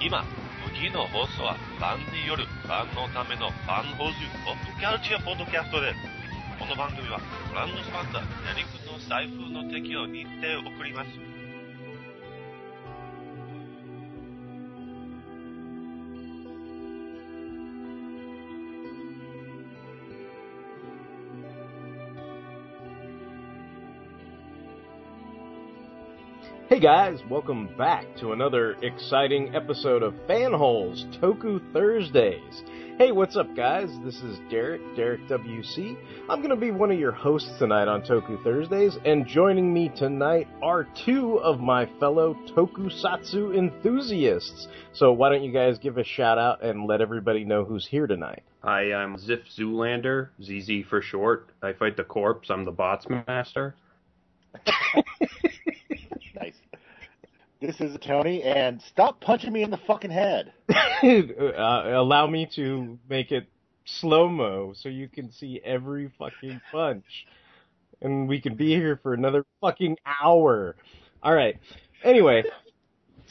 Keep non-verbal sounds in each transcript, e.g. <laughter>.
今、次の放送はファンによるファンのためのファン補充ポップキャルチャーポッドキャストです。この番組はブランドスパンダー、ヤニクの財布の適用にて送ります。Hey guys, welcome back to another exciting episode of Fanholes Toku Thursdays. Hey, what's up guys? This is Derek, Derek WC. I'm going to be one of your hosts tonight on Toku Thursdays, and joining me tonight are two of my fellow tokusatsu enthusiasts. So why don't you guys give a shout out and let everybody know who's here tonight? Hi, I'm Ziff Zoolander, ZZ for short. I fight the corpse. I'm the bots master. <laughs> This is Tony, and stop punching me in the fucking head. <laughs> uh, allow me to make it slow mo so you can see every fucking punch. And we can be here for another fucking hour. Alright. Anyway,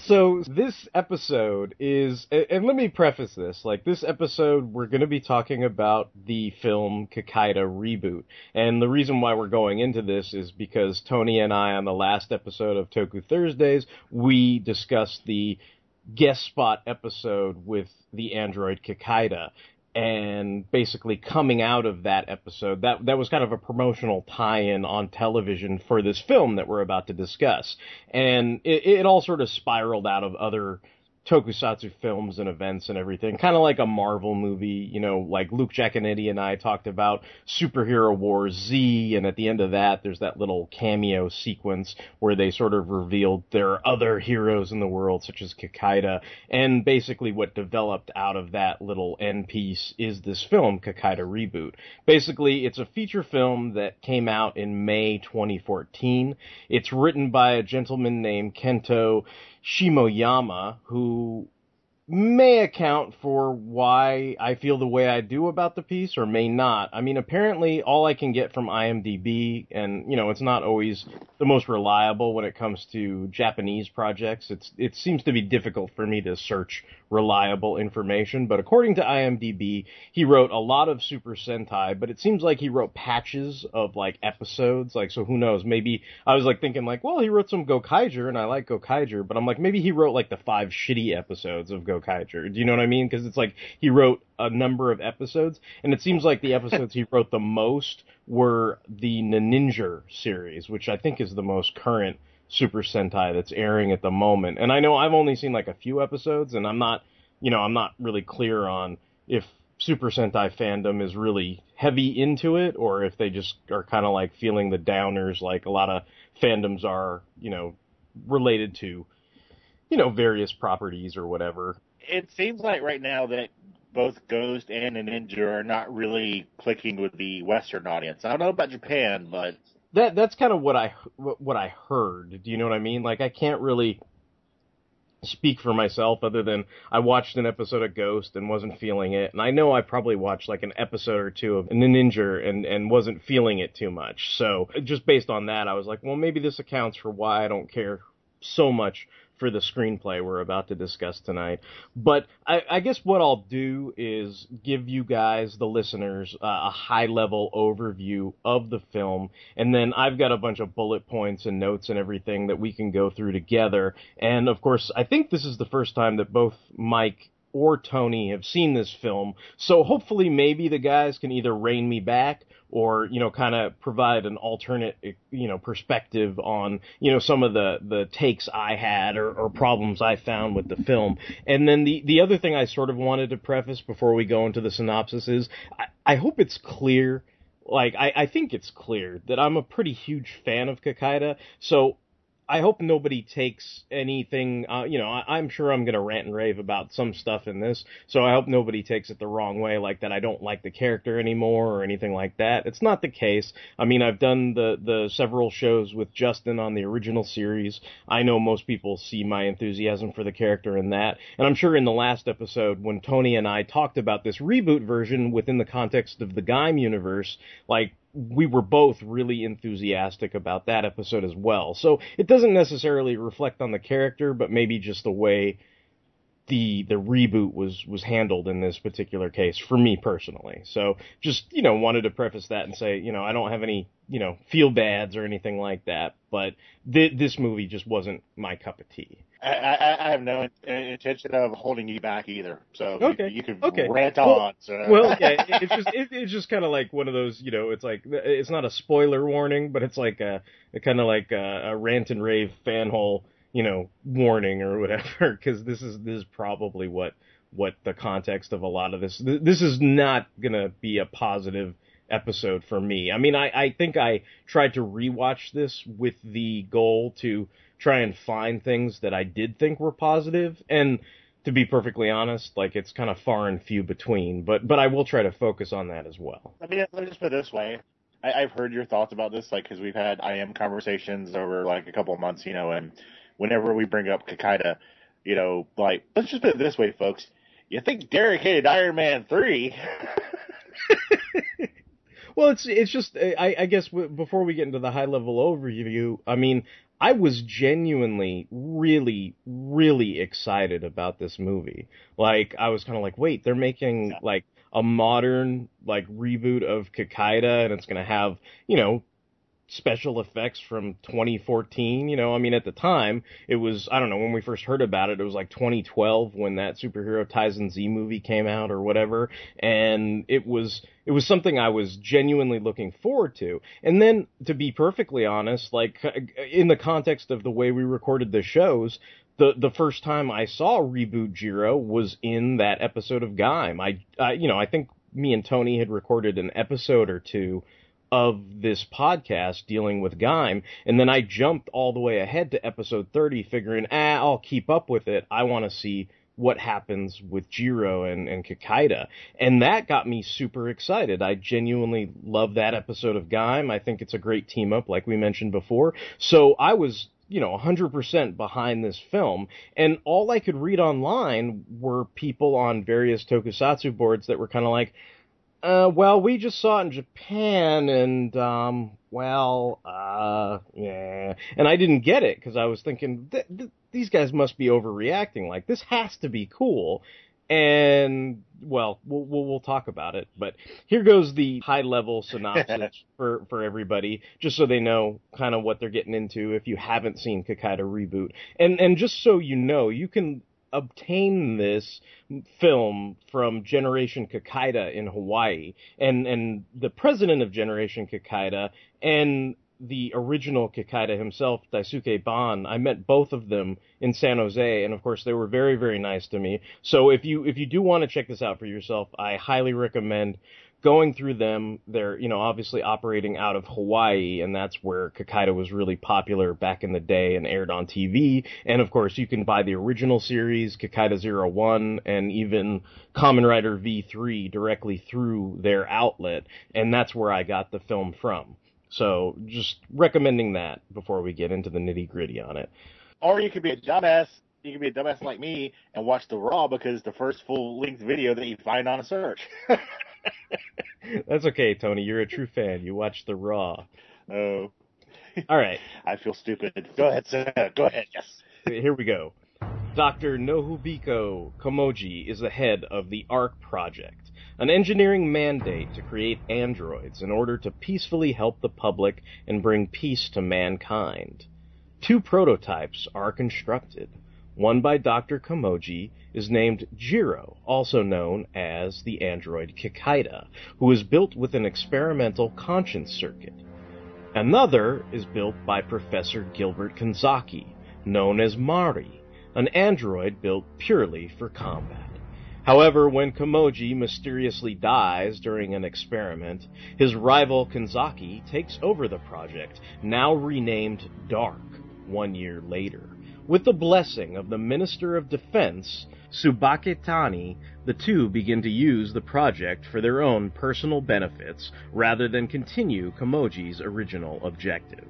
so this episode is, and let me preface this, like this episode we're going to be talking about the film Kikaider reboot. And the reason why we're going into this is because Tony and I on the last episode of Toku Thursdays, we discussed the guest spot episode with the android Kikaider. And basically coming out of that episode, that that was kind of a promotional tie-in on television for this film that we're about to discuss. And it, it all sort of spiraled out of other tokusatsu films and events and everything, kind of like a Marvel movie, you know, like Luke Giaconetti and I talked about Superhero Wars Z, and at the end of that, there's that little cameo sequence where they sort of revealed there are other heroes in the world, such as Kikaider, and basically what developed out of that little end piece is this film, Kikaider Reboot. Basically, it's a feature film that came out in May 2014. It's written by a gentleman named Kento Shimoyama, who may account for why I feel the way I do about the piece or may not. I mean, apparently all I can get from IMDb and, you know, it's not always the most reliable when it comes to Japanese projects. It's it seems to be difficult for me to search reliable information, but according to IMDb, he wrote a lot of Super Sentai, but it seems like he wrote patches of like episodes, like so who knows, maybe I was like thinking like, well, he wrote some Gokaiger and I like Gokaiger, but I'm like maybe he wrote like the five shitty episodes of Gokaiger. Do you know what I mean? Cuz it's like he wrote a number of episodes and it seems like the episodes he wrote the most were the Ninja series, which I think is the most current Super Sentai that's airing at the moment. And I know I've only seen like a few episodes and I'm not, you know, I'm not really clear on if Super Sentai fandom is really heavy into it or if they just are kind of like feeling the downers like a lot of fandoms are, you know, related to, you know, various properties or whatever. It seems like right now that both Ghost and Ninja are not really clicking with the Western audience. I don't know about Japan, but That that's kind of what I what I heard. Do you know what I mean? Like I can't really speak for myself other than I watched an episode of Ghost and wasn't feeling it, and I know I probably watched like an episode or two of Ninja and and wasn't feeling it too much. So just based on that, I was like, well, maybe this accounts for why I don't care so much for the screenplay we're about to discuss tonight. But I, I guess what I'll do is give you guys, the listeners, uh, a high level overview of the film, and then I've got a bunch of bullet points and notes and everything that we can go through together. And of course, I think this is the first time that both Mike or Tony have seen this film, so hopefully maybe the guys can either rein me back or you know kind of provide an alternate eh, you know perspective on you know some of the the takes I had or, or problems I found with the film. And then the the other thing I sort of wanted to preface before we go into the synopsis is I, I hope it's clear. Like I, I think it's clear that I'm a pretty huge fan of Kikaider, so I hope nobody takes anything. Uh, you know, I, I'm sure I'm gonna rant and rave about some stuff in this, so I hope nobody takes it the wrong way, like that I don't like the character anymore or anything like that. It's not the case. I mean, I've done the the several shows with Justin on the original series. I know most people see my enthusiasm for the character in that, and I'm sure in the last episode when Tony and I talked about this reboot version within the context of the Gaim universe, like we were both really enthusiastic about that episode as well. So it doesn't necessarily reflect on the character, but maybe just the way the the reboot was was handled in this particular case for me personally. So just you know wanted to preface that and say you know I don't have any you know feel bads or anything like that, but th- this movie just wasn't my cup of tea. I, I, I have no in- intention of holding you back either. So Okay, you, you can okay. rant Well- on. So. Well, yeah, <laughs> it's just it, it's just kind of like one of those you know it's like it's not a spoiler warning, but it's like a, a kind of like a, a rant and rave fan fanhole you know warning or whatever <laughs> because this is this is probably what what the context of a lot of this this is not gonna be a positive episode for me. I mean, I, I think I tried to rewatch this with the goal to try and find things that I did think were positive, and to be perfectly honest, like it's kind of far and few between. But but I will try to focus on that as well. Let me let me just put it this way. I, I've heard your thoughts about this, like, because we've had IM conversations over like a couple of months, you know, and whenever we bring up Kikaider, you know, like, let's just put it this way, folks. You think Derek hated Iron Man three? <laughs> <laughs> Well, it's it's just I, I guess w- before we get into the high level overview, I mean, I was genuinely really really excited about this movie. Like I was kind of like, wait, they're making like a modern like reboot of Kikaider, and it's gonna have you know special effects from 2014. You know, I mean, at the time, it was, I don't know, when we first heard about it, it was like 2012 when that superhero Taisen Z movie came out or whatever. And it was, it was something I was genuinely looking forward to. And then, to be perfectly honest, like, in the context of the way we recorded the shows, the the first time I saw Reboot Jiro was in that episode of Gaim. I, I you know, I think me and Tony had recorded an episode or two of this podcast dealing with Gaim, and then I jumped all the way ahead to episode 30, figuring, ah, I'll keep up with it. I want to see what happens with Jiro and, and Kikaider. And that got me super excited. I genuinely love that episode of Gaim. I think it's a great team up, like we mentioned before. So I was you know, 100% behind this film. And all I could read online were people on various tokusatsu boards that were kind of like, uh, well, we just saw it in Japan, and um, well, uh, yeah, and I didn't get it because I was thinking th- th- these guys must be overreacting. Like this has to be cool, and well, we'll we'll, we'll talk about it. But here goes the high level <laughs> synopsis for for everybody, just so they know kind of what they're getting into. If you haven't seen Kikaider reboot, and and just so you know, you can obtain this film from Generation Kikaider in Hawaii, and and the president of Generation Kikaider and the original Kikaider himself, Daisuke Ban, I met both of them in San Jose, and of course they were very very nice to me. So if you if you do want to check this out for yourself, I highly recommend going through them. They're you know obviously operating out of Hawaii, and that's where Kikaider was really popular back in the day and aired on TV. And of course you can buy the original series, Kikaider Zero One, and even Kamen Rider V3 directly through their outlet, and that's where I got the film from. So just recommending that before we get into the nitty gritty on it. Or you could be a dumbass. You could be a dumbass like me and watch the Raw because the first full length video that you find on a search. <laughs> <laughs> That's okay, Tony. You're a true fan. You watch the Raw. oh, All right, <laughs> I feel stupid. Go ahead, sir. Go ahead. Yes. here we go. Dr. Nobuhiko Komoji is the head of the ARC project, an engineering mandate to create androids in order to peacefully help the public and bring peace to mankind. Two prototypes are constructed. One by Dr. Komoji is named Jiro, also known as the android Kikaida, who is built with an experimental conscience circuit. Another is built by Professor Gilbert Kanzaki, known as Mari, an android built purely for combat. However, when Komoji mysteriously dies during an experiment, his rival Kanzaki takes over the project, now renamed Dark, one year later. With the blessing of the Minister of Defense, Subake Tani, the two begin to use the project for their own personal benefits rather than continue Komoji's original objective.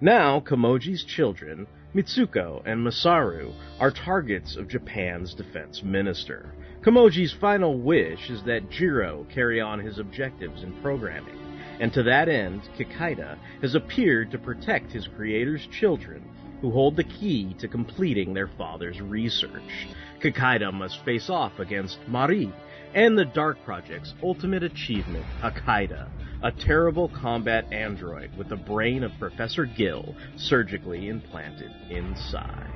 Now, Komoji's children, Mitsuko and Masaru, are targets of Japan's defense minister. Komoji's final wish is that Jiro carry on his objectives in programming. and to that end, Kikaida has appeared to protect his creator's children, who hold the key to completing their father's research. Kikaida must face off against Mari and the Dark Project's ultimate achievement, Hakaida, a terrible combat android with the brain of Professor Gill surgically implanted inside.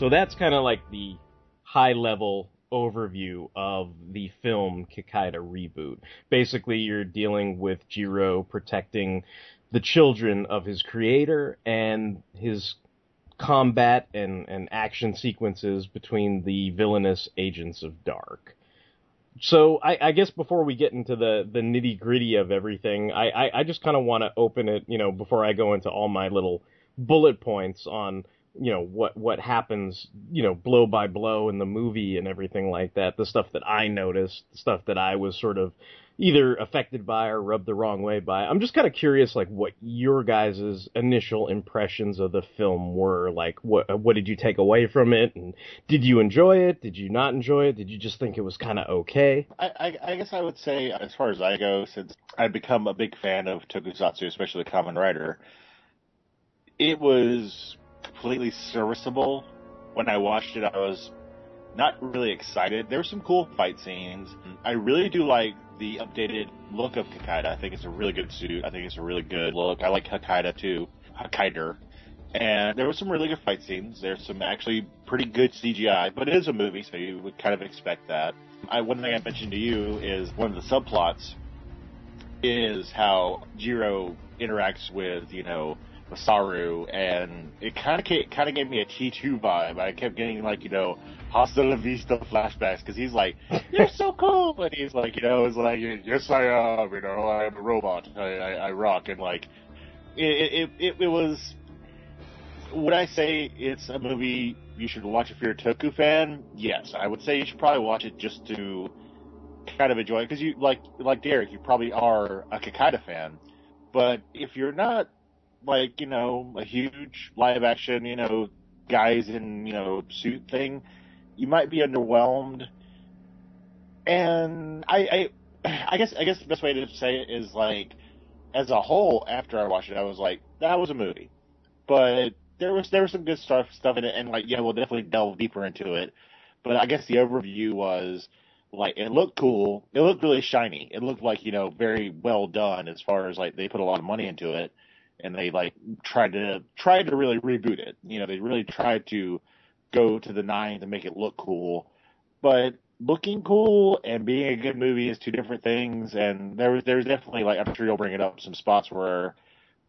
So that's kind of like the high level overview of the film Kikaida reboot. Basically, you're dealing with Jiro protecting the children of his creator and his combat and, and action sequences between the villainous agents of Dark. So I, I guess before we get into the, the nitty gritty of everything, I, I, I just kind of want to open it, you know, before I go into all my little bullet points on you know what what happens you know blow by blow in the movie and everything like that the stuff that i noticed the stuff that i was sort of either affected by or rubbed the wrong way by i'm just kind of curious like what your guys' initial impressions of the film were like what what did you take away from it and did you enjoy it did you not enjoy it did you just think it was kind of okay I, I, I guess I would say, as far as I go, since I've become a big fan of Tokusatsu, especially the Kamen Rider, it was completely serviceable. When I watched it, I was not really excited. There were some cool fight scenes. I really do like the updated look of Kikaider. I think it's a really good suit. I think it's a really good look. I like Hakaida too. Hakaider. And there were some really good fight scenes. There's some actually pretty good CGI, but it is a movie, so you would kind of expect that. I, one thing I mentioned to you is one of the subplots is how Jiro interacts with, you know, Masaru, and it kind of kind of gave me a T2 vibe. I kept getting like you know Hasta la Vista flashbacks because he's like, "You're so cool," but he's like, you know, it's like, "Yes, I am," you know, I'm a robot, I, I, I rock, and like, it, it it it was. Would I say it's a movie you should watch if you're a Toku fan? Yes, I would say you should probably watch it just to kind of enjoy it because you like like Derek, you probably are a Kikaider fan. But if you're not like, you know, a huge live action, you know, guys in, you know, suit thing, you might be underwhelmed. And I, I, <sighs> I guess, I guess the best way to say it is like, as a whole, after I watched it, I was like, that was a movie. But there was, there was some good stuff, stuff in it, and like, yeah, we'll definitely delve deeper into it. But I guess the overview was, like it looked cool. It looked really shiny. It looked like you know very well done as far as like they put a lot of money into it and they like tried to tried to really reboot it. You know, they really tried to go to the nines and make it look cool. But looking cool and being a good movie is two different things. And there was there's definitely like I'm sure you'll bring it up some spots where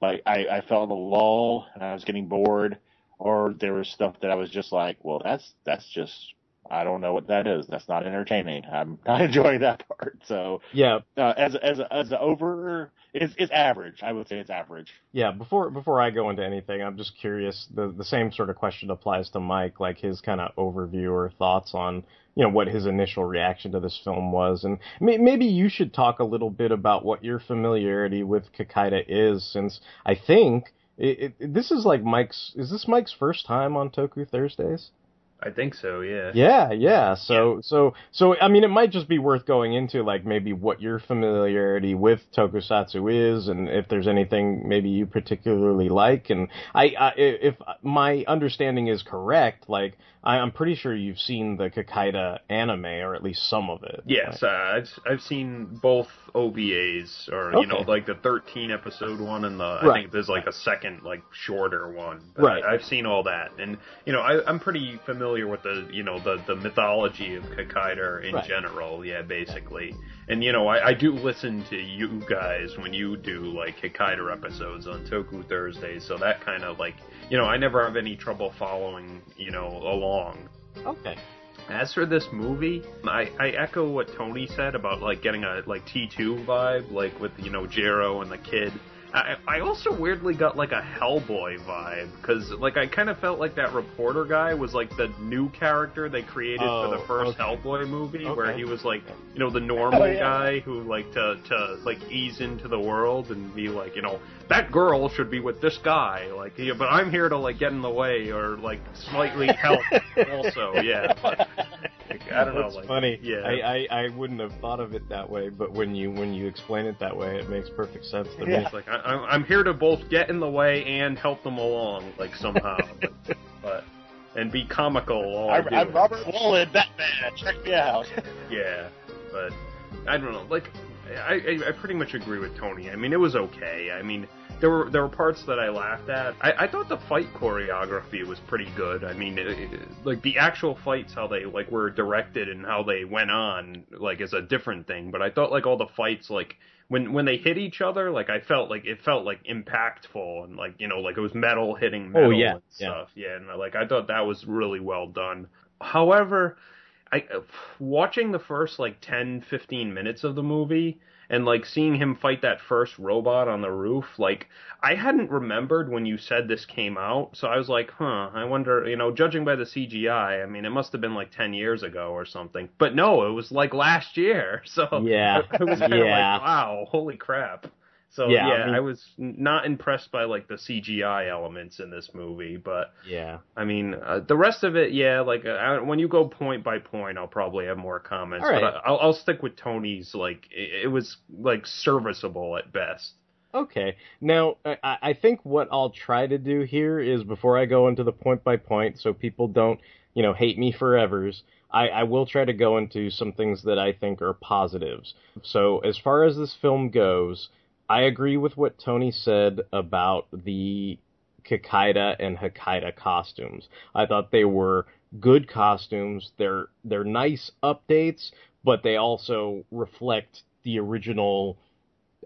like I, I felt a lull and I was getting bored, or there was stuff that I was just like, well, that's that's just I don't know what that is. That's not entertaining. I'm not <laughs> enjoying that part. So yeah, uh, as as as a over, it's it's average. I would say it's average. Yeah, before before I go into anything, I'm just curious. The the same sort of question applies to Mike, like his kind of overview or thoughts on you know what his initial reaction to this film was, and may, maybe you should talk a little bit about what your familiarity with Kikaider is, since I think it, it, this is like Mike's. Is this Mike's first time on Toku Thursdays? I think so, yeah. Yeah, yeah. So, so, so, I mean, it might just be worth going into, like, maybe what your familiarity with tokusatsu is, and if there's anything maybe you particularly like. And I, I if my understanding is correct, like, I, am pretty sure you've seen the Kikaider anime, or at least some of it. Yes, uh, I've I've seen both OVAs, or Okay. you know, like the 13 episode one, and the I think there's like a second, like shorter one. But Right. I, I've seen all that, and you know, I, I'm pretty familiar with the you know the the mythology of Kikaider in Right. general. Yeah, basically, and you know, I, I do listen to you guys when you do like Kikaider episodes on Toku Thursdays, so that kind of like you know, I never have any trouble following you know along. Okay. As for this movie, I, I echo what Tony said about like getting a like T two vibe, like with you know Jiro and the kid. I, I also weirdly got like a Hellboy vibe because like I kind of felt like that reporter guy was like the new character they created for Oh, the first okay. Hellboy movie, where he was like you know the normal Oh, yeah. guy who like to to like ease into the world and be like you know that girl should be with this guy like yeah, but I'm here to like get in the way or like slightly help <laughs> also yeah. But, I don't know. That's like, funny. Yeah. I, I, I wouldn't have thought of it that way, but when you when you explain it that way, it makes perfect sense to me. It's like I, I'm I'm here to both get in the way and help them along, like somehow, <laughs> but, but and be comical while I I'm, I'm. Robert Wallen, Batman. Check me out. <laughs> Yeah, but I don't know. Like, I, I I pretty much agree with Tony. I mean, it was okay. I mean, there were there were parts that I laughed at. I, I thought the fight choreography was pretty good. I mean, it, it- like the actual fights, how they like were directed and how they went on, like is a different thing. But I thought like all the fights, like when when they hit each other, like I felt like it felt like impactful and like you know like it was metal hitting oh, metal Oh, yeah, and yeah. stuff. Yeah, and like I thought that was really well done. However, I watching the first like 10 15 minutes of the movie and like seeing him fight that first robot on the roof like I hadn't remembered when you said this came out so I was like huh I wonder you know judging by the CGI I mean it must have been like 10 years ago or something but no it was like last year <laughs> so Yeah. <laughs> it was Yeah. like wow holy crap so Yeah, yeah, I mean- I was not impressed by like the CGI elements in this movie but Yeah. I mean, uh, the rest of it, yeah. Like uh, when you go point by point, I'll probably have more comments. Right. But I, I'll, I'll stick with Tony's. Like it, it was like serviceable at best. Okay. Now, I, I think what I'll try to do here is before I go into the point by point, so people don't, you know, hate me forevers. I, I will try to go into some things that I think are positives. So, as far as this film goes, I agree with what Tony said about the Kikaider and Hakaida costumes. I thought they were good costumes. They're they're nice updates, but they also reflect the original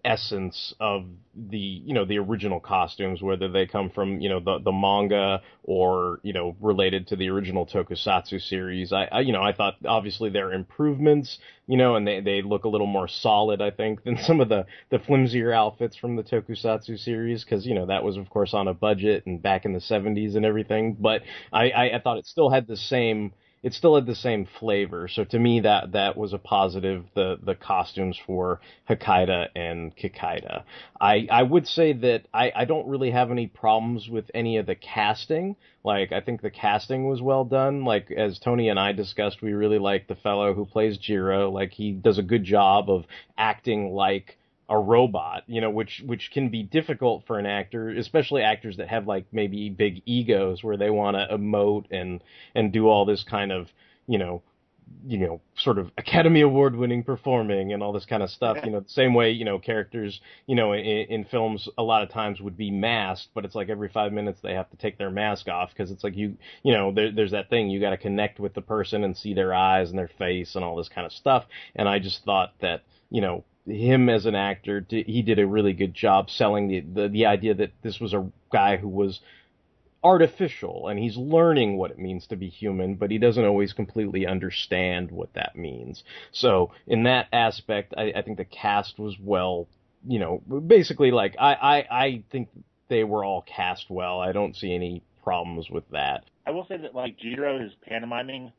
essence of the you know the original costumes whether they come from you know the the manga or you know related to the original tokusatsu series. I, I you know i thought obviously they're improvements you know and they they look a little more solid i think than <laughs> some of the the flimsier outfits from the tokusatsu series because you know that was of course on a budget and back in the 70s and everything. But i i, I thought it still had the same it still had the same flavor. So to me, that that was a positive. The the costumes for Hakaida and Kikaida. I I would say that I I don't really have any problems with any of the casting. Like I think the casting was well done. Like as Tony and I discussed, we really like the fellow who plays Jiro. Like he does a good job of acting like a robot, you know, which which can be difficult for an actor, especially actors that have like maybe big egos where they want to emote and and do all this kind of, you know, you know, sort of Academy Award winning performing and all this kind of stuff. You know, the same way, you know, characters, you know, in, in films a lot of times would be masked, but it's like every five minutes they have to take their mask off because it's like you, you know, there, there's that thing you got to connect with the person and see their eyes and their face and all this kind of stuff. And I just thought that, you know, him as an actor, he did a really good job selling the, the the idea that this was a guy who was artificial and he's learning what it means to be human, but he doesn't always completely understand what that means. So in that aspect, I, I think the cast was well, you know, basically like I, I, I think they were all cast well. I don't see any problems with that. I will say that like Jiro is pantomiming,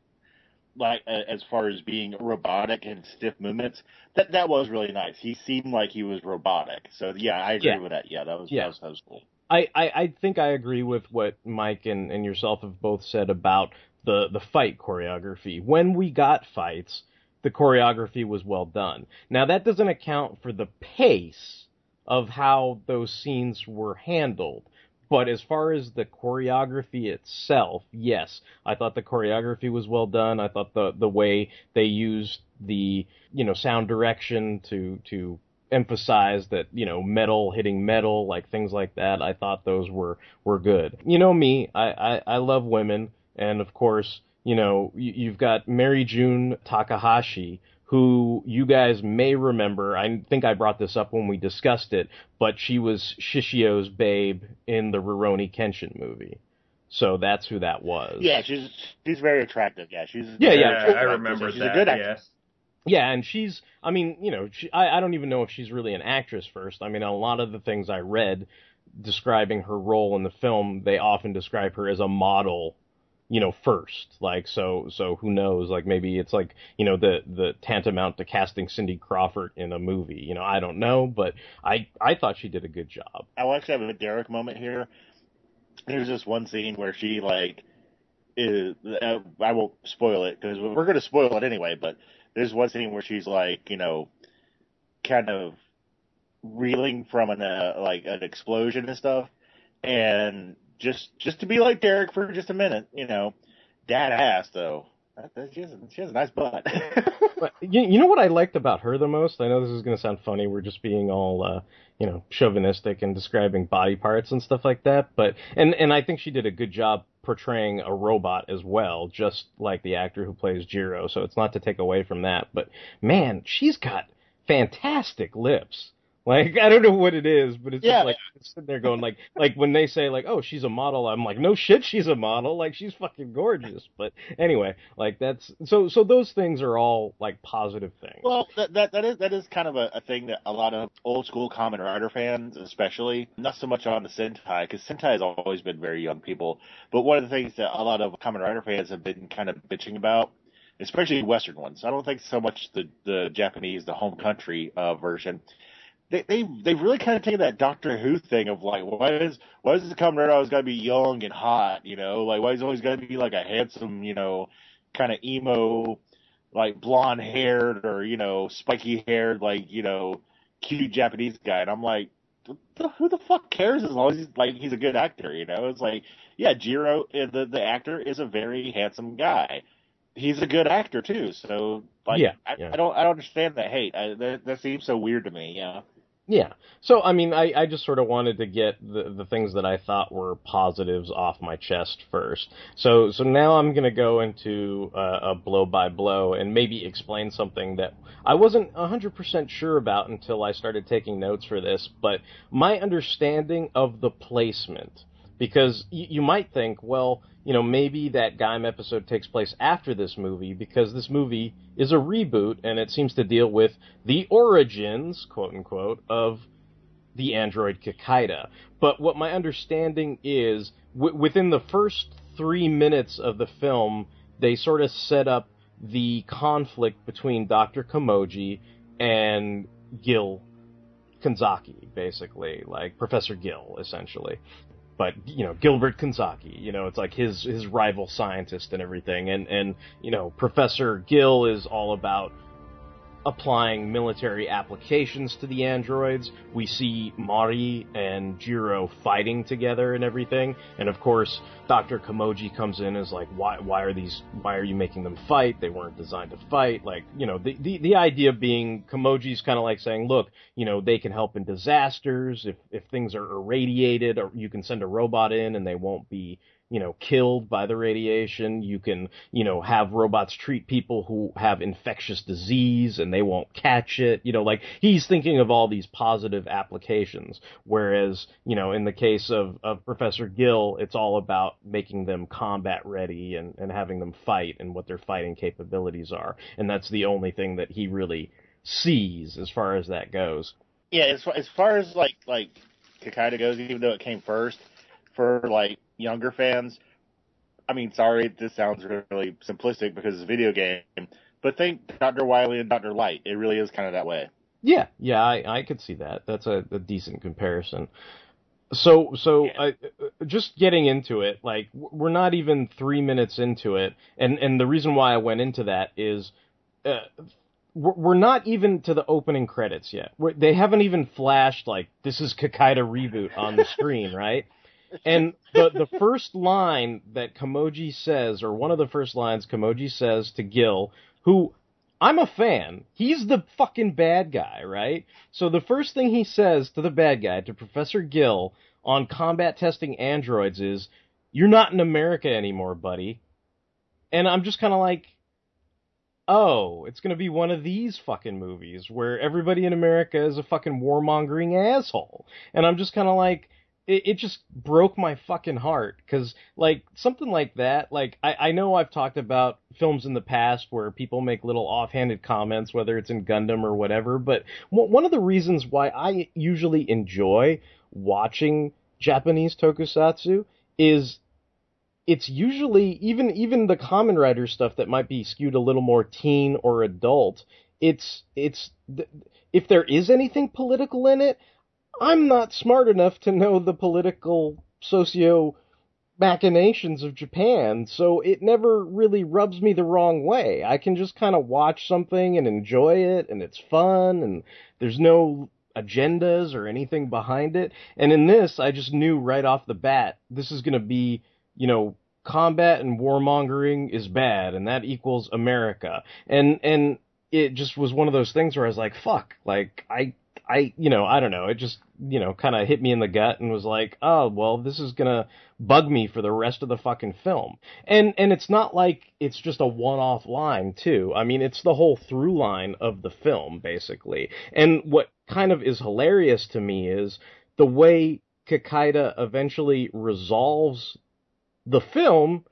like uh, as far as being robotic and stiff movements. That that was really nice. He seemed like he was robotic. So yeah, I agree Yeah. with that. Yeah, that was Yeah. that was, that was cool. I, I, I think I agree with what Mike and, and yourself have both said about the, the fight choreography. When we got fights, the choreography was well done. Now that doesn't account for the pace of how those scenes were handled. But as far as the choreography itself, yes, I thought the choreography was well done. I thought the the way they used the you know sound direction to to emphasize that you know metal hitting metal like things like that i thought those were were good you know me i i, I love women and of course you know you, you've got Maryjun Takahashi who you guys may remember i think i brought this up when we discussed it but she was shishio's babe in the Rurouni kenshin movie so that's who that was Yeah, she's she's very attractive. Yeah, she's Yeah, yeah, I remember she's that. a good actress. yes. Yeah, and she's, I mean, you know, she, I, I don't even know if she's really an actress first. I mean, a lot of the things I read describing her role in the film, they often describe her as a model, you know, first. Like, so, so who knows? Like, maybe it's like, you know, the, the tantamount to casting Cindy Crawford in a movie. You know, I don't know, but I, I thought she did a good job. I will actually have a Derek moment here. There's this one scene where she like is uh, I won't spoil it because we're going to spoil it anyway. But there's one scene where she's like, you know, kind of reeling from an uh, like an explosion and stuff, and just just to be like Derek for just a minute, you know, dad ass though. That, that, she, has, she has a nice butt. <laughs> But you, you know what I liked about her the most? I know this is going to sound funny. We're just being all, uh, you know, chauvinistic and describing body parts and stuff like that. But and and I think she did a good job portraying a robot as well, just like the actor who plays Jiro. So it's not to take away from that. But man, she's got fantastic lips. Like I don't know what it is, but it's Yeah. just like sitting there going like like when they say like oh she's a model, I'm like no shit she's a model like she's fucking gorgeous. But anyway, like that's so so those things are all like positive things. Well, that, that that is that is kind of a, a thing that a lot of old school Kamen Rider fans, especially, not so much on the Sentai, because Sentai has always been very young people. But one of the things that a lot of Kamen Rider fans have been kind of bitching about, especially Western ones, I don't think so much the the Japanese, the home country uh, version. They they they've really kind of taken that Doctor Who thing of like, why is why is the Rider always got to be young and hot, you know? Like, why is he always got to be like a handsome, you know, kind of emo like blonde haired or you know spiky haired like you know cute Japanese guy, and I'm like, "Th- th- who the fuck cares as long as he's like he's a good actor, you know? It's like, yeah, Jiro, uh, the the actor is a very handsome guy. He's a good actor too, so like, Yeah, I, yeah. I don't I don't understand that hate. I, that that seems so weird to me. Yeah. Yeah. So I mean, I, I just sort of wanted to get the the things that I thought were positives off my chest first. So so now I'm gonna go into uh, a blow by blow and maybe explain something that I wasn't hundred percent sure about until I started taking notes for this. But my understanding of the placement, because y- you might think, well, you know, maybe that Gaim episode takes place after this movie because this movie is a reboot and it seems to deal with the origins, quote unquote, of the android Kikaider. But what my understanding is, w- within the first three minutes of the film, they sort of set up the conflict between Dr. Kamoji and Gil Kanzaki, basically, like Professor Gill, essentially. But you know Gilbert Kanzaki, you know it's like his his rival scientist and everything, and and you know Professor Gill is all about applying military applications to the androids. We see Mari and Jiro fighting together and everything. And of course, Dr. Kamoji comes in as like, why, why are these, why are you making them fight? They weren't designed to fight. Like, you know, the, the, the idea being Kamoji's kind of like saying, look, you know, they can help in disasters. If, if things are irradiated or you can send a robot in and they won't be, you know, killed by the radiation. You can, you know, have robots treat people who have infectious disease and they won't catch it. You know, like he's thinking of all these positive applications. Whereas, you know, in the case of, of Professor Gill, it's all about making them combat ready and, and having them fight and what their fighting capabilities are. And that's the only thing that he really sees as far as that goes. Yeah, as far, as far as like like Kakaida goes, even though it came first, for like younger fans, I mean, sorry, this sounds really simplistic because it's a video game, but think Dr. Wily and Dr. Light. It really is kind of that way. Yeah, yeah, I, I could see that. That's a, a decent comparison. So, so Yeah. I, just getting into it, like we're not even three minutes into it, and and the reason why I went into that is, uh, we're, we're not even to the opening credits yet. We're, they haven't even flashed like this is Kikaider reboot on the <laughs> screen, right? And the the first line that Kamoji says, or one of the first lines Kamoji says to Gil, who I'm a fan. He's the fucking bad guy, right? So the first thing he says to the bad guy, to Professor Gill, on combat testing androids is, You're not in America anymore, buddy. And I'm just kind of like, Oh, it's gonna be one of these fucking movies where everybody in America is a fucking warmongering asshole. And I'm just kind of like, it, it just broke my fucking heart because like something like that like I, I know i've talked about films in the past where people make little offhanded comments whether it's in gundam or whatever but w- one of the reasons why i usually enjoy watching japanese tokusatsu is it's usually even even the Kamen Rider stuff that might be skewed a little more teen or adult it's it's if there is anything political in it I'm not smart enough to know the political socio machinations of Japan, so it never really rubs me the wrong way. I can just kind of watch something and enjoy it, and it's fun, and there's no agendas or anything behind it. And in this, I just knew right off the bat, this is going to be, you know, combat and warmongering is bad, and that equals America. And, and it just was one of those things where I was like, fuck, like, I, I, you know, I don't know. It just, you know, kind of hit me in the gut and was like, oh, well, this is gonna bug me for the rest of the fucking film. And, and it's not like it's just a one-off line too. I mean, it's the whole through line of the film, basically. And what kind of is hilarious to me is the way Kikaider eventually resolves the film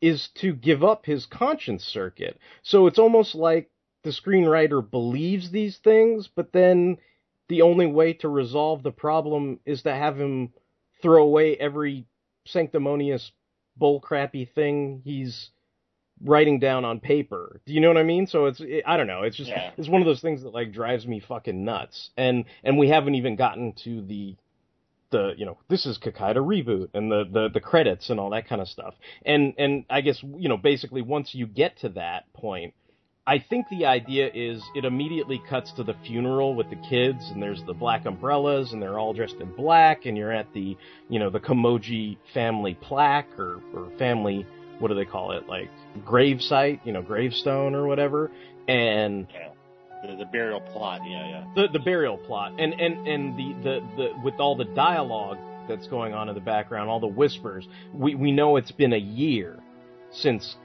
is to give up his conscience circuit. So it's almost like the screenwriter believes these things, but then the only way to resolve the problem is to have him throw away every sanctimonious bullcrappy thing he's writing down on paper. Do you know what I mean? So it's it, I don't know. It's just Yeah. it's one of those things that like drives me fucking nuts. And and we haven't even gotten to the the you know this is Kikaider reboot and the, the the credits and all that kind of stuff. And and I guess you know basically once you get to that point, I think the idea is it immediately cuts to the funeral with the kids and there's the black umbrellas and they're all dressed in black and you're at the you know the Komoji family plaque or or family what do they call it like gravesite, you know gravestone or whatever and The, the burial plot, yeah, yeah. the the burial plot and and and the the, the with all the dialogue that's going on in the background all the whispers we we know it's been a year since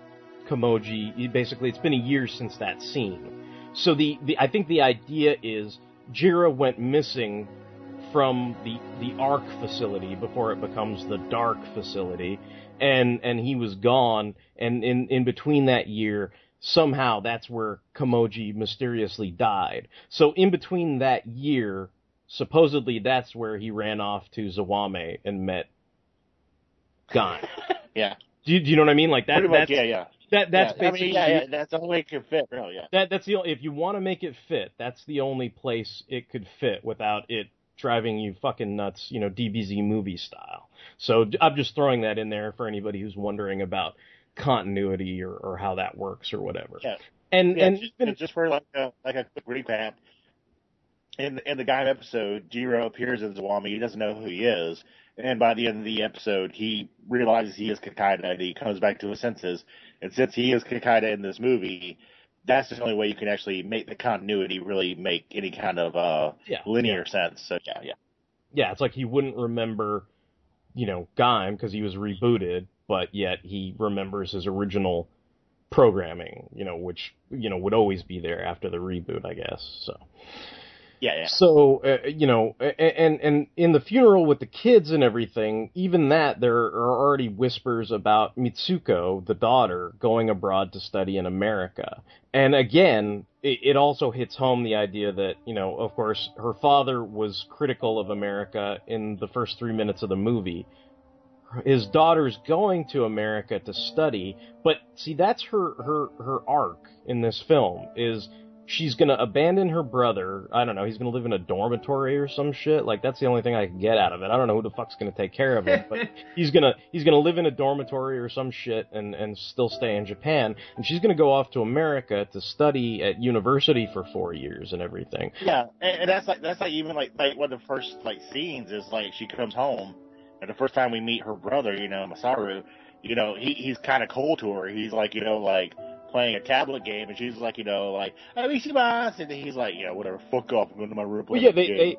Komoji basically it's been a year since that scene so the, the I think the idea is Jiro went missing from the the Ark facility before it becomes the Dark facility and and he was gone and in in between that year somehow that's where Komoji mysteriously died. So in between that year, supposedly that's where he ran off to Zawame and met Gon. <laughs> Yeah. Do you, do you know what I mean? Like that. Much, That's yeah, yeah. That. That's yeah. I basically. mean, yeah, yeah, that's the only way it can fit, really, yeah. That that's the only, if you want to make it fit, that's the only place it could fit without it driving you fucking nuts, you know, DBZ movie style. So I'm just throwing that in there for anybody who's wondering about continuity or, or how that works or whatever. Yeah. And Yeah, and just, even- just for like a like a quick recap. In in the Gaim episode, Jiro appears as Zawame. He doesn't know who he is, and by the end of the episode, he realizes he is Kikaider, and he comes back to his senses. And since he is Kikaider in this movie, that's the only way you can actually make the continuity really make any kind of uh yeah, linear sense. So yeah, yeah, yeah, it's like he wouldn't remember, you know, Gaim because he was rebooted, but yet he remembers his original programming, you know, which you know would always be there after the reboot, I guess. So. Yeah. So uh, you know, and and in the funeral with the kids and everything, even that there are already whispers about Mitsuko, the daughter, going abroad to study in America. And again, it, it also hits home the idea that you know, of course, her father was critical of America in the first three minutes of the movie. His daughter's going to America to study, but see, that's her her her arc in this film is she's gonna abandon her brother. I don't know. He's gonna live in a dormitory or some shit. Like that's the only thing I can get out of it. I don't know who the fuck's gonna take care of him, but <laughs> he's gonna he's gonna live in a dormitory or some shit and and still stay in Japan. And she's gonna go off to America to study at university for four years and everything. Yeah, and, and that's like that's like even like like one of the first like scenes is like she comes home, and the first time we meet her brother, you know Masaru, you know he he's kind of cold to her. He's like you know like playing a tablet game, and she's like you know like Arishimasu, and he's like you know whatever, fuck off, I'm going to my room. Well, yeah, they- they-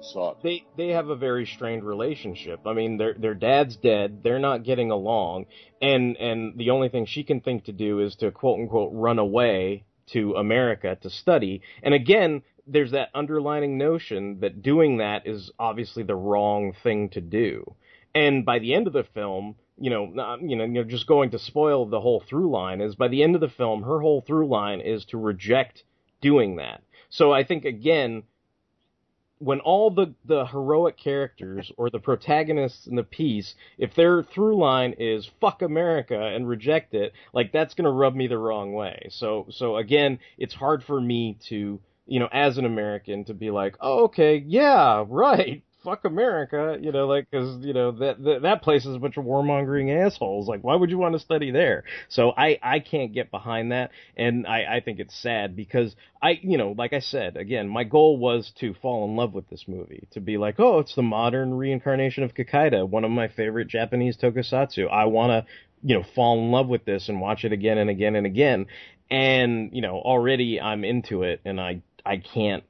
they they have a very strained relationship. I mean, their their dad's dead. They're not getting along, and and the only thing she can think to do is to quote unquote run away to America to study. And again, there's that underlining notion that doing that is obviously the wrong thing to do. And by the end of the film, you know, not, you know, you're just going to spoil the whole through line. Is by the end of the film, her whole through line is to reject doing that. So I think again, when all the, the heroic characters or the protagonists in the piece, if their through line is fuck America and reject it, like that's gonna rub me the wrong way. So so again, it's hard for me to you know, as an American to be like, oh, okay, yeah, <laughs> right, fuck America, you know, like because you know that, that that place is a bunch of warmongering assholes. Like, why would you want to study there? So I I can't get behind that, and I I think it's sad because I you know like I said again, my goal was to fall in love with this movie, to be like, oh, it's the modern reincarnation of Kikaider, one of my favorite Japanese tokusatsu. I want to you know fall in love with this and watch it again and again and again and you know already I'm into it and I I can't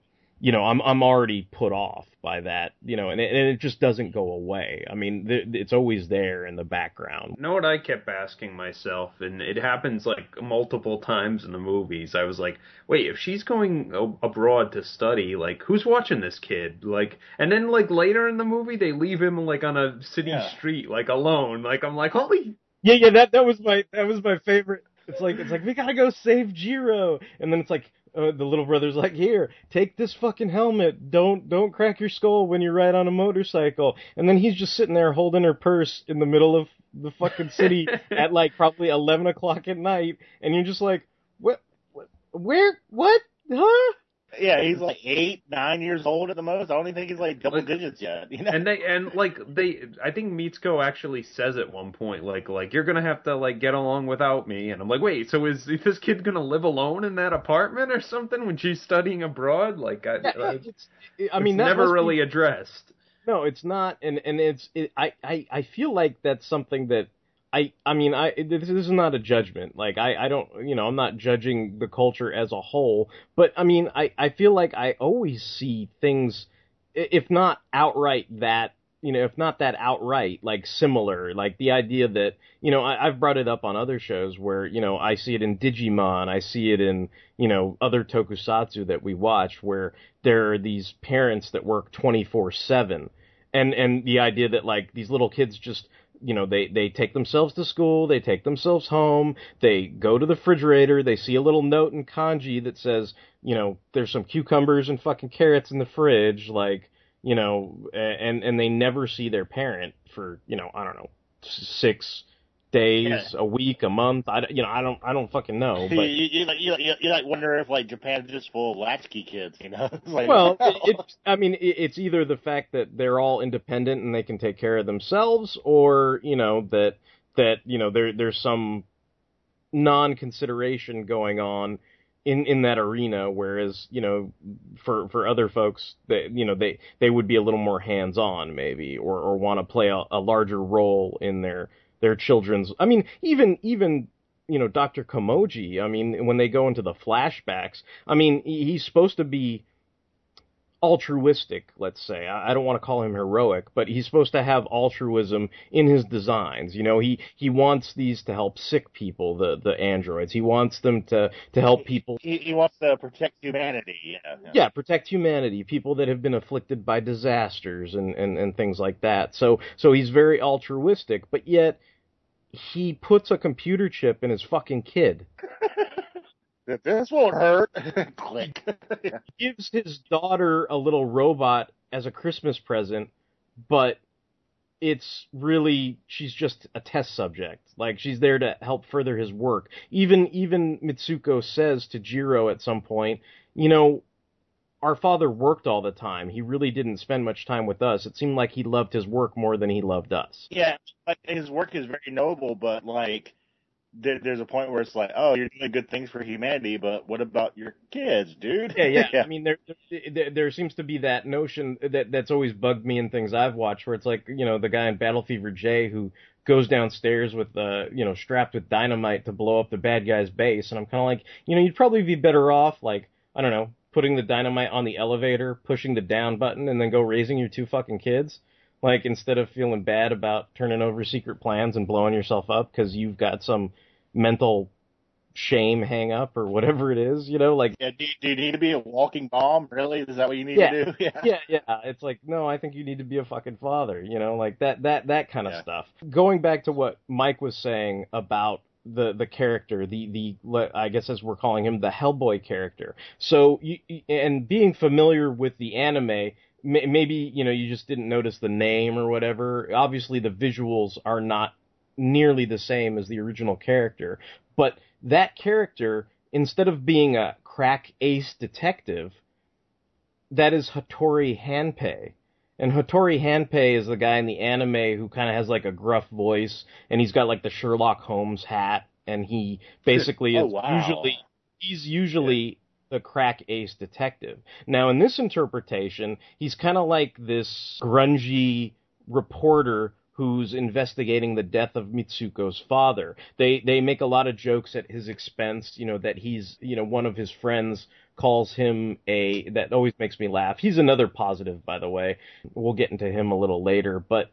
you know I'm I'm already put off by that you know and it, and it just doesn't go away I mean th- it's always there in the background You know what I kept asking myself, and it happens like multiple times in the movies. I was like, wait, if she's going a- abroad to study, like who's watching this kid? Like, and then like later in the movie, they leave him like on a city Yeah. street, like alone. Like I'm like, holy, yeah yeah that that was my that was my favorite it's like it's like we gotta go save Jiro and then it's like uh, the little brother's like here take this fucking helmet. Don't don't crack your skull when you ride on a motorcycle. And then he's just sitting there holding her purse in the middle of the fucking city <laughs> at like probably 11 o'clock at night. And you're just like what, what where what? Huh Yeah, he's like eight, nine years old at the most. I don't even think he's like double digits yet. You know? and they and like they I think Mitsuko actually says at one point like like you're gonna have to like get along without me and I'm like wait so is this kid gonna live alone in that apartment or something when she's studying abroad like I, Yeah, I, it's, I mean it's that never must be- really addressed No, it's not, and and it's it, I I I feel like that's something that I I mean I this, this is not a judgment. Like I I don't you know I'm not judging the culture as a whole, but I mean I I feel like I always see things, if not outright that you know if not that outright like similar. Like the idea that you know I, I've brought it up on other shows where you know I see it in Digimon, I see it in you know other tokusatsu that we watch where there are these parents that work 24/7 and and the idea that like these little kids just you know they they take themselves to school they take themselves home they go to the refrigerator they see a little note in kanji that says you know there's some cucumbers and fucking carrots in the fridge like you know and and they never see their parent for you know i don't know six days Yeah. a week a month i don't- you know i don't i don't fucking know <laughs> you, but you, you, like, you, you, you like wonder if like Japan's just full of latchkey kids, you know? <laughs> Like, well, it, it's I mean, it, it's either the fact that they're all independent and they can take care of themselves, or you know that that you know there there's some non-consideration going on in in that arena, whereas you know for for other folks that you know they they would be a little more hands-on maybe, or or want to play a, a larger role in their their children's. I mean, even even you know Dr. Komoji. I mean, when they go into the flashbacks, I mean he's supposed to be altruistic, let's say. I I don't want to call him heroic, but he's supposed to have altruism in his designs. You know, he he wants these to help sick people, the the androids. He wants them to to help people he, he wants to protect humanity. Yeah. yeah. yeah, protect humanity, people that have been afflicted by disasters and, and, and things like that. So so he's very altruistic, but yet he puts a computer chip in his fucking kid. <laughs> This won't hurt, <laughs> click. yeah. gives his daughter a little robot as a Christmas present, but it's really she's just a test subject. Like she's there to help further his work. Even even Mitsuko says to Jiro at some point, you know, our father worked all the time. He really didn't spend much time with us. It seemed like he loved his work more than he loved us. Yeah, like his work is very noble, but like there, there's a point where it's like, oh, you're doing good things for humanity, but what about your kids, dude? Yeah, yeah. <laughs> I mean, there, there there seems to be that notion that that's always bugged me in things I've watched, where it's like you know the guy in Battle Fever J who goes downstairs with uh you know strapped with dynamite to blow up the bad guy's base, and I'm kind of like, you know, you'd probably be better off like I don't know, putting the dynamite on the elevator, pushing the down button, and then go raising your two fucking kids. Like instead of feeling bad about turning over secret plans and blowing yourself up because you've got some mental shame hang up or whatever it is, you know, like Yeah, do, do you need to be a walking bomb? Really? Is that what you need Yeah. to do? <laughs> Yeah. yeah, yeah. It's like, no, I think you need to be a fucking father, you know, like that, that, that kind of Yeah. stuff. Going back to what Mike was saying about the the character, the the I guess as we're calling him, the Hellboy character. So, you, and being familiar with the anime, may, maybe you know you just didn't notice the name or whatever. Obviously, the visuals are not nearly the same as the original character, but that character, instead of being a crack ace detective, that is Hattori Hanpei. And Hattori Hanpei is the guy in the anime who kind of has like a gruff voice, and he's got like the Sherlock Holmes hat, and he basically Oh, is wow. usually he's usually the crack ace detective. Now in this interpretation, he's kind of like this grungy reporter who's investigating the death of Mitsuko's father. They they make a lot of jokes at his expense, you know, that he's, you know, one of his friends calls him a that always makes me laugh. He's another positive by the way. We'll get into him a little later, but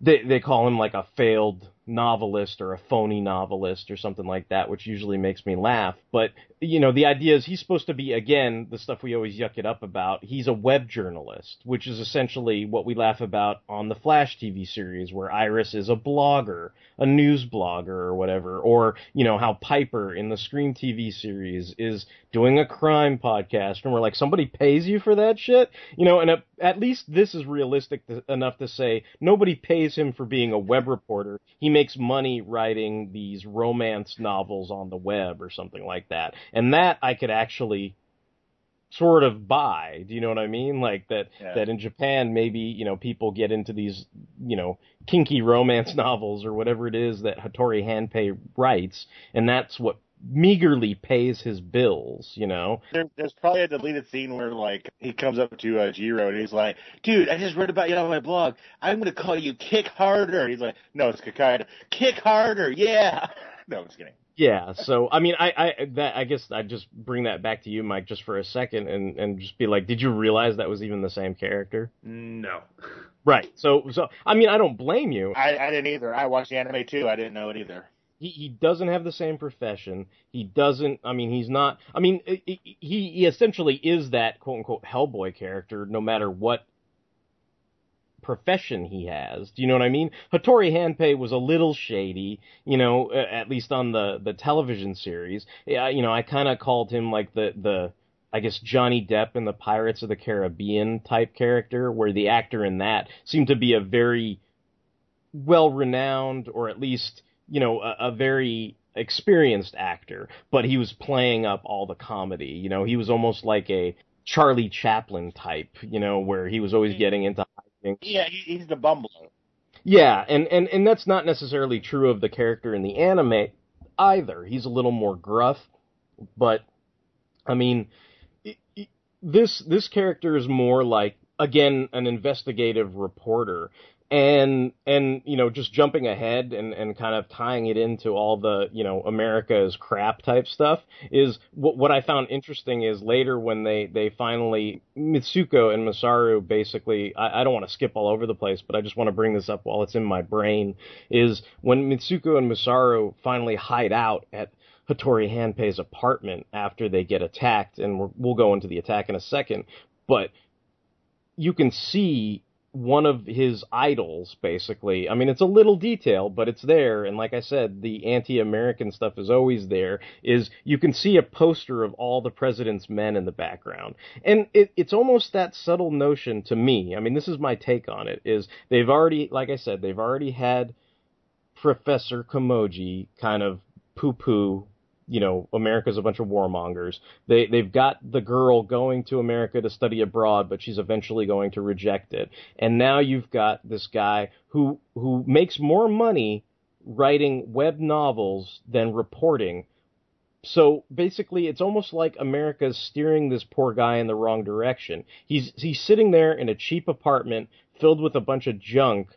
they they call him like a failed novelist or a phony novelist or something like that, which usually makes me laugh. But you know, the idea is he's supposed to be again the stuff we always yuck it up about. He's a web journalist, which is essentially what we laugh about on the Flash TV series, where Iris is a blogger, a news blogger or whatever, or you know how Piper in the Scream TV series is doing a crime podcast, and we're like, somebody pays you for that shit, you know, and at, at least this is realistic enough to say nobody pays him for being a web reporter. He makes money writing these romance novels on the web or something like that. And that I could actually sort of buy. Do you know what I mean? Like that Yeah. that in Japan maybe, you know, people get into these, you know, kinky romance <laughs> novels or whatever it is that Hattori Hanpei writes, and that's what meagerly pays his bills, you know. There, there's probably a deleted scene where like he comes up to uh, Jiro and he's like, "Dude, I just read about you on my blog. I'm gonna call you Kick Harder." He's like, "No, it's Kikaider. Kick Harder, yeah." <laughs> No, I'm just kidding. Yeah, so I mean, I, I that I guess I'd just bring that back to you, Mike, just for a second, and and just be like, did you realize that was even the same character? No. Right. So so I mean, I don't blame you. I, I didn't either. I watched the anime too. I didn't know it either. He he doesn't have the same profession. He doesn't. I mean, he's not. I mean, he he essentially is that quote unquote Hellboy character, no matter what profession he has. Do you know what I mean? Hattori Hanpei was a little shady, you know, at least on the the television series. Yeah, you know, I kind of called him like the the I guess Johnny Depp in the Pirates of the Caribbean type character, where the actor in that seemed to be a very well renowned, or at least you know a, a very experienced actor, but he was playing up all the comedy. You know, he was almost like a Charlie Chaplin type, you know, where he was always mm-hmm. getting into hijinks. Yeah, he's the bumbler. Yeah, and, and, and that's not necessarily true of the character in the anime either. He's a little more gruff, but I mean, this this character is more like again an investigative reporter. And and you know just jumping ahead and, and kind of tying it into all the you know America's crap type stuff is what what I found interesting is later when they they finally Mitsuko and Masaru basically I, I don't want to skip all over the place but I just want to bring this up while it's in my brain is when Mitsuko and Masaru finally hide out at Hattori Hanpei's apartment after they get attacked and we'll go into the attack in a second but you can see one of his idols basically. I mean it's a little detail but it's there. And like i said the anti-american stuff is always there is you can see a poster of all the president's men in the background. And it, it's almost that subtle notion to me i mean this is my take on it is they've already like i said they've already had professor komoji kind of poo-poo you know, America's a bunch of warmongers. They they've got the girl going to America to study abroad, but she's eventually going to reject it. And now you've got this guy who who makes more money writing web novels than reporting. So basically, it's almost like America's steering this poor guy in the wrong direction. He's he's sitting there in a cheap apartment filled with a bunch of junk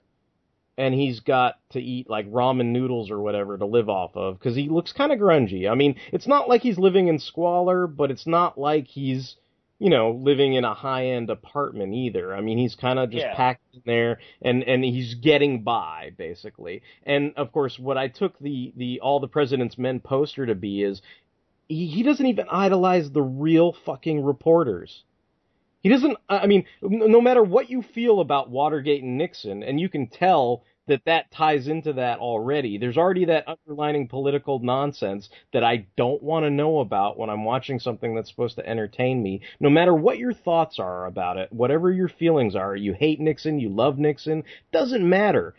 and he's got to eat like ramen noodles or whatever to live off of because he looks kind of grungy. I mean, it's not like he's living in squalor, but it's not like he's, you know, living in a high end apartment either. I mean, he's kind of just Yeah. packed in there and, and he's getting by basically. And of course, what I took the, the All the President's Men poster to be is he, he doesn't even idolize the real fucking reporters. He doesn't. I mean, no matter what you feel about Watergate and Nixon, and you can tell that that ties into that already. There's already that underlining political nonsense that I don't want to know about when I'm watching something that's supposed to entertain me. No matter what your thoughts are about it, whatever your feelings are, you hate Nixon, you love Nixon, doesn't matter.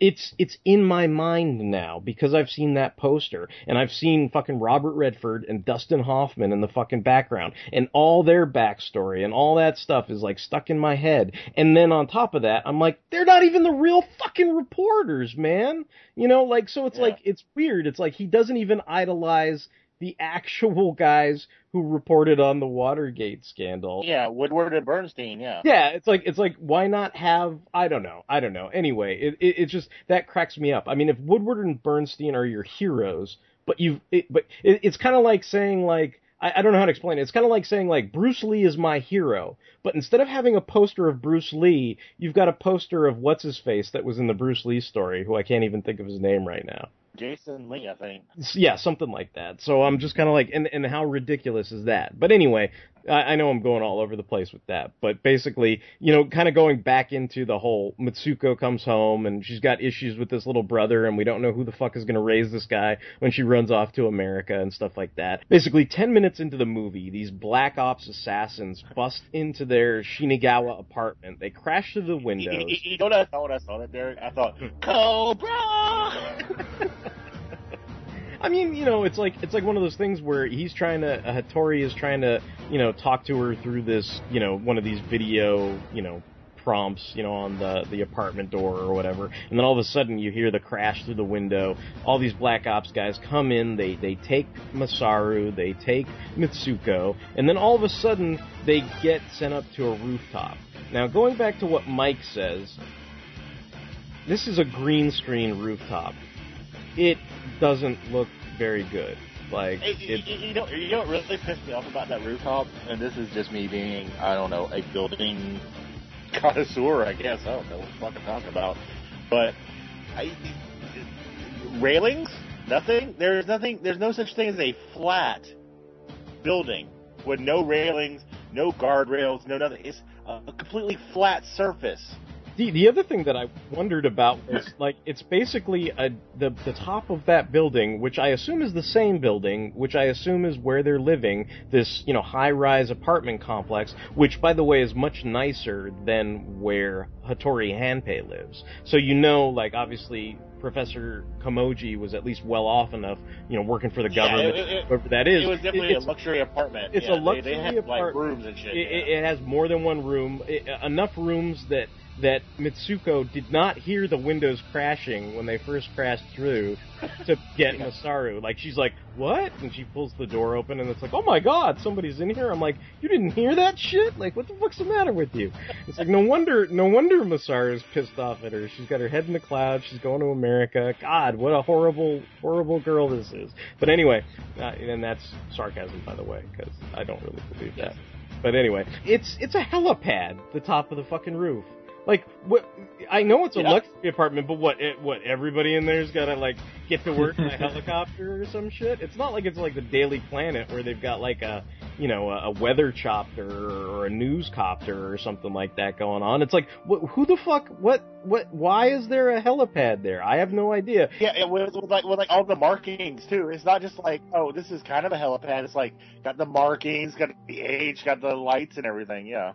It's it's in my mind now because I've seen that poster and I've seen fucking Robert Redford and Dustin Hoffman in the fucking background and all their backstory and all that stuff is like stuck in my head. And then on top of that, I'm like, they're not even the real fucking reporters, man. You know, like so it's Yeah. like it's weird. It's like he doesn't even idolize the actual guys who reported on the Watergate scandal. Yeah, Woodward and Bernstein. Yeah. Yeah, it's like it's like why not have I don't know I don't know. Anyway, it it, it just that cracks me up. I mean, if Woodward and Bernstein are your heroes, but you've it, but it, it's kind of like saying like I, I don't know how to explain it. It's kind of like saying like Bruce Lee is my hero, but instead of having a poster of Bruce Lee, you've got a poster of what's his face that was in the Bruce Lee story, who I can't even think of his name right now. Jason Lee, I think. Yeah, something like that. So I'm just kind of like, and and how ridiculous is that? But anyway, I, I know I'm going all over the place with that, but basically, you know, kind of going back into the whole Mitsuko comes home and she's got issues with this little brother, and we don't know who the fuck is going to raise this guy when she runs off to America and stuff like that. Basically, ten minutes into the movie, these Black Ops assassins bust into their Shinagawa apartment. They crash through the windows. you- you know what I thought when I saw that, Derek? I thought, hmm. Cobra! <laughs> I mean, you know, it's like it's like one of those things where he's trying to uh, Hattori is trying to, you know, talk to her through this, you know, one of these video, you know, prompts, you know, on the the apartment door or whatever. And then all of a sudden you hear the crash through the window. All these Black Ops guys come in, they they take Masaru, they take Mitsuko, and then all of a sudden they get sent up to a rooftop. Now, going back to what Mike says, this is a green screen rooftop. It doesn't look very good. Like you, it, you- you know, you know what really pissed me off about that rooftop? And this is just me being, I don't know, a building <laughs> connoisseur, I guess. I don't know what the fuck I'm talking about. But, I, railings? Nothing? There's nothing, there's no such thing as a flat building with no railings, no guardrails, no nothing. It's a completely flat surface. The the other thing that I wondered about was like it's basically a the the top of that building, which I assume is the same building, which I assume is where they're living. This you know high rise apartment complex, which by the way is much nicer than where Hattori Hanpei lives. So you know, like obviously. Professor Kamoji was at least well off enough, you know, working for the Yeah, government, it- it- whoever that is. It was definitely It's- a luxury apartment. it's yeah, a luxury they, they have, apart- like rooms and shit. it, yeah. it, it has more than one room, it, enough rooms that that Mitsuko did not hear the windows crashing when they first crashed through to get Masaru. Like she's like, "What?" and she pulls the door open, and it's like, "Oh my god, somebody's in here!" I'm like, "You didn't hear that shit? Like, what the fuck's the matter with you?" It's like no wonder, no wonder Masaru's pissed off at her. She's got her head in the clouds. She's going to America. God, what a horrible, horrible girl this is. But anyway, uh, and that's sarcasm, by the way, because I don't really believe that. But anyway, it's it's a helipad, the top of the fucking roof. Like what? I know it's a Yeah. luxury apartment, but what? It, what? Everybody in there's got to like get to work in a <laughs> helicopter or some shit. It's not like it's like the Daily Planet where they've got like a you know a, a weather chopper or a news copter or something like that going on. It's like wh- who the fuck? What? What? Why is there a helipad there? I have no idea. Yeah, with, with like with like all the markings too. It's not just like, oh, this is kind of a helipad. It's like got the markings, got the age, got the lights and everything. Yeah.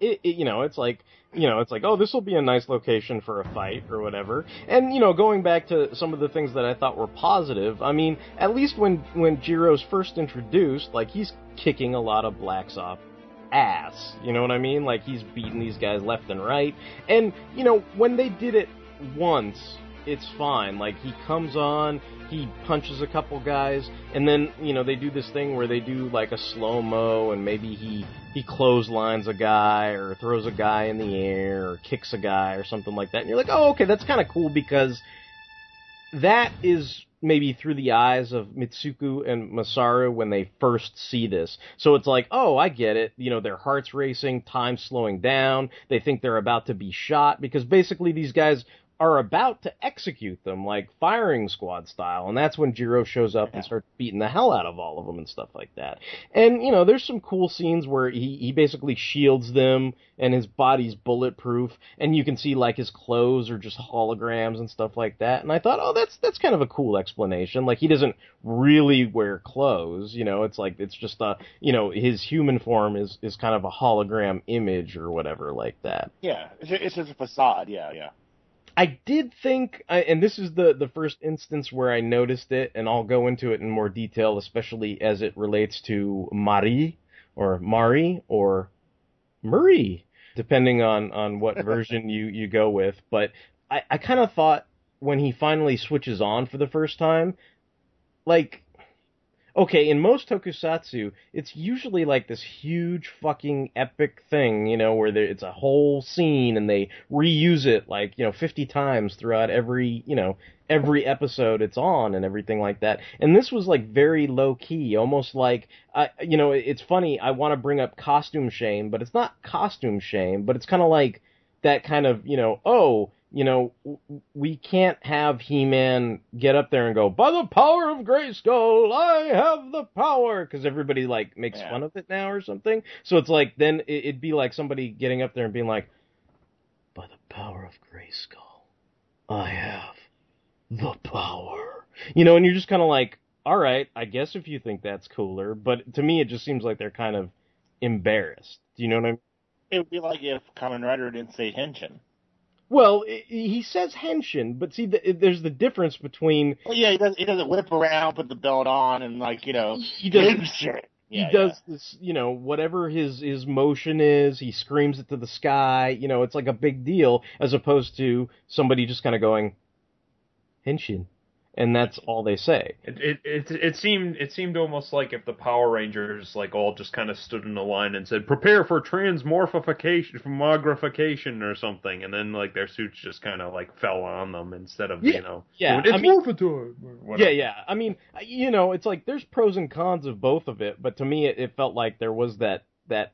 it, it, you know, it's like, you know, it's like, oh, this will be a nice location for a fight or whatever. And you know, going back to some of the things that I thought were positive, I mean, at least when when Jiro's first introduced, like he's kicking a lot of blacks off ass. You know what I mean? Like he's beating these guys left and right. And you know, when they did it once, it's fine. Like he comes on, he punches a couple guys, and then you know they do this thing where they do like a slow mo, and maybe he he clotheslines a guy or throws a guy in the air or kicks a guy or something like that. And you're like, oh, okay, that's kind of cool because that is maybe through the eyes of Mitsuko and Masaru when they first see this. So it's like, oh, I get it. You know, their heart's racing, time's slowing down. They think they're about to be shot because basically these guys are about to execute them like firing squad style and that's when Jiro shows up and starts beating the hell out of all of them and stuff like that. And you know, there's some cool scenes where he he basically shields them and his body's bulletproof and you can see like his clothes are just holograms and stuff like that. And I thought, "Oh, that's that's kind of a cool explanation. Like he doesn't really wear clothes, you know, it's like it's just a, you know, his human form is is kind of a hologram image or whatever like that. Yeah. It's, it's just a facade. Yeah, yeah. I did think, I- and this is the the first instance where I noticed it, and I'll go into it in more detail, especially as it relates to Marie or Mari or Marie, depending on on what <laughs> version you you go with. But I I kind of thought when he finally switches on for the first time, like okay, in most tokusatsu, it's usually like this huge fucking epic thing, you know, where there, it's a whole scene and they reuse it like, you know, 50 times throughout every, you know, every episode it's on and everything like that. And this was like very low key, almost like, I you know, it's funny, I want to bring up costume shame, but it's not costume shame, but it's kind of like that kind of, you know, oh, you know, we can't have He-Man get up there and go, by the power of Grayskull, I have the power, because everybody like makes Yeah. fun of it now or something. So it's like then it- it'd be like somebody getting up there and being like, by the power of Grayskull, I have the power. You know, and you're just kind of like, all right, I guess if you think that's cooler, but to me it just seems like they're kind of embarrassed. Do you know what I mean? It would be like if Kamen Rider didn't say Henshin. Well, he says henshin, but see, the, there's the difference between Well, yeah, he doesn't. He doesn't whip around, put the belt on, and like you know, he does Henshin. he Yeah, does this, you know, whatever his his motion is, he screams it to the sky. You know, it's like a big deal, as opposed to somebody just kind of going henshin, and that's all they say. It, it it it seemed it seemed almost like if the Power Rangers like all just kind of stood in a line and said prepare for transmorphification, mogrification or something, and then like their suits just kind of like fell on them instead of Yeah, you know yeah, doing, I it's mean- morphin' time," or whatever. Yeah, yeah. I mean, you know, it's like there's pros and cons of both of it, but to me, it, it felt like there was that that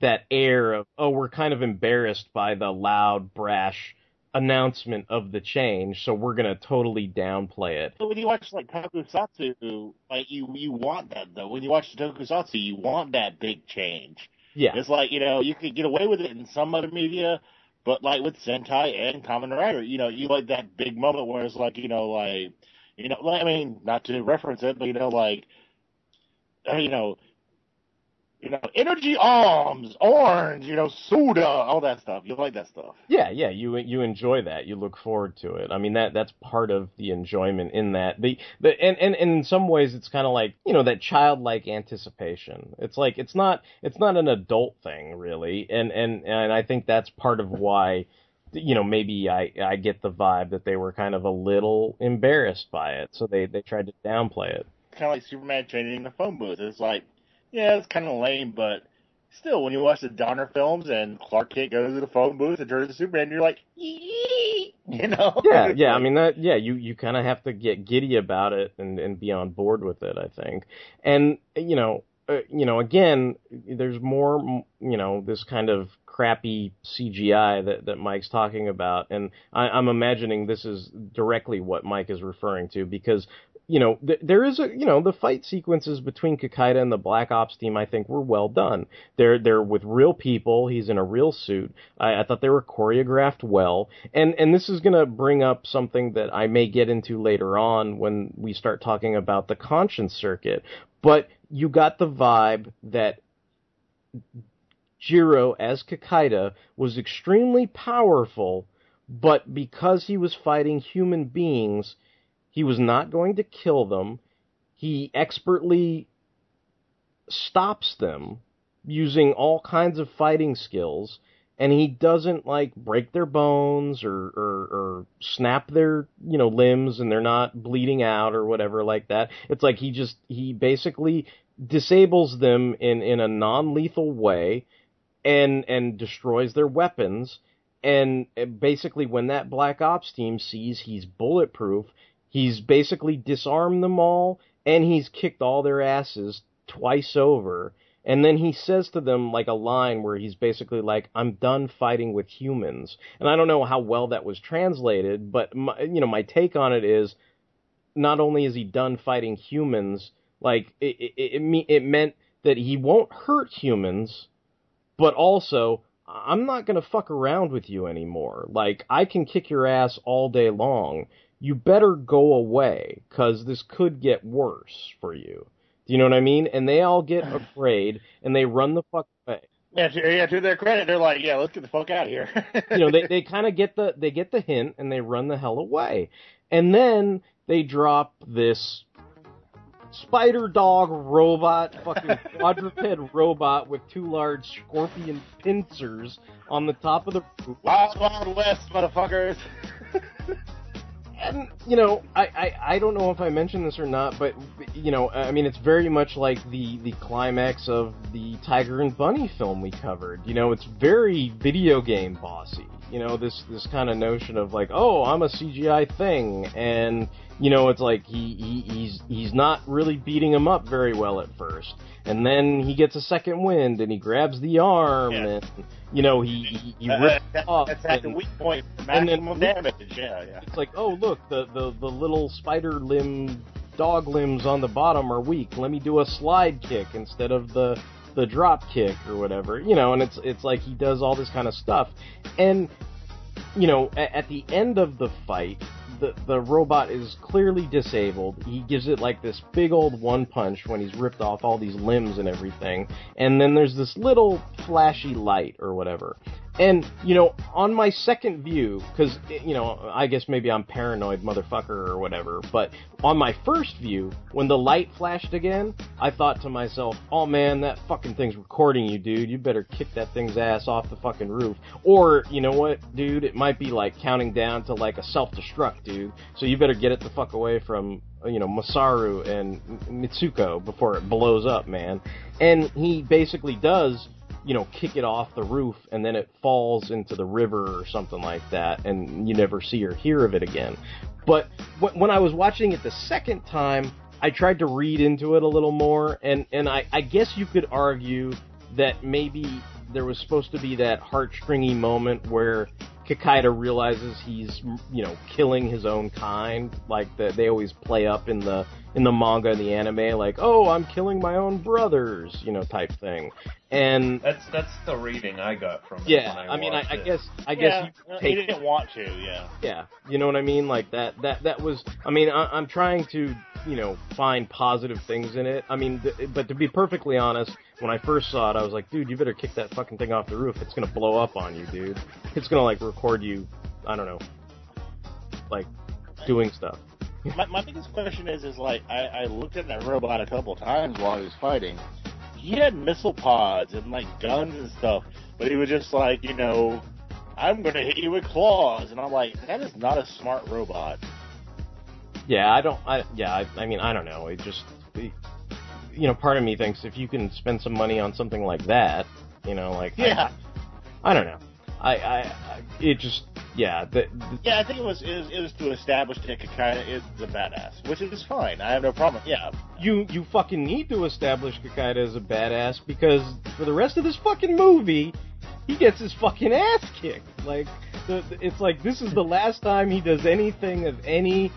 that air of oh, we're kind of embarrassed by the loud, brash announcement of the change, so we're gonna totally downplay it. But when you watch like Tokusatsu, like you you want that though. When you watch Tokusatsu, you want that big change. Yeah, It's like you know you could get away with it in some other media, but like with Sentai and Kamen Rider, you know you like that big moment where it's like you know like you know like, I mean not to reference it, but you know like uh, you know you know energy arms, orange, you know soda, all that stuff. You like that stuff. yeah, yeah. You you enjoy that. You look forward to it. I mean that that's part of the enjoyment in that. The the and and, and in some ways it's kind of like you know that childlike anticipation. It's like it's not it's not an adult thing really, and and and I think that's part of why. You know, maybe I I get the vibe that they were kind of a little embarrassed by it, so they they tried to downplay it. Kind of like Superman changing the phone booth. It's like yeah, it's kind of lame, but. Still, when you watch the Donner films and Clark Kent goes to the phone booth and turns to Superman, you're like, <laughs> you know? yeah, yeah. I mean that. Yeah, you you kind of have to get giddy about it and and be on board with it. I think, and you know, uh, you know, again, there's more, you know, this kind of crappy CGI that that Mike's talking about, and I, I'm imagining this is directly what Mike is referring to because. You know, th- there is a, you know, the fight sequences between Kikaider and the Black Ops team, I think, were well done. They're, they're with real people. He's in a real suit. I, I thought they were choreographed well. And, and this is gonna bring up something that I may get into later on when we start talking about the conscience circuit. But you got the vibe that Jiro as Kakaida was extremely powerful, but because he was fighting human beings, he was not going to kill them. He expertly stops them using all kinds of fighting skills, and he doesn't like break their bones or, or, or snap their you know limbs and they're not bleeding out or whatever like that. It's like he just he basically disables them in in a non-lethal way and and destroys their weapons and basically when that black ops team sees he's bulletproof he's basically disarmed them all and he's kicked all their asses twice over and then he says to them like a line where he's basically like i'm done fighting with humans and i don't know how well that was translated but my, you know my take on it is not only is he done fighting humans like it it, it, it meant that he won't hurt humans but also I'm not to fuck around with you anymore. Like I can kick your ass all day long. You better go away cuz this could get worse for you. Do you know what I mean? And they all get <sighs> afraid and they run the fuck away. Yeah, to, yeah. To their credit, they're like, yeah, let's get the fuck out of here. <laughs> you know, they they kind of get the they get the hint and they run the hell away, and then they drop this spider dog robot, fucking <laughs> quadruped robot with two large scorpion pincers on the top of the roof. Wild Wild West, motherfuckers. <laughs> And you know, I, I I don't know if I mentioned this or not, but you know, I mean, it's very much like the the climax of the Tiger and Bunny film we covered. You know, it's very video game bossy. You know, this this kind of notion of like, oh, I'm a CGI thing, and you know, it's like he, he he's he's not really beating him up very well at first, and then he gets a second wind and he grabs the arm Yeah. and you know he he, he Uh, that- off that's at the and- weak point, and then- maximum damage. Yeah, yeah. it's like, oh look, the, the, the little spider limb dog limbs on the bottom are weak. Let me do a slide kick instead of the the drop kick or whatever. You know, and it's it's like he does all this kind of stuff. And you know, at, at the end of the fight, the the robot is clearly disabled. He gives it like this big old one punch when he's ripped off all these limbs and everything. And then there's this little flashy light or whatever. And you know, on my second view, because you know, I guess maybe I'm paranoid, motherfucker, or whatever. But on my first view, when the light flashed again, I thought to myself, "Oh man, that fucking thing's recording you, dude. You better kick that thing's ass off the fucking roof." Or you know what, dude? It might be like counting down to like a self-destruct, dude. So you better get it the fuck away from you know Masaru and Mitsuko before it blows up, man. And he basically does you know, kick it off the roof and then it falls into the river or something like that and you never see or hear of it again. But when I was watching it the second time, I tried to read into it a little more and, and I, I guess you could argue that maybe there was supposed to be that heartstringy moment where Kikaider realizes he's, you know, killing his own kind, like that they always play up in the in the manga and the anime, like, oh, I'm killing my own brothers, you know, type thing. And That's that's the reading I got from it. yeah, when I, mean, I, watched I guess, I yeah, guess you he take, didn't want to. Yeah. yeah, you know what I mean, like that, that, that was, I mean, I, I'm trying to, you know, find positive things in it. I mean, th- but to be perfectly honest, when I first saw it, I was like, dude, you better kick that fucking thing off the roof. It's gonna blow up on you, dude. It's gonna like record you, I don't know, like doing stuff. <laughs> my, my biggest question is, is like, I, I looked at that robot a couple times while he was fighting. He had missile pods and like guns and stuff, but he was just like, you know, I'm gonna hit you with claws, and I'm like, that is not a smart robot. Yeah, I don't. I yeah, I, I mean, I don't know. It just, it, you know, part of me thinks if you can spend some money on something like that, you know, like Yeah, I, I don't know. I, I, I it just, yeah, the, the, yeah. I think it was it was, it was to establish that Kikaider is a badass, which is fine. I have no problem. Yeah, you you fucking need to establish Kikaider as a badass because for the rest of this fucking movie, he gets his fucking ass kicked. Like, the, the- it's like this is the last time he does anything of any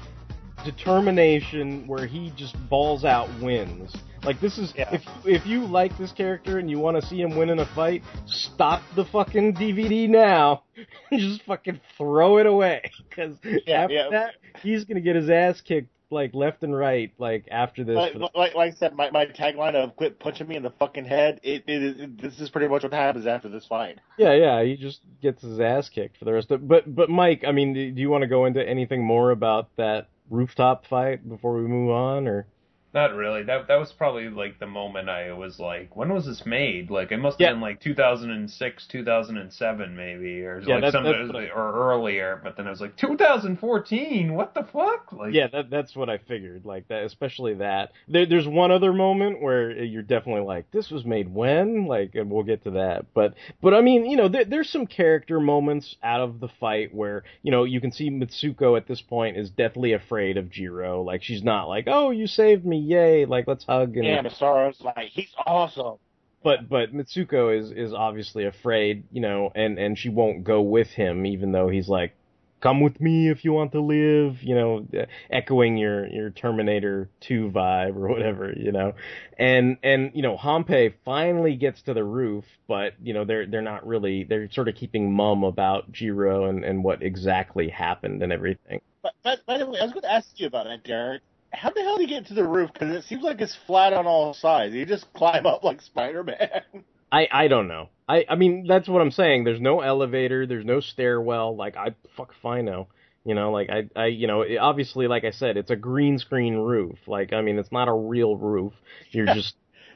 determination where he just balls out wins. Like this is Yeah. if if you like this character and you want to see him win in a fight, stop the fucking DVD now and <laughs> just fucking throw it away because Yeah, after yeah. that he's gonna get his ass kicked like left and right like after this. like, like, like I said, my, my tagline of "Quit punching me in the fucking head." It, it, it this is pretty much what happens after this fight. Yeah, yeah, he just gets his ass kicked for the rest of. But but Mike, I mean, do you want to go into anything more about that rooftop fight before we move on, or? Not really. That that was probably like the moment I was like, when was this made? Like it must have Yeah. been like 2006, 2007 maybe, or Yeah, like that- some that's I- or earlier. But then I was like 2014. What the fuck? Like Yeah, that that's what I figured. Like that, especially that. There, there's one other moment where you're definitely like, this was made when, like, and we'll get to that. But but I mean, you know, there, there's some character moments out of the fight where you know you can see Mitsuko at this point is deathly afraid of Jiro. Like she's not like, oh, you saved me, yay, like let's hug and Yeah, Masaru's like, he's awesome. but but Mitsuko is is obviously afraid, you know, and and she won't go with him, even though he's like, "Come with me if you want to live," you know, echoing your your Terminator Two vibe or whatever, you know, and and you know, Hanpei finally gets to the roof, but you know, they're they're not really they're sort of keeping mum about Jiro and and what exactly happened and everything. But, but by the way, I was going to ask you about that, Derek. How the hell did he get to the roof? Because it seems like it's flat on all sides. You just climb up like Spider Man. <laughs> I I don't know. I I mean that's what I'm saying. There's no elevator. There's no stairwell. Like I fuck if I know. You know, like I, I, you know, it, obviously, like I said, it's a green screen roof. Like, I mean, it's not a real roof. You're <laughs> just,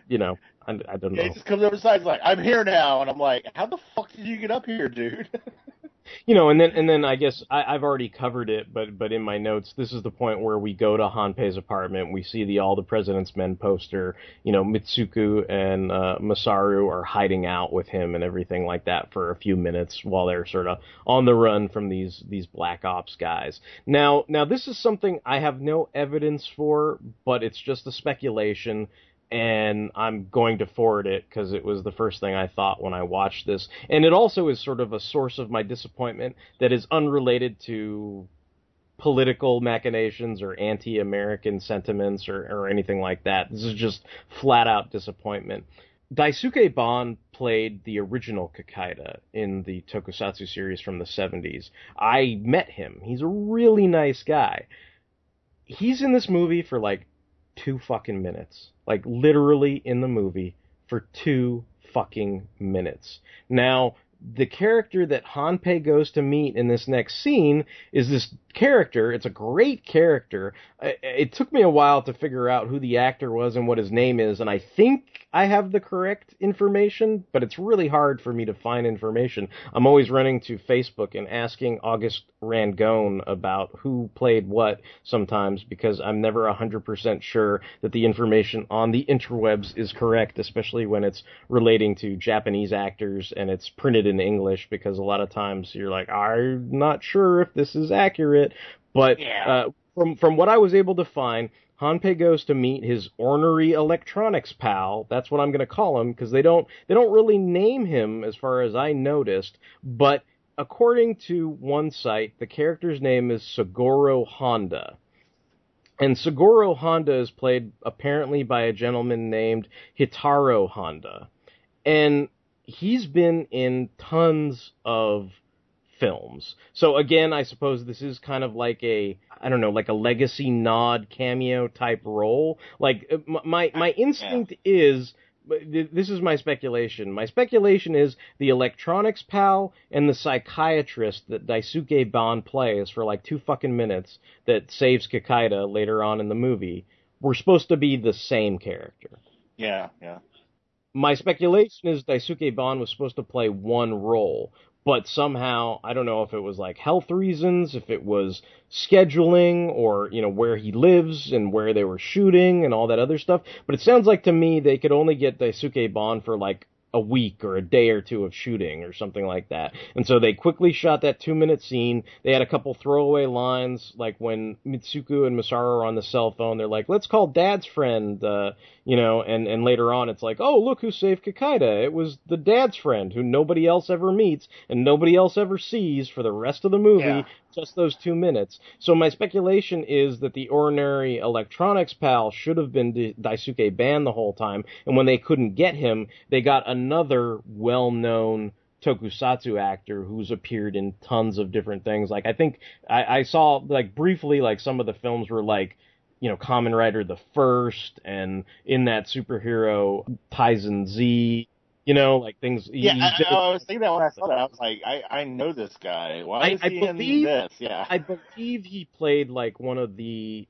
you know, I, I don't know. He just comes over the side, he's like, "I'm here now," and I'm like, "How the fuck did you get up here, dude?" <laughs> you know, and then and then I guess I, I've already covered it, but but in my notes, this is the point where we go to Hanpei's apartment. We see the All the President's Men poster. You know, Mitsuko and uh, Masaru are hiding out with him and everything like that for a few minutes while they're sort of on the run from these these black ops guys. Now now this is something I have no evidence for, but it's just a speculation and I'm going to forward it because it was the first thing I thought when I watched this. And it also is sort of a source of my disappointment that is unrelated to political machinations or anti-American sentiments or, or anything like that. This is just flat out disappointment. Daisuke Ban played the original Kikaider in the Tokusatsu series from the 70s. I met him. He's a really nice guy. He's in this movie for like two fucking minutes. Like literally in the movie for two fucking minutes. Now, the character that Hanpei goes to meet in this next scene is this character. It's a great character. It took me a while to figure out who the actor was and what his name is, and I think I have the correct information, but it's really hard for me to find information. I'm always running to Facebook and asking August Ragone about who played what sometimes because I'm never 100% sure that the information on the interwebs is correct, especially when it's relating to Japanese actors and it's printed in English because a lot of times you're like, I'm not sure if this is accurate, but Yeah. uh, from from what I was able to find, Hanpei goes to meet his ornery electronics pal. That's what I'm going to call him because they don't they don't really name him as far as I noticed. But according to one site, the character's name is Sagoro Honda. And Sagoro Honda is played apparently by a gentleman named Hirotaro Honda. And he's been in tons of films. So again, I suppose this is kind of like a I don't know, like a legacy nod cameo type role. Like uh, my my instinct is this is my speculation. My speculation is the electronics pal and the psychiatrist that Daisuke Ban plays for like two fucking minutes that saves Kikaider later on in the movie were supposed to be the same character yeah, yeah. My speculation is Daisuke Ban was supposed to play one role, but somehow I don't know if it was like health reasons, if it was scheduling, or you know where he lives and where they were shooting and all that other stuff. But it sounds like to me they could only get Daisuke Ban for like a week or a day or two of shooting or something like that. And so they quickly shot that two minute scene. They had a couple throwaway lines, like when Mitsuko and Masaru are on the cell phone, they're like, let's call dad's friend, uh, you know, and, and later on it's like, oh, look who saved Kikaider. It was the dad's friend who nobody else ever meets and nobody else ever sees for the rest of the movie. Yeah. Just those two minutes. So my speculation is that the ordinary electronics pal should have been D- Daisuke Ban the whole time, and when they couldn't get him, they got another well-known tokusatsu actor who's appeared in tons of different things. Like I think I, I saw like briefly like some of the films were like you know Kamen Rider the First and in that superhero Taisen Z. You know, like things. Yeah, I, did- I was thinking that when I saw that, I was like, I, I know this guy. Why is I he believe- in this? Yeah. I believe he played like one of the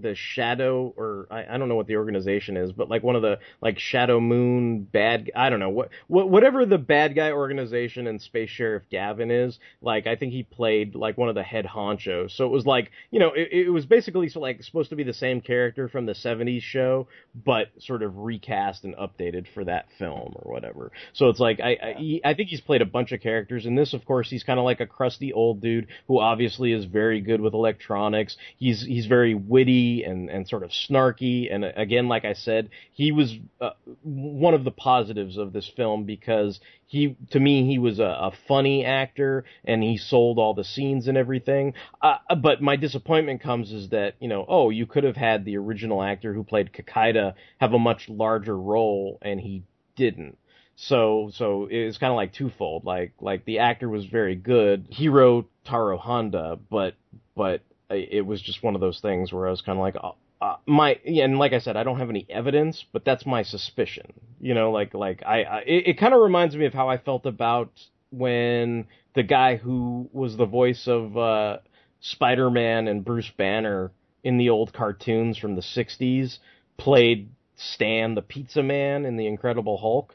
the shadow or I, I don't know what the organization is, but like one of the like Shadow Moon bad I don't know what, what whatever the bad guy organization in Space Sheriff Gavan is. Like I think he played like one of the head honchos. So it was like you know it, it was basically so like supposed to be the same character from the '70s show, but sort of recast and updated for that film or whatever. So it's like I I, he, I think he's played a bunch of characters. In this, of course, he's kind of like a crusty old dude who obviously is very good with electronics. He's he's very witty and and sort of snarky. And uh, again, like I said, he was uh, one of the positives of this film because he to me he was a, a funny actor and he sold all the scenes and everything. Uh, but my disappointment comes is that you know oh you could have had the original actor who played Kikaider have a much larger role and he didn't. So so it's kind of like twofold. Like like the actor was very good, Hiro Taro Honda, but but it was just one of those things where I was kind of like. Uh, uh, my yeah, and like I said, I don't have any evidence, but that's my suspicion You know, like like I, I it, it kind of reminds me of how I felt about when the guy who was the voice of uh, Spider-Man and Bruce Banner in the old cartoons from the '60s played Stan the Pizza Man in the Incredible Hulk.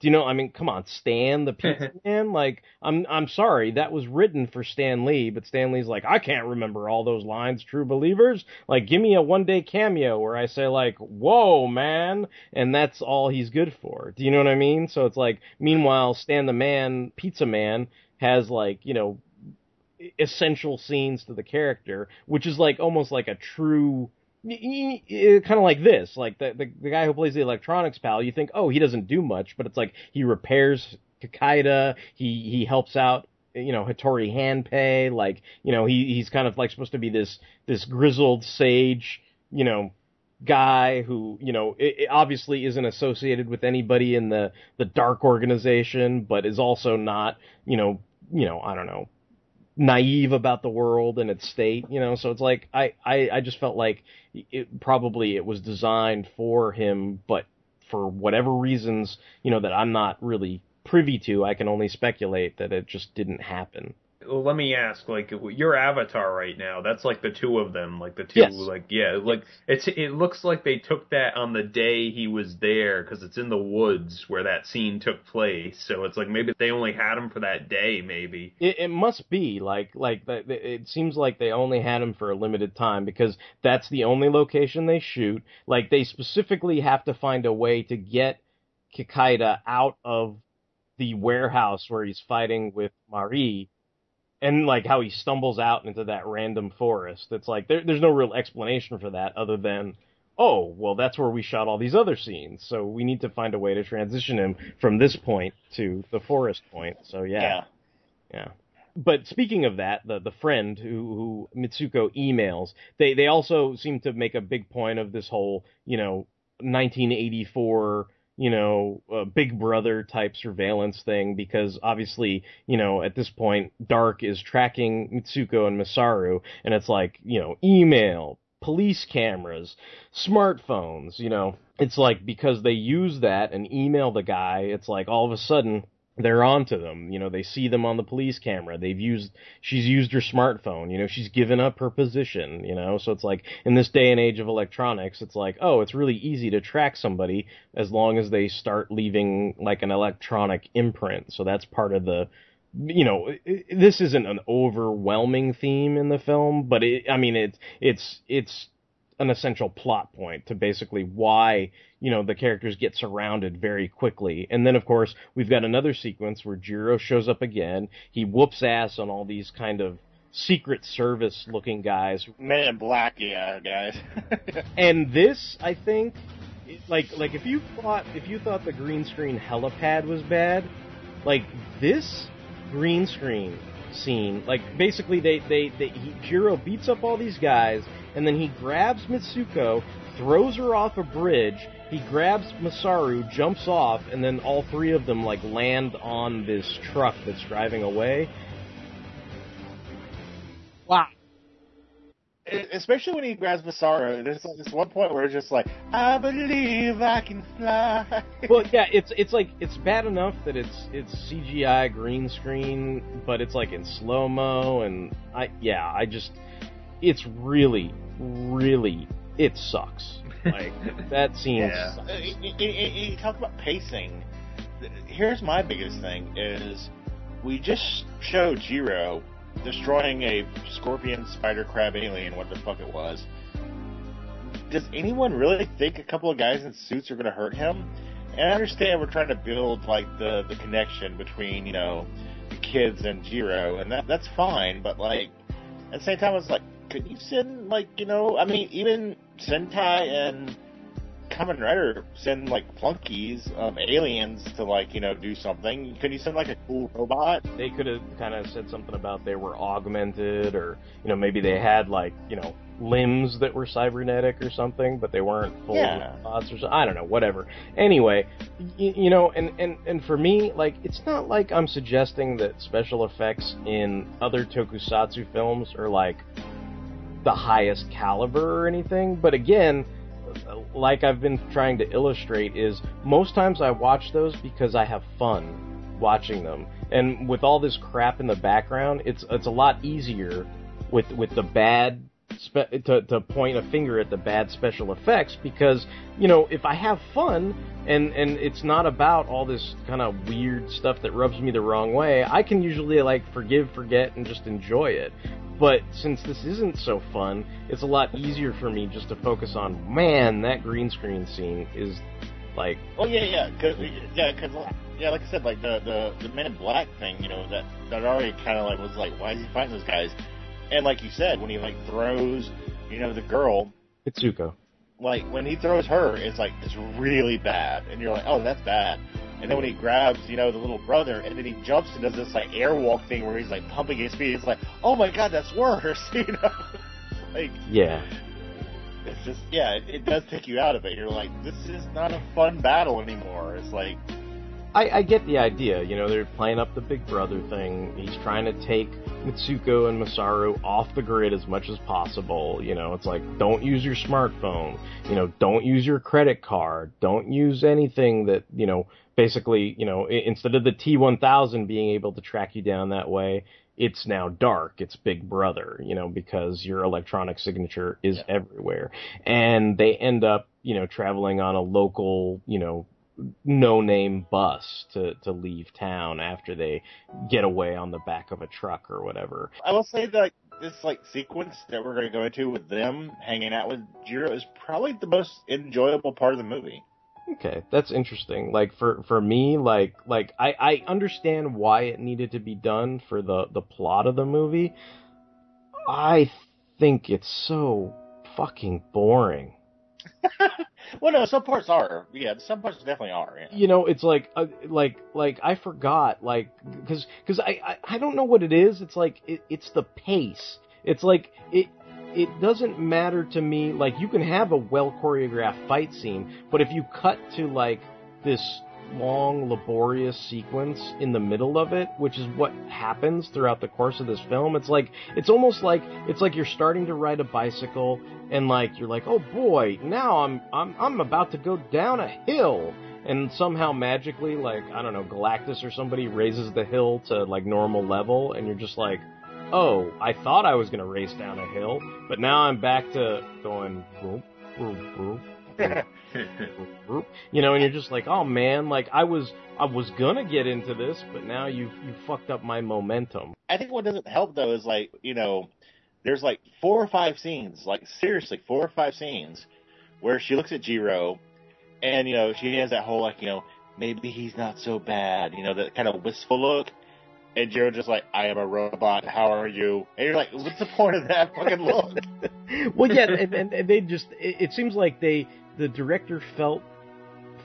Do you know? I mean, come on, Stan the Pizza <laughs> Man. Like, I'm I'm sorry, that was written for Stan Lee, but Stan Lee's like, I can't remember all those lines. True believers, like, give me a one day cameo where I say like, "Whoa, man," and that's all he's good for. Do you know what I mean? So it's like, meanwhile, Stan the Man, Pizza Man, has like, you know, essential scenes to the character, which is like almost like a true Uh, kind of like this, like the, the, the guy who plays the electronics pal. You think, oh, he doesn't do much, but it's like he repairs Kikaider. He he helps out, you know, Hattori Hanpei. Like you know, he he's kind of like supposed to be this this grizzled sage, you know, guy who you know it, it obviously isn't associated with anybody in the the dark organization, but is also not, you know, you know, I don't know, naive about the world and its state, you know. So it's like I, I, I just felt like it probably it was designed for him, but for whatever reasons, you know, that I'm not really privy to, I can only speculate that it just didn't happen well, let me ask, like your avatar right now, that's like the two of them, like the two, yes. like yeah, like it's it looks like they took that on the day he was there because it's in the woods where that scene took place. So it's like maybe they only had him for that day, maybe. It, it must be like like it seems like they only had him for a limited time because that's the only location they shoot. Like they specifically have to find a way to get Kikaider out of the warehouse where he's fighting with Marie and like how he stumbles out into that random forest. It's like there, there's no real explanation for that other than oh well that's where we shot all these other scenes so we need to find a way to transition him from this point to the forest point so yeah yeah, yeah. but speaking of that the the friend who who mitsuko emails they they also seem to make a big point of this whole you know 1984 you know, Big Brother type surveillance thing because obviously, you know, at this point, Dark is tracking Mitsuko and Masaru, and it's like, you know, email, police cameras, smartphones, you know. It's like because they use that and email the guy, it's like all of a sudden they're onto them. You know, they see them on the police camera. They've used, she's used her smartphone. You know, she's given up her position. You know, so it's like in this day and age of electronics, it's like, oh, it's really easy to track somebody as long as they start leaving like an electronic imprint. So that's part of the, you know, this isn't an overwhelming theme in the film, but it, I mean, it's, it's, it's an essential plot point to basically why you know the characters get surrounded very quickly. And then of course we've got another sequence where Jiro shows up again. He whoops ass on all these kind of secret service looking guys. Men in black yeah guys. <laughs> And this i think like like if you thought if you thought the green screen helipad was bad like this green screen scene like basically they they, they he, Jiro beats up all these guys and then he grabs Mitsuko, throws her off a bridge. He grabs Masaru, jumps off, and then all three of them like land on this truck that's driving away. Wow. Especially when he grabs Masaru, there's like this one point where it's just like, "I believe I can fly." well, yeah, it's it's like it's bad enough that it's it's CGI green screen, but it's like in slow mo, and I yeah, I just it's really, really, it sucks. Like <laughs> that scene. Yeah. Uh, you talk about pacing. Here's my biggest thing: is we just showed Jiro destroying a scorpion, spider, crab, alien, what the fuck it was. Does anyone really think a couple of guys in suits are going to hurt him? And I understand we're trying to build like the the connection between you know the kids and Jiro, and that that's fine. But like at the same time, it's like could you send like you know? I mean, even Sentai and Kamen Rider send like flunkies of aliens to like you know do something. Could you send like a cool robot? They could have kind of said something about they were augmented, or you know maybe they had like you know limbs that were cybernetic or something, but they weren't full yeah. robots or something. I don't know, whatever. Anyway, you, you know, and and and for me, like it's not like I'm suggesting that special effects in other tokusatsu films are like the highest caliber or anything, but again, like I've been trying to illustrate, is most times I watch those because I have fun watching them, and with all this crap in the background, it's it's a lot easier with with the bad spe- to to point a finger at the bad special effects because you know if I have fun and and it's not about all this kind of weird stuff that rubs me the wrong way, I can usually like forgive, forget, and just enjoy it. But since this isn't so fun, it's a lot easier for me just to focus on man that green screen scene is like Oh yeah, yeah, cause, yeah, cause, yeah, like I said, like the the the Men in Black thing, you know, that that already kind of like was like, why is he fighting those guys? And like you said, when he like throws, you know, the girl, Mitsuko. like when he throws her, it's like it's really bad, and you're like, oh, that's bad. And then when he grabs, you know, the little brother, and then he jumps and does this like airwalk thing where he's like pumping his feet. It's like, oh my god, that's worse, <laughs> you know. like Yeah. it's just, yeah, it, it does take you out of it. You're like, this is not a fun battle anymore. It's like, I, I get the idea. You know, they're playing up the big brother thing. He's trying to take Mitsuko and Masaru off the grid as much as possible. You know, it's like, don't use your smartphone. You know, don't use your credit card. Don't use anything that, you know, basically, you know, instead of the T1000 being able to track you down that way, it's now dark. It's Big Brother, you know, because your electronic signature is Yeah. everywhere. And they end up, you know, traveling on a local, you know, no name bus to, to leave town after they get away on the back of a truck or whatever. I will say that this like sequence that we're going to go into with them hanging out with Jiro is probably the most enjoyable part of the movie. Okay, that's interesting. Like for for me, like like I I understand why it needed to be done for the the plot of the movie. I think it's so fucking boring. <laughs> Well, no, some parts are. Yeah, some parts definitely are. Yeah. You know, it's like uh, like like I forgot like cuz cuz I, I I don't know what it is. It's like it, it's the pace. It's like it it doesn't matter to me like you can have a well choreographed fight scene, but if you cut to like this long laborious sequence in the middle of it, which is what happens throughout the course of this film, it's like it's almost like it's like you're starting to ride a bicycle and like you're like, "Oh boy, now I'm I'm I'm about to go down a hill." And somehow magically like, I don't know, Galactus or somebody raises the hill to like normal level and you're just like, "Oh, I thought I was going to race down a hill, but now I'm back to going boop, boop, boop." <laughs> you know, and you're just like, "Oh man, like I was I was to get into this, but now you you fucked up my momentum." I think what doesn't help though is like you know, there's like four or five scenes, like seriously four or five scenes, where she looks at Jiro, and you know she has that whole like you know maybe he's not so bad, you know that kind of wistful look. And Jiro just like, I am a robot. How are you? And you're like, what's the point of that fucking look? <laughs> well, yeah, and, and, and they just it, it seems like they the director felt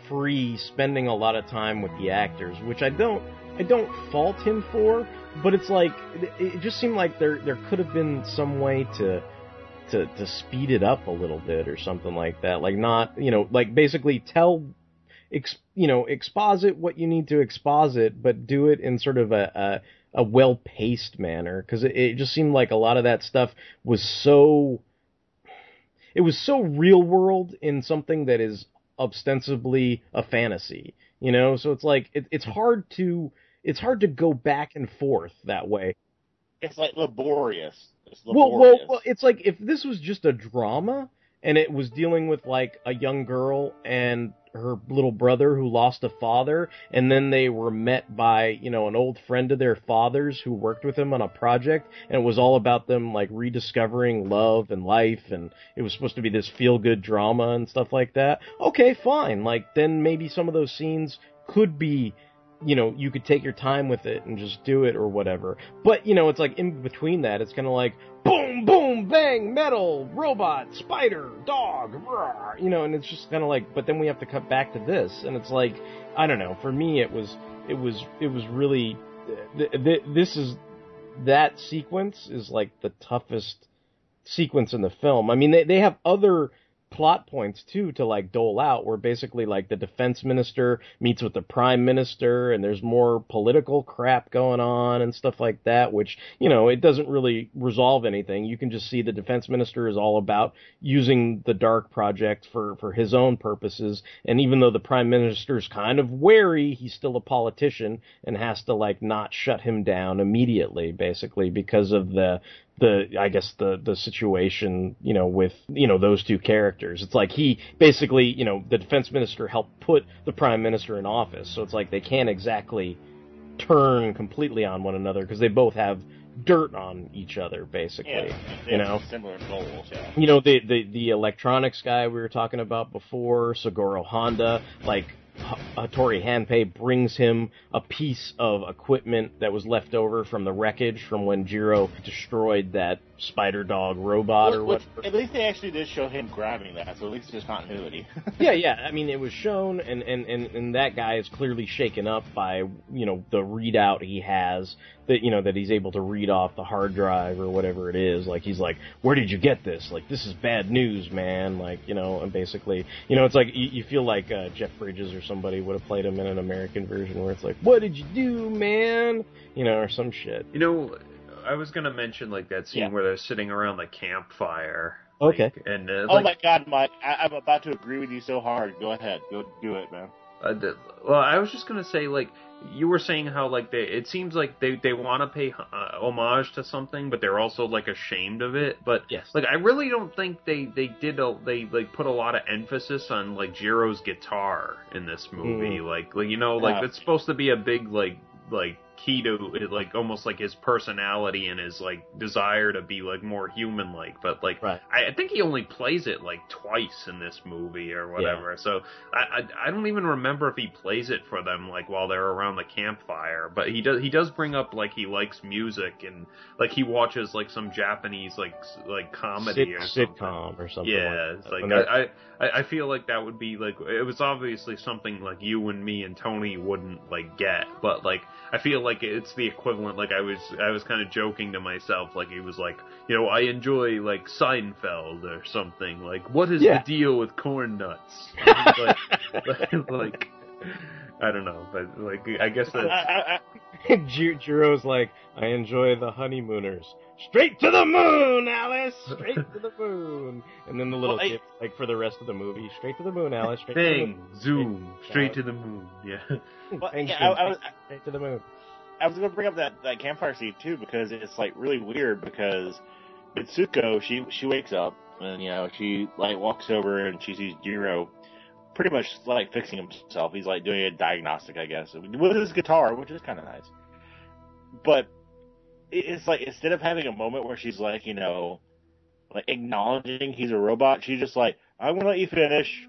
free spending a lot of time with the actors, which I don't I don't fault him for, but it's like it, just seemed like there there could have been some way to to to speed it up a little bit or something like that. Like not, you know, like basically tell ex, you know, exposit what you need to exposit, but do it in sort of a a, a well paced manner because it, it just seemed like a lot of that stuff was so it was so real world in something that is ostensibly a fantasy, you know. So it's like it, it's hard to it's hard to go back and forth that way. It's like laborious. It's Well, laborious. well, well, it's like if this was just a drama and it was dealing with like a young girl and her little brother who lost a father and then they were met by you know an old friend of their father's who worked with him on a project and it was all about them like rediscovering love and life and it was supposed to be this feel good drama and stuff like that. Okay fine. Like then maybe some of those scenes could be you know, you could take your time with it and just do it or whatever. But, you know, it's like in between that, it's kind of like boom, boom, bang, metal, robot, spider, dog, you know, and it's just kind of like, but then we have to cut back to this. And it's like, I don't know, for me, it was, it was, it was really, th- th- this is, that sequence is like the toughest sequence in the film. I mean, they, they have other plot points too to like dole out where basically like the defense minister meets with the prime minister and there's more political crap going on and stuff like that which you know it doesn't really resolve anything. You can just see the defense minister is all about using the dark project for for his own purposes. And even though the prime minister's kind of wary he's still a politician and has to like not shut him down immediately basically because of the the I guess the the situation you know with you know those two characters. It's like he basically you know the defense minister helped put the prime minister in office, so it's like they can't exactly turn completely on one another because they both have dirt on each other basically Yeah, they you have know similar goals. Yeah. you know the, the the electronics guy we were talking about before Sagoro Honda like H- uh, Hattori Hanpei brings him a piece of equipment that was left over from the wreckage from when Jiro destroyed that spider dog robot or what. at least they actually did show him grabbing that, so at least there's continuity. <laughs> yeah, yeah. I mean, it was shown, and, and, and, and that guy is clearly shaken up by you know the readout he has that you know that he's able to read off the hard drive or whatever it is. Like he's like, where did you get this? Like this is bad news, man. Like you know, and basically, you know, it's like you, you feel like uh, Jeff Bridges or somebody would have played him in an American version where it's like, what did you do, man? You know, or some shit. You know, I was gonna mention like that scene Yeah. where they're sitting around the campfire. Okay. like, and uh, oh like, my god, Mike! I, I'm about to agree with you so hard. Go ahead, go do it, man. Uh, the, well, I was just gonna say, like you were saying, how like they, it seems like they they want to pay uh, homage to something, but they're also like ashamed of it. But Yes. like I really don't think they they did a, they like put a lot of emphasis on like Jiro's guitar in this movie. Like like you know like Yeah. it's supposed to be a big like like key to like almost like his personality and his like desire to be like more human like. But like Right. I, I think he only plays it like twice in this movie or whatever. So I, I I don't even remember if he plays it for them like while they're around the campfire. But he does he does bring up like he likes music and like he watches like some Japanese like like comedy Sit- or something. sitcom or something. Yeah, like it's like I, I I feel like that would be like it was obviously something like you and me and Tony wouldn't like get, but like I feel like it's the equivalent. Like I was I was kind of joking to myself, like he was like, you know, I enjoy like Seinfeld or something. Like, what is Yeah. the deal with corn nuts? <laughs> like, <laughs> like, I don't know, but like I guess I, that I, I, <laughs> Jiro's like, I enjoy the honeymooners. Straight to the moon, Alice! Straight to the moon! And then the little Well, I- kid, like for the rest of the movie, straight to the moon, Alice, straight to the moon. zoom, straight to the the moon. Yeah. moon. Well, yeah, I- I was- straight to the moon. I was gonna bring up that, that campfire scene too because it's like really weird because Mitsuko she she wakes up and you know she like walks over and she sees Jiro pretty much like fixing himself. He's like doing a diagnostic, I guess, with his guitar, which is kind of nice. But it's like instead of having a moment where she's like you know like acknowledging he's a robot, she's just like I'm gonna let you finish.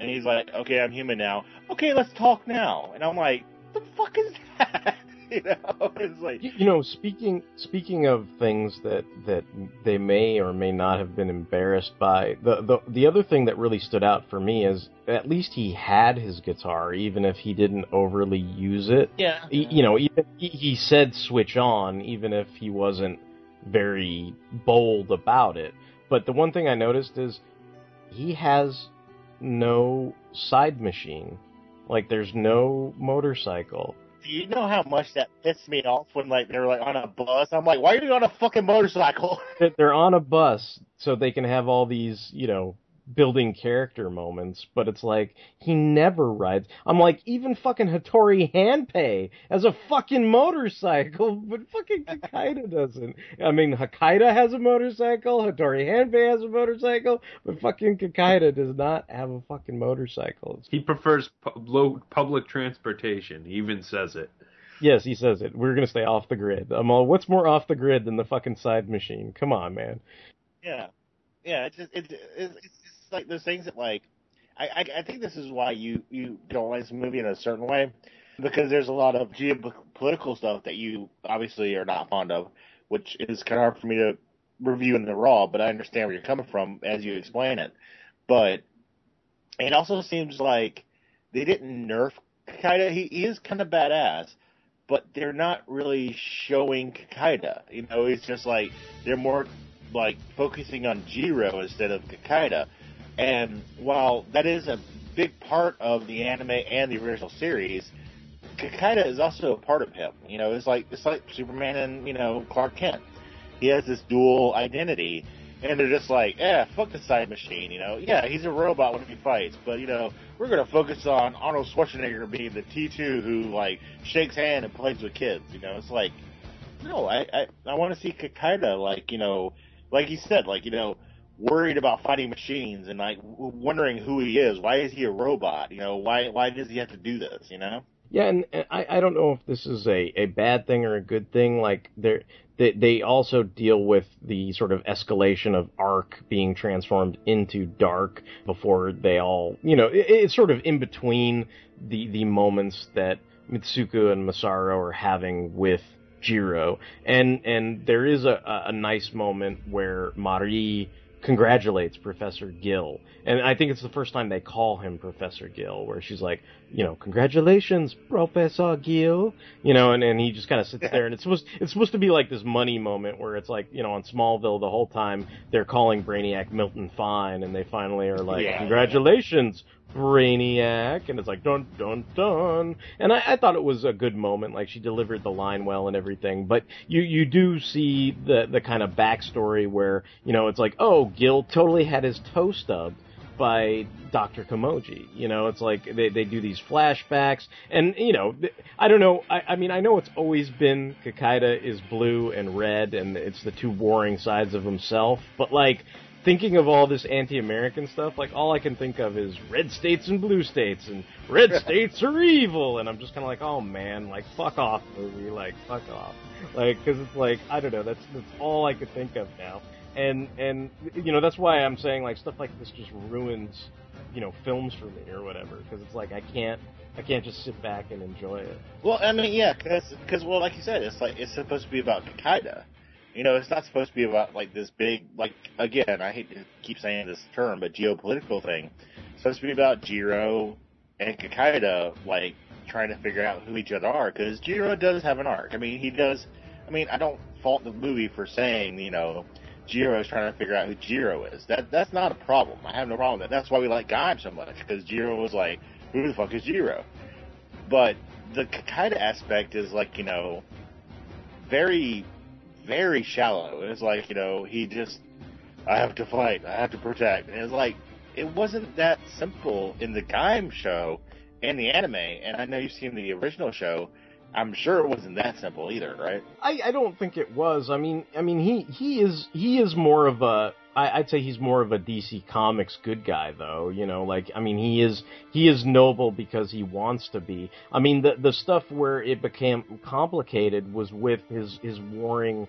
And he's like, okay, I'm human now. Okay, let's talk now. And I'm like, the fuck is that? <laughs> you know, it's like, You, you know, speaking speaking of things that that they may or may not have been embarrassed by, the the the other thing that really stood out for me is at least he had his guitar, even if he didn't overly use it. yeah, He- you know, even he, he said switch on, even if he wasn't very bold about it. But the one thing I noticed is he has no side machine. Like there's no motorcycle. Do you know how much that pissed me off when like they were like on a bus? I'm like, why are you on a fucking motorcycle? <laughs> They're on a bus so they can have all these, you know, building character moments, but it's like he never rides. I'm like, even fucking Hattori Hanpei as a fucking motorcycle, <laughs> but fucking Kikaider doesn't. I mean, Hakaider has a motorcycle, Hattori Hanpei has a motorcycle, but fucking Kikaider does not have a fucking motorcycle. He prefers pu- low public transportation. He even says it. yes, he says it. We're gonna stay off the grid. I'm all, what's more off the grid than the fucking side machine? Come on, man. yeah, yeah. It's just, it's it's it's like those things that like I, I I think this is why you you don't like this movie in a certain way because there's a lot of geopolitical stuff that you obviously are not fond of, which is kind of hard for me to review in the raw. But I understand where you're coming from as you explain it. But it also seems like they didn't nerf Kikaider. He, he is kind of badass, but they're not really showing Kikaider. You know, it's just like they're more like focusing on Jiro instead of Kikaider. And while that is a big part of the anime and the original series, Kikaider is also a part of him. You know, it's like it's like Superman and you know Clark Kent. He has this dual identity, and they're just like, eh, fuck the side machine. You know, yeah, he's a robot when he fights, but you know, we're gonna focus on Arnold Schwarzenegger being the T2 who like shakes hand and plays with kids. You know, it's like, no, I I, I want to see Kikaider like you know, like he said, like you know worried about fighting machines and like wondering who he is. Why is he a robot? You know, why why does he have to do this? You know? Yeah, and, and I I don't know if this is a a bad thing or a good thing. Like they they also deal with the sort of escalation of Arc being transformed into Dark before they all you know it, it's sort of in between the the moments that Mitsuko and Masaru are having with Jiro, and and there is a, a nice moment where Mari congratulates Professor Gill. And I think it's the first time they call him Professor Gill, where she's like, you know, congratulations, Professor Gill. You know, and, and he just kind of sits there and it's supposed it's supposed to be like this money moment where it's like, you know, on Smallville the whole time they're calling Brainiac Milton Fine and they finally are like, Yeah. congratulations, Brainiac, and it's like dun dun dun. And I, I thought it was a good moment, like she delivered the line well and everything. But you you do see the the kind of backstory where you know it's like, oh, Gill totally had his toe stubbed by Dr. Komyoji. You know, it's like they, they do these flashbacks, and you know, I don't know. I, I mean, I know it's always been Kikaider is blue and red, and it's the two warring sides of himself. But like thinking of all this anti-American stuff, like all I can think of is red states and blue states, and red <laughs> states are evil, and I'm just kind of like, oh man, like fuck off, movie, like fuck off, like because it's like I don't know, that's that's all I could think of now, and and you know that's why I'm saying like stuff like this just ruins, you know, films for me or whatever, because it's like I can't I can't just sit back and enjoy it. Well, I mean, yeah, because well, like you said, it's like it's supposed to be about Kikaider. You know, it's not supposed to be about like this big, like again, I hate to keep saying this term, but geopolitical thing. It's supposed to be about Jiro and Kikaider, like trying to figure out who each other are. Because Jiro does have an arc. I mean, he does. I mean, I don't fault the movie for saying, you know, Jiro is trying to figure out who Jiro is. That that's not a problem. I have no problem with that. That's why we like Gaim so much because Jiro was like, who the fuck is Jiro? But the Kikaider aspect is like, you know, very, very shallow. It's like, you know, he just, I have to fight, I have to protect. And it's like, it wasn't that simple in the Gaim show and the anime. And I know you've seen the original show. I'm sure it wasn't that simple either, right? I, I don't think it was. I mean, I mean, he he is he is more of a. I, I'd say he's more of a DC Comics good guy, though. You know, like I mean, he is he is noble because he wants to be. I mean, the the stuff where it became complicated was with his his warring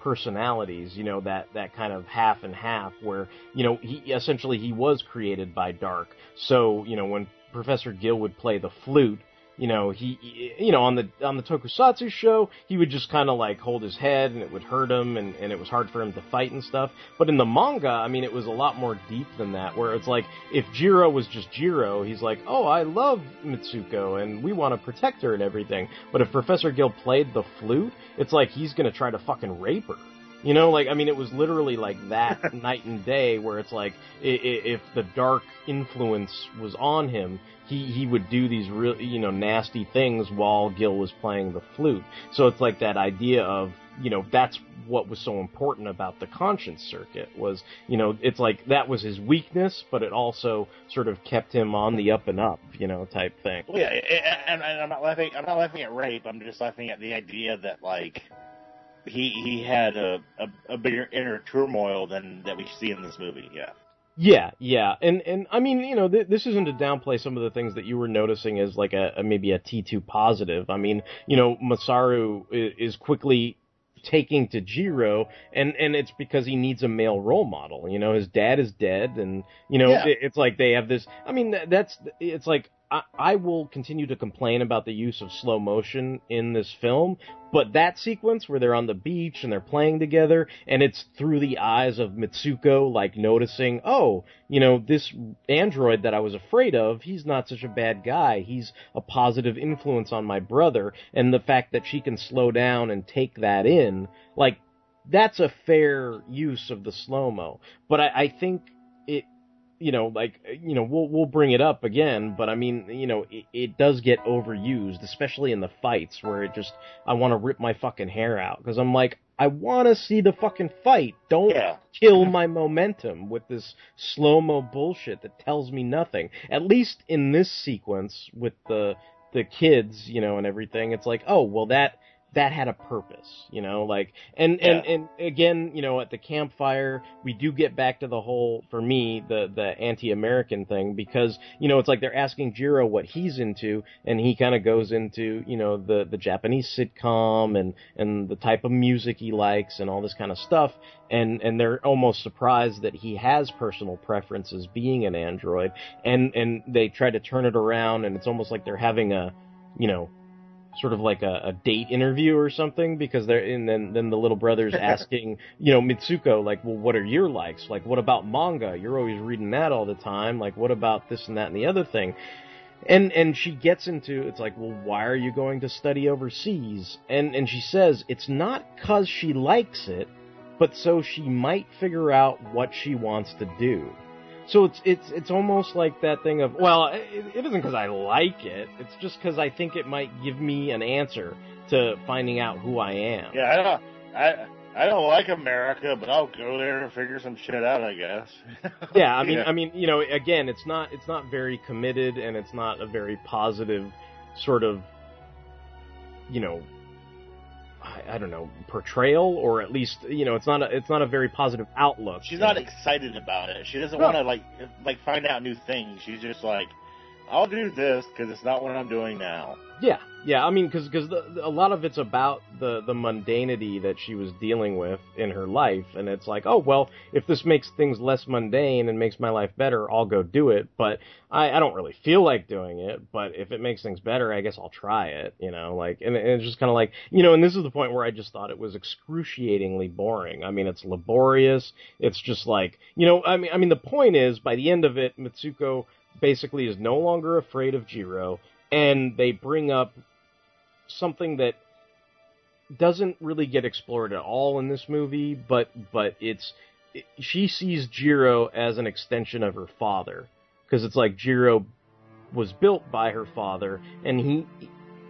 personalities. You know, that that kind of half and half, where you know he essentially he was created by Dark. So you know when Professor Gill would play the flute you know he you know on the on the tokusatsu show he would just kind of like hold his head and it would hurt him and, and it was hard for him to fight and stuff. But in the manga i mean it was a lot more deep than that where it's like if jiro was just jiro he's like oh i love mitsuko and we want to protect her and everything. But if professor gill played the flute it's like he's gonna try to fucking rape her. You know, like I mean, it was literally like that <laughs> night and day, where it's like if the dark influence was on him, he he would do these real, you know, nasty things while Gill was playing the flute. So it's like that idea of you know that's what was so important about the conscience circuit was you know it's like that was his weakness, but it also sort of kept him on the up and up, you know, type thing. Well, yeah, and, and I'm not laughing. I'm not laughing at rape. I'm just laughing at the idea that like he he had a a, a bigger inner turmoil than that we see in this movie. Yeah. Yeah, yeah, and and I mean, you know, th- this isn't to downplay some of the things that you were noticing as like a, a maybe a T two positive. I mean, you know, Masaru is, is quickly taking to Jiro, and and it's because he needs a male role model. You know, his dad is dead, and you know, Yeah. it, it's like they have this. I mean, that's it's like. I, will continue to complain about the use of slow motion in this film, but that sequence where they're on the beach and they're playing together, and it's through the eyes of Mitsuko, like noticing, oh, you know, this android that I was afraid of, he's not such a bad guy. He's a positive influence on my brother. And the fact that she can slow down and take that in, like, that's a fair use of the slow mo. But I, I think it, you know, like you know, we'll we'll bring it up again, but I mean, you know, it, it does get overused, especially in the fights where it just I want to rip my fucking hair out because I'm like, I want to see the fucking fight. Don't Yeah. kill my momentum with this slow mo bullshit that tells me nothing. At least in this sequence with the the kids, you know, and everything, it's like, oh, well that that had a purpose, you know, like and and and again, you know, at the campfire, we do get back to the whole for me the the anti-American thing because you know it's like they're asking Jiro what he's into, and he kind of goes into you know the the Japanese sitcom and and the type of music he likes and all this kind of stuff, and and they're almost surprised that he has personal preferences being an android, and and they try to turn it around, and it's almost like they're having a you know sort of like a, a date interview or something because they're and then then the little brother's <laughs> asking you know Mitsuko like well what are your likes? Like what about manga? You're always reading that all the time. Like what about this and that and the other thing? And and she gets into it's like well why are you going to study overseas? And and she says it's not cuz she likes it but so she might figure out what she wants to do so it's it's it's almost like that thing of well, it, it isn't because I like it. It's just because I think it might give me an answer to finding out who I am. Yeah, I don't. I I don't like America, but I'll go there and figure some shit out. I guess. <laughs> Yeah, I mean, Yeah. I mean, you know, again, it's not it's not very committed, and it's not a very positive sort of, you know, I, don't know, portrayal, or at least you know, it's not a it's not a very positive outlook. She's not excited about it. She doesn't No. want to like like find out new things. She's just like, I'll do this because it's not what I'm doing now. Yeah, yeah. I mean, because because a lot of it's about the the mundanity that she was dealing with in her life, and it's like, oh well, if this makes things less mundane and makes my life better, I'll go do it. But I, I don't really feel like doing it. But if it makes things better, I guess I'll try it. You know, like, and, and it's just kind of like, you know, and this is the point where I just thought it was excruciatingly boring. I mean, it's laborious. It's just like, you know, I mean, I mean, the point is, by the end of it, Mitsuko basically is no longer afraid of Jiro and they bring up something that doesn't really get explored at all in this movie, but but it's it, she sees Jiro as an extension of her father because it's like Jiro was built by her father, and he.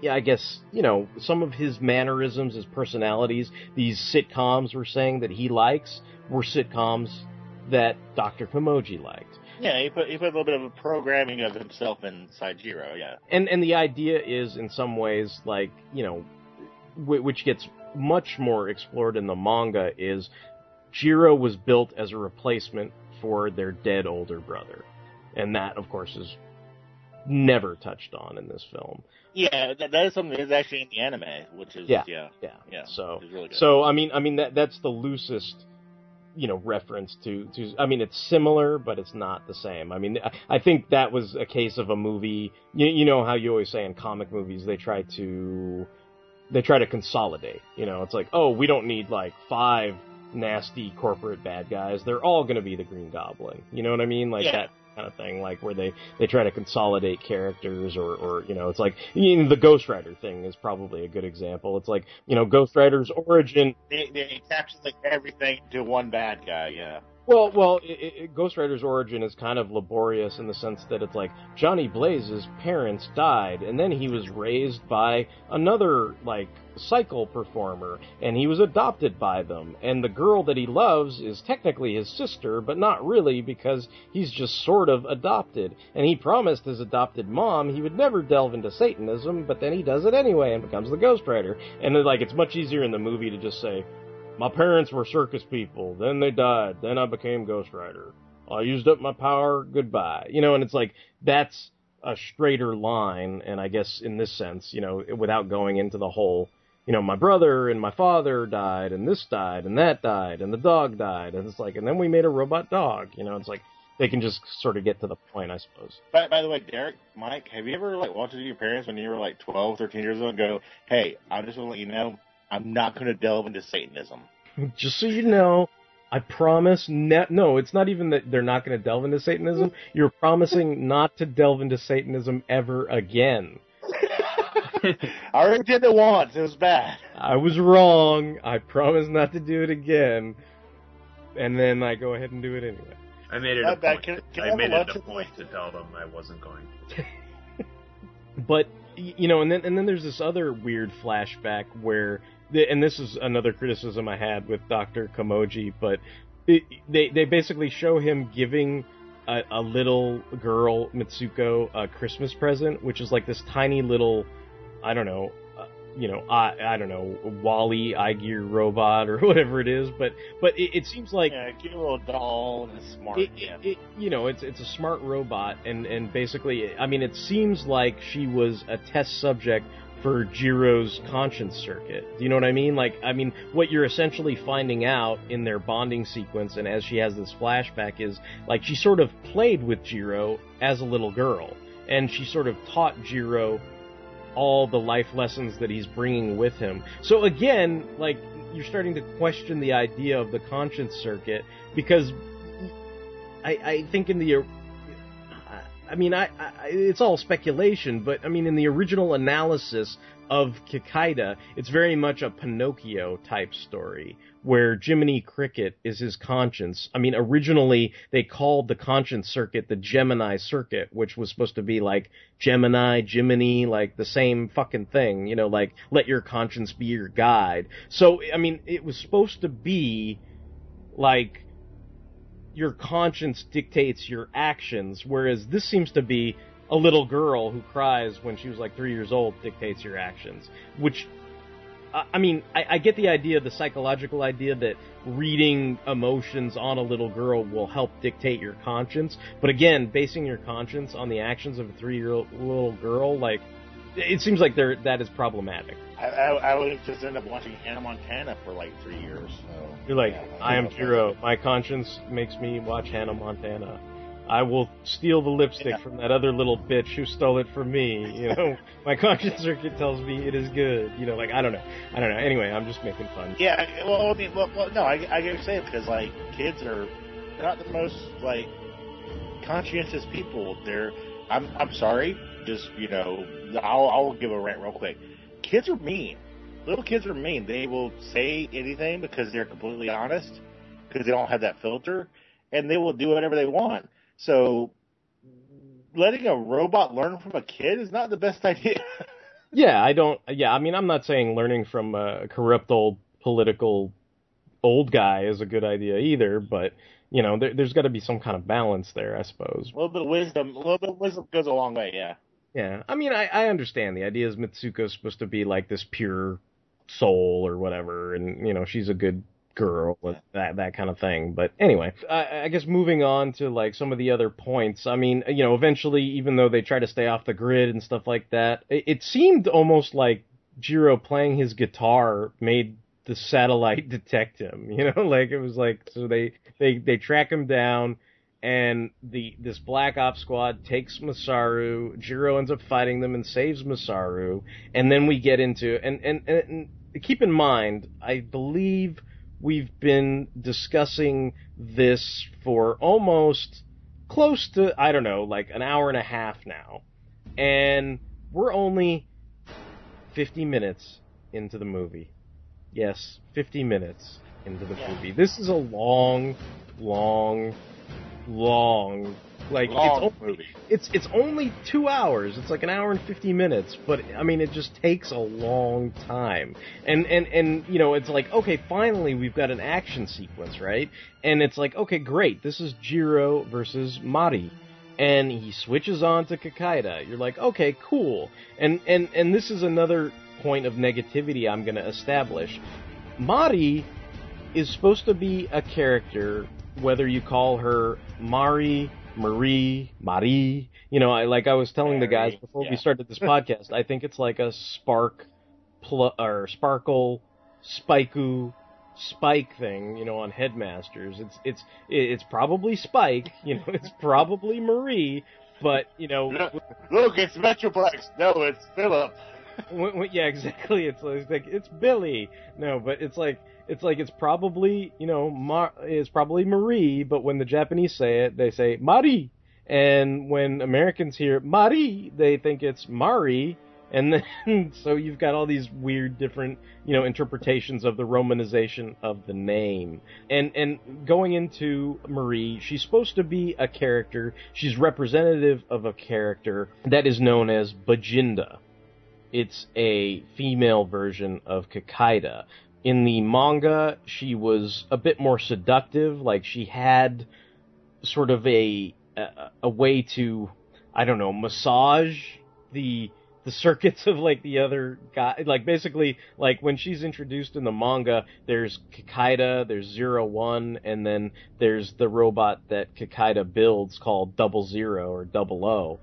Yeah, I guess, you know, some of his mannerisms, his personalities, these sitcoms were saying that he likes were sitcoms that Dr. Komyoji liked. Yeah, he put he put a little bit of a programming of himself inside Jiro. Yeah. and and the idea is in some ways like you know wh- which gets much more explored in the manga is Jiro was built as a replacement for their dead older brother and that of course is never touched on in this film Yeah, that, that is something that is actually in the anime, which is Yeah. yeah, yeah yeah. so really so I mean I mean that that's the loosest you know reference to to I mean it's similar but it's not the same. I mean I, I think that was a case of a movie you, you know how you always say in comic movies they try to they try to consolidate. You know, it's like, "Oh, we don't need like five nasty corporate bad guys. They're all going to be the Green Goblin." You know what I mean? Like Yeah. that kind of thing like where they they try to consolidate characters or or you know it's like you know, the ghost rider thing is probably a good example it's like you know ghost rider's origin they, they encapsulate everything to one bad guy. Yeah. Well, well, it, it, origin is kind of laborious in the sense that it's like Johnny Blaze's parents died, and then he was raised by another like cycle performer, and he was adopted by them. And the girl that he loves is technically his sister, but not really because he's just sort of adopted. And he promised his adopted mom he would never delve into Satanism, but then he does it anyway and becomes the Ghost Rider. And like, it's much easier in the movie to just say, my parents were circus people. Then they died. Then I became Ghost Rider. I used up my power. Goodbye. You know, and it's like that's a straighter line. And I guess in this sense, you know, without going into the whole, you know, my brother and my father died, and this died, and that died, and the dog died, and it's like, and then we made a robot dog. You know, it's like they can just sort of get to the point, I suppose. By, by the way, Derek, Mike, have you ever like watched your parents when you were like 12, 13 years old and go, "Hey, I just want to let you know, I'm not going to delve into Satanism." <laughs> Just so you know, I promise. Ne- no, it's not even that they're not going to delve into Satanism. <laughs> You're promising not to delve into Satanism ever again. <laughs> I already did it once. It was bad. I was wrong. I promise not to do it again. And then I go ahead and do it anyway. I made it Not a bad. point. Can- can I I made it a point to tell them I wasn't going. to. but you know, and then and then there's this other weird flashback where, the, and this is another criticism I had with Doctor Komyoji, but it, they they basically show him giving a, a little girl Mitsuko a Christmas present, which is like this tiny little, I don't know. uh, You know, I I don't know, Wally Igear robot or <laughs> whatever it is, but but it, it seems like yeah, cute little doll and a smart. it, it, it, you know, it's it's a smart robot, and and basically, I mean, it seems like she was a test subject for Jiro's conscience circuit. Do you know what I mean? Like, I mean, what you're essentially finding out in their bonding sequence, and as she has this flashback, is like she sort of played with Jiro as a little girl, and she sort of taught Jiro all the life lessons that he's bringing with him. So again, like you're starting to question the idea of the conscience circuit because I, I think in the I mean I, I it's all speculation, but I mean in the original analysis of Kikaider, it's very much a Pinocchio type story where Jiminy Cricket is his conscience. I mean, originally they called the conscience circuit the Gemini circuit, which was supposed to be like Gemini, Jiminy, like the same fucking thing, you know, like let your conscience be your guide. So, I mean, it was supposed to be like your conscience dictates your actions, whereas this seems to be a little girl who cries when she was like three years old dictates your actions, which I mean, I, I get the idea, the psychological idea that reading emotions on a little girl will help dictate your conscience. But again, basing your conscience on the actions of a three-year-old little girl, like, it seems like there that is problematic. I, I, I would just end up watching Hannah Montana for like three years. So You're like, yeah, I am Jiro. My conscience makes me watch Hannah Montana. I will steal the lipstick Yeah. from that other little bitch who stole it from me. You know, <laughs> my conscience circuit <laughs> tells me it is good. You know, like I don't know, I don't know. Anyway, I'm just making fun. Yeah, well, I mean, well, well no, I, I get what you're saying because like kids are not the most like conscientious people. They're, I'm, I'm sorry, just you know, I'll, I'll give a rant real quick. Kids are mean. Little kids are mean. They will say anything because they're completely honest because they don't have that filter, and they will do whatever they want. So, letting a robot learn from a kid is not the best <laughs> idea. Yeah, I don't. Yeah, I mean, I'm not saying learning from a corrupt old political old guy is a good idea either, but you know, there, there's got to be some kind of balance there, I suppose. a little bit of wisdom, a little bit of wisdom goes a long way. Yeah. Yeah, I mean, I, I understand the idea is Mitsuko's supposed to be like this pure soul or whatever, and you know she's a good girl, and that that kind of thing. But anyway, I, I guess moving on to like some of the other points. I mean, you know, eventually, even though they try to stay off the grid and stuff like that, it, it seemed almost like Jiro playing his guitar made the satellite <laughs> detect him. You know, <laughs> like it was like so they they they track him down and the this black ops squad takes Masaru. Jiro ends up fighting them and saves Masaru, and then we get into and and, and keep in mind, I believe we've been discussing this for almost close to I don't know, like an hour and a half now, and we're only fifty minutes into the movie. Yes, fifty minutes into the Yeah. movie. This is a long, long, long. Like Long it's only, movie. it's it's only two hours. It's like an hour and fifty minutes, but I mean, it just takes a long time. And and and you know, it's like okay, finally we've got an action sequence, right? And it's like okay, great. This is Jiro versus Mari, and he switches on to Kakaida. You're like okay, cool. And and and this is another point of negativity I'm going to establish. Mari is supposed to be a character, whether you call her Mari, Marie, Marie. You know, I, like I was telling the guys Mary, before we started this podcast, I think it's like a spark, pl- or sparkle, spiku, spike thing. You know, on Headmasters, it's it's it's probably Spike. You know, <laughs> it's probably Marie, but you know, Look, look, it's Metroplex. No, it's Philip. Yeah, exactly. It's like it's Billy. No, but it's like it's like it's probably you know Mar- it's probably Marie, but when the Japanese say it, they say Mari, and when Americans hear Mari, they think it's Mari, And then, <laughs> so you've got all these weird different, you know, interpretations of the romanization of the name. And, and going into Marie, she's supposed to be a character, she's representative of a character that is known as Bijinder. It's a female version of Kikaider. In the manga, she was a bit more seductive, like she had sort of a, a, a way to, I don't know, massage the the circuits of like the other guy like basically like when she's introduced in the manga there's Kikaider, there's Zero One, and then there's the robot that Kikaider builds called Double Zero or Double O.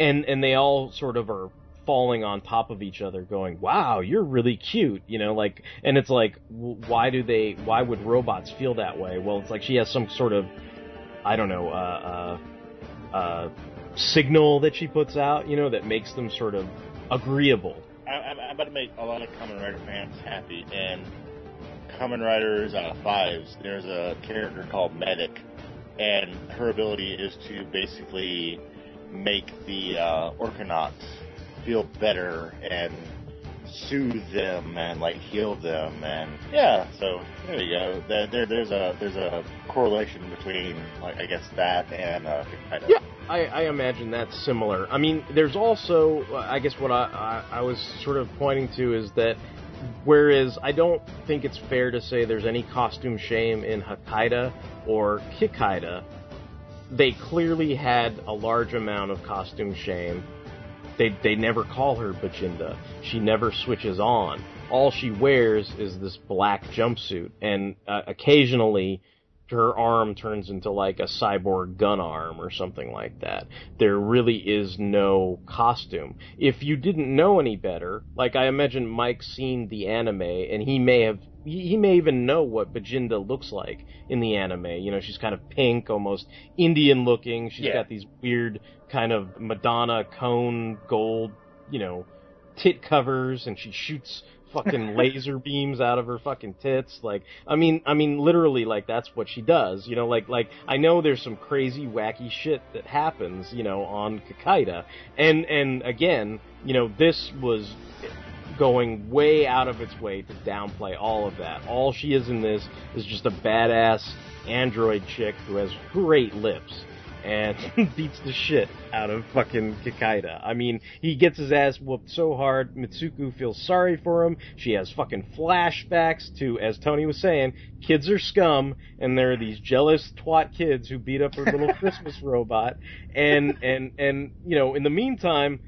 And and they all sort of are falling on top of each other going, "Wow, you're really cute." You know, like and it's like why do they why would robots feel that way? Well, it's like she has some sort of I don't know, uh uh uh signal that she puts out, you know, that makes them sort of agreeable. I, I'm, I'm about to make a lot of Kamen Rider fans happy, and Kamen Riders uh, Fives, there's a character called Medic, and her ability is to basically make the uh, Orcanauts feel better and soothe them and like heal them and yeah so there you go there, there there's a there's a correlation between like i guess that and uh kind of yeah I, I imagine that's similar. I mean, there's also, I guess, what I, I, I was sort of pointing to is that whereas I don't think it's fair to say there's any costume shame in Hakaider or Kikaider, they clearly had a large amount of costume shame. They they never call her Bijinder. She never switches on. All she wears is this black jumpsuit, and uh, occasionally her arm turns into like a cyborg gun arm or something like that. There really is no costume. If you didn't know any better, like I imagine Mike's seen the anime and he may have he may even know what Bijinder looks like in the anime. You know, she's kind of pink, almost Indian looking. She's Yeah. got these weird kind of Madonna cone gold, you know, tit covers and she shoots fucking <laughs> laser beams out of her fucking tits like i mean i mean literally like that's what she does you know like like i know there's some crazy wacky shit that happens you know on Kikaider and and again you know this was going way out of its way to downplay all of that all she is in this is just a badass android chick who has great lips and <laughs> beats the shit out of fucking Kikaider. I mean, he gets his ass whooped so hard, Mitsuko feels sorry for him. She has fucking flashbacks to, as Tony was saying, kids are scum, and there are these jealous twat kids who beat up her little <laughs> Christmas robot. And, and, and, you know, in the meantime,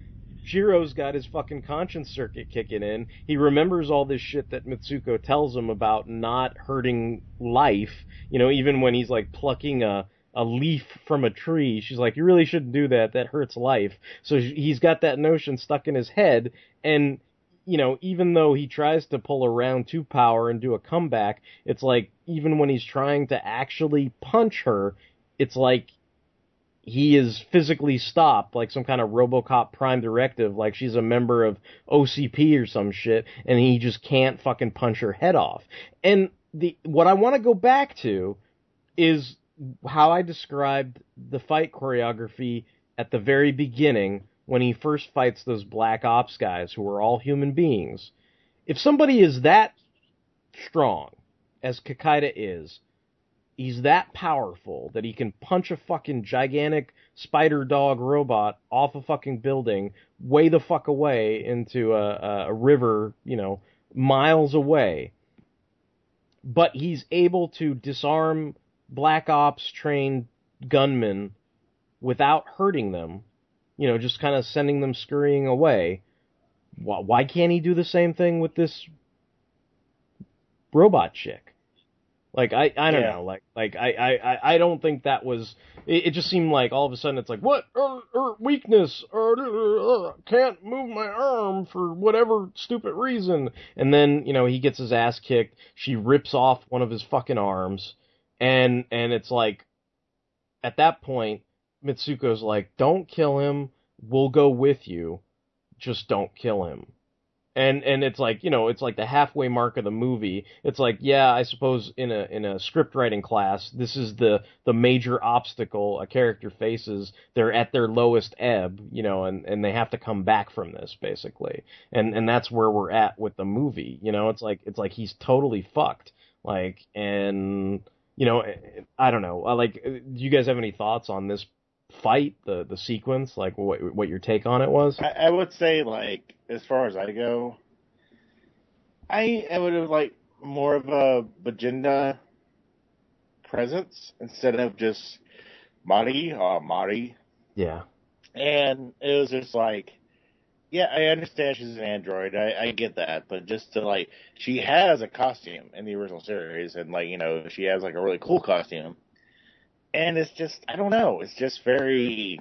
Jiro's got his fucking conscience circuit kicking in. He remembers all this shit that Mitsuko tells him about not hurting life. You know, even when he's like plucking a a leaf from a tree, she's like, "You really shouldn't do that. That hurts life." So he's got that notion stuck in his head, and you know, even though he tries to pull around to power and do a comeback, it's like even when he's trying to actually punch her, it's like he is physically stopped, like some kind of RoboCop Prime Directive, like she's a member of OCP or some shit, and he just can't fucking punch her head off. And the what I want to go back to is how I described the fight choreography at the very beginning when he first fights those black ops guys who are all human beings. If somebody is that strong as Kikaider is, he's that powerful that he can punch a fucking gigantic spider dog robot off a fucking building way the fuck away into a, a river, you know, miles away. But he's able to disarm black ops trained gunmen without hurting them, you know, just kind of sending them scurrying away. Why, why can't he do the same thing with this robot chick? Like I, I don't Yeah. know. Like like I, I, I- don't think that was. It, it just seemed like all of a sudden it's like what er, er, weakness or uh, can't move my arm for whatever stupid reason. And then you know he gets his ass kicked. She rips off one of his fucking arms, and and it's like at that point Mitsuko's like, don't kill him. We'll go with you. Just don't kill him. And and it's like you know it's like the halfway mark of the movie. It's like yeah i suppose in a in a script writing class this is the the major obstacle a character faces. They're at their lowest ebb you know and and they have to come back from this basically. And and that's where we're at with the movie. You know it's like it's like he's totally fucked. Like and you know i don't know. Like do you guys have any thoughts on this fight, the the sequence, like what what your take on it was? I, I would say like as far as I go, I I would have like more of a Bijinder presence instead of just Mari or uh, Mari. Yeah. And it was just like, yeah, I understand she's an android. I, I get that, but just to like, she has a costume in the original series, and like, you know, she has like a really cool costume and it's just I don't know. It's just very,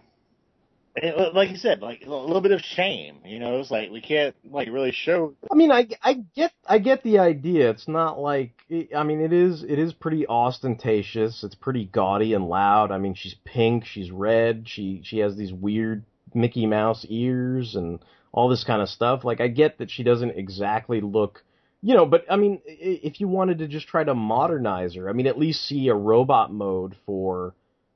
it, uh, like you said, like a little bit of shame. You know, it's like we can't like really show. I mean, I I get I get the idea. It's not like I mean, it is it is pretty ostentatious. It's pretty gaudy and loud. I mean, she's pink, she's red, she she has these weird Mickey Mouse ears and all this kind of stuff. Like I get that she doesn't exactly look you know, but I mean, if you wanted to just try to modernize her, I mean, at least see a robot mode for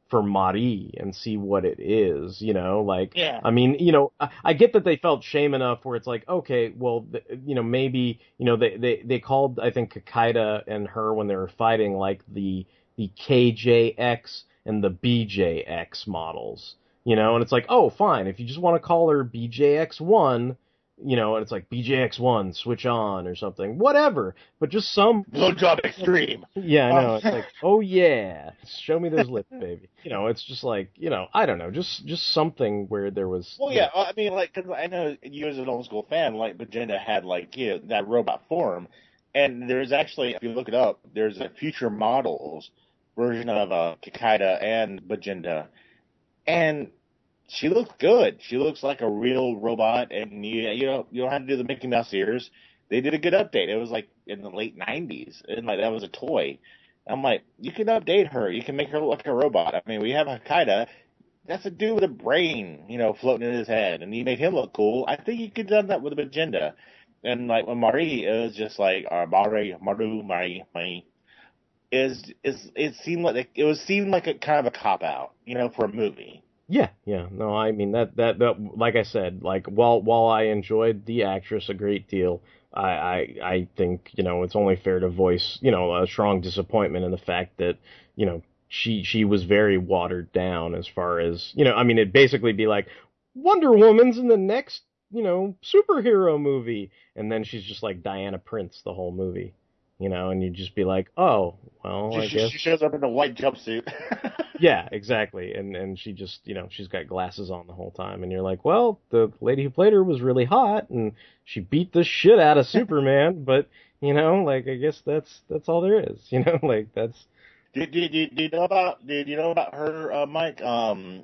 for Mari and see what it is, you know, like, yeah. I mean, you know, I, I get that they felt shame enough where it's like, okay, well, the, you know, maybe, you know, they, they, they called, I think, Kikaider and her when they were fighting, like, the, the KJX and the BJX models, you know, and it's like, oh, fine, if you just want to call her BJX1, you know, and it's like BJX1, switch on or something, whatever. But just some blowjob extreme. Yeah, I know. It's like, oh yeah, show me those lips, baby. <laughs> You know, it's just like, you know, I don't know, just just something where there was. Well, yeah, I mean, like, cause I know you as an old school fan, like, Bijinder had like, you know, that robot form, and there's actually, if you look it up, there's a future models version of uh, Kikaider and Bijinder, and she looks good. She looks like a real robot, and you you know you don't have to do the Mickey Mouse ears. They did a good update. It was like in the late '90s, and like that was a toy. I'm like, you can update her. You can make her look like a robot. I mean, we have Kikaider. That's a dude with a brain, you know, floating in his head, and you made him look cool. I think you could have done that with a agenda. And like when Mari, it was just like uh, Mari, Maru, Marie, Mari. Is is it seemed like it was seemed like a kind of a cop out, you know, for a movie. Yeah, yeah. No, I mean that, that that like I said, like while while I enjoyed the actress a great deal, I, I I think, you know, it's only fair to voice, you know, a strong disappointment in the fact that, you know, she she was very watered down as far as you know, I mean it'd basically be like Wonder Woman's in the next, you know, superhero movie and then she's just like Diana Prince the whole movie you know, and you'd just be like, oh, well, she, I guess she shows up in a white jumpsuit. <laughs> yeah, exactly, and and she just, you know, she's got glasses on the whole time, and you're like, well, the lady who played her was really hot, and she beat the shit out of <laughs> Superman, but you know, like I guess that's that's all there is, <laughs> you know, like that's. Did did, did, did you know about did you know about her, uh, Mike? Um,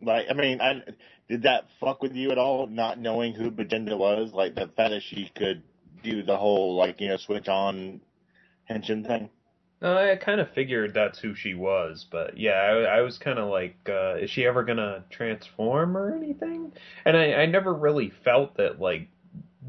like I mean, I did that fuck with you at all? Not knowing who Bijinder was, like the fact that she could do the whole like you know switch on henshin thing? Uh, I kind of figured that's who she was, but yeah, I, I was kind of like, uh, is she ever gonna transform or anything? And I, I never really felt that like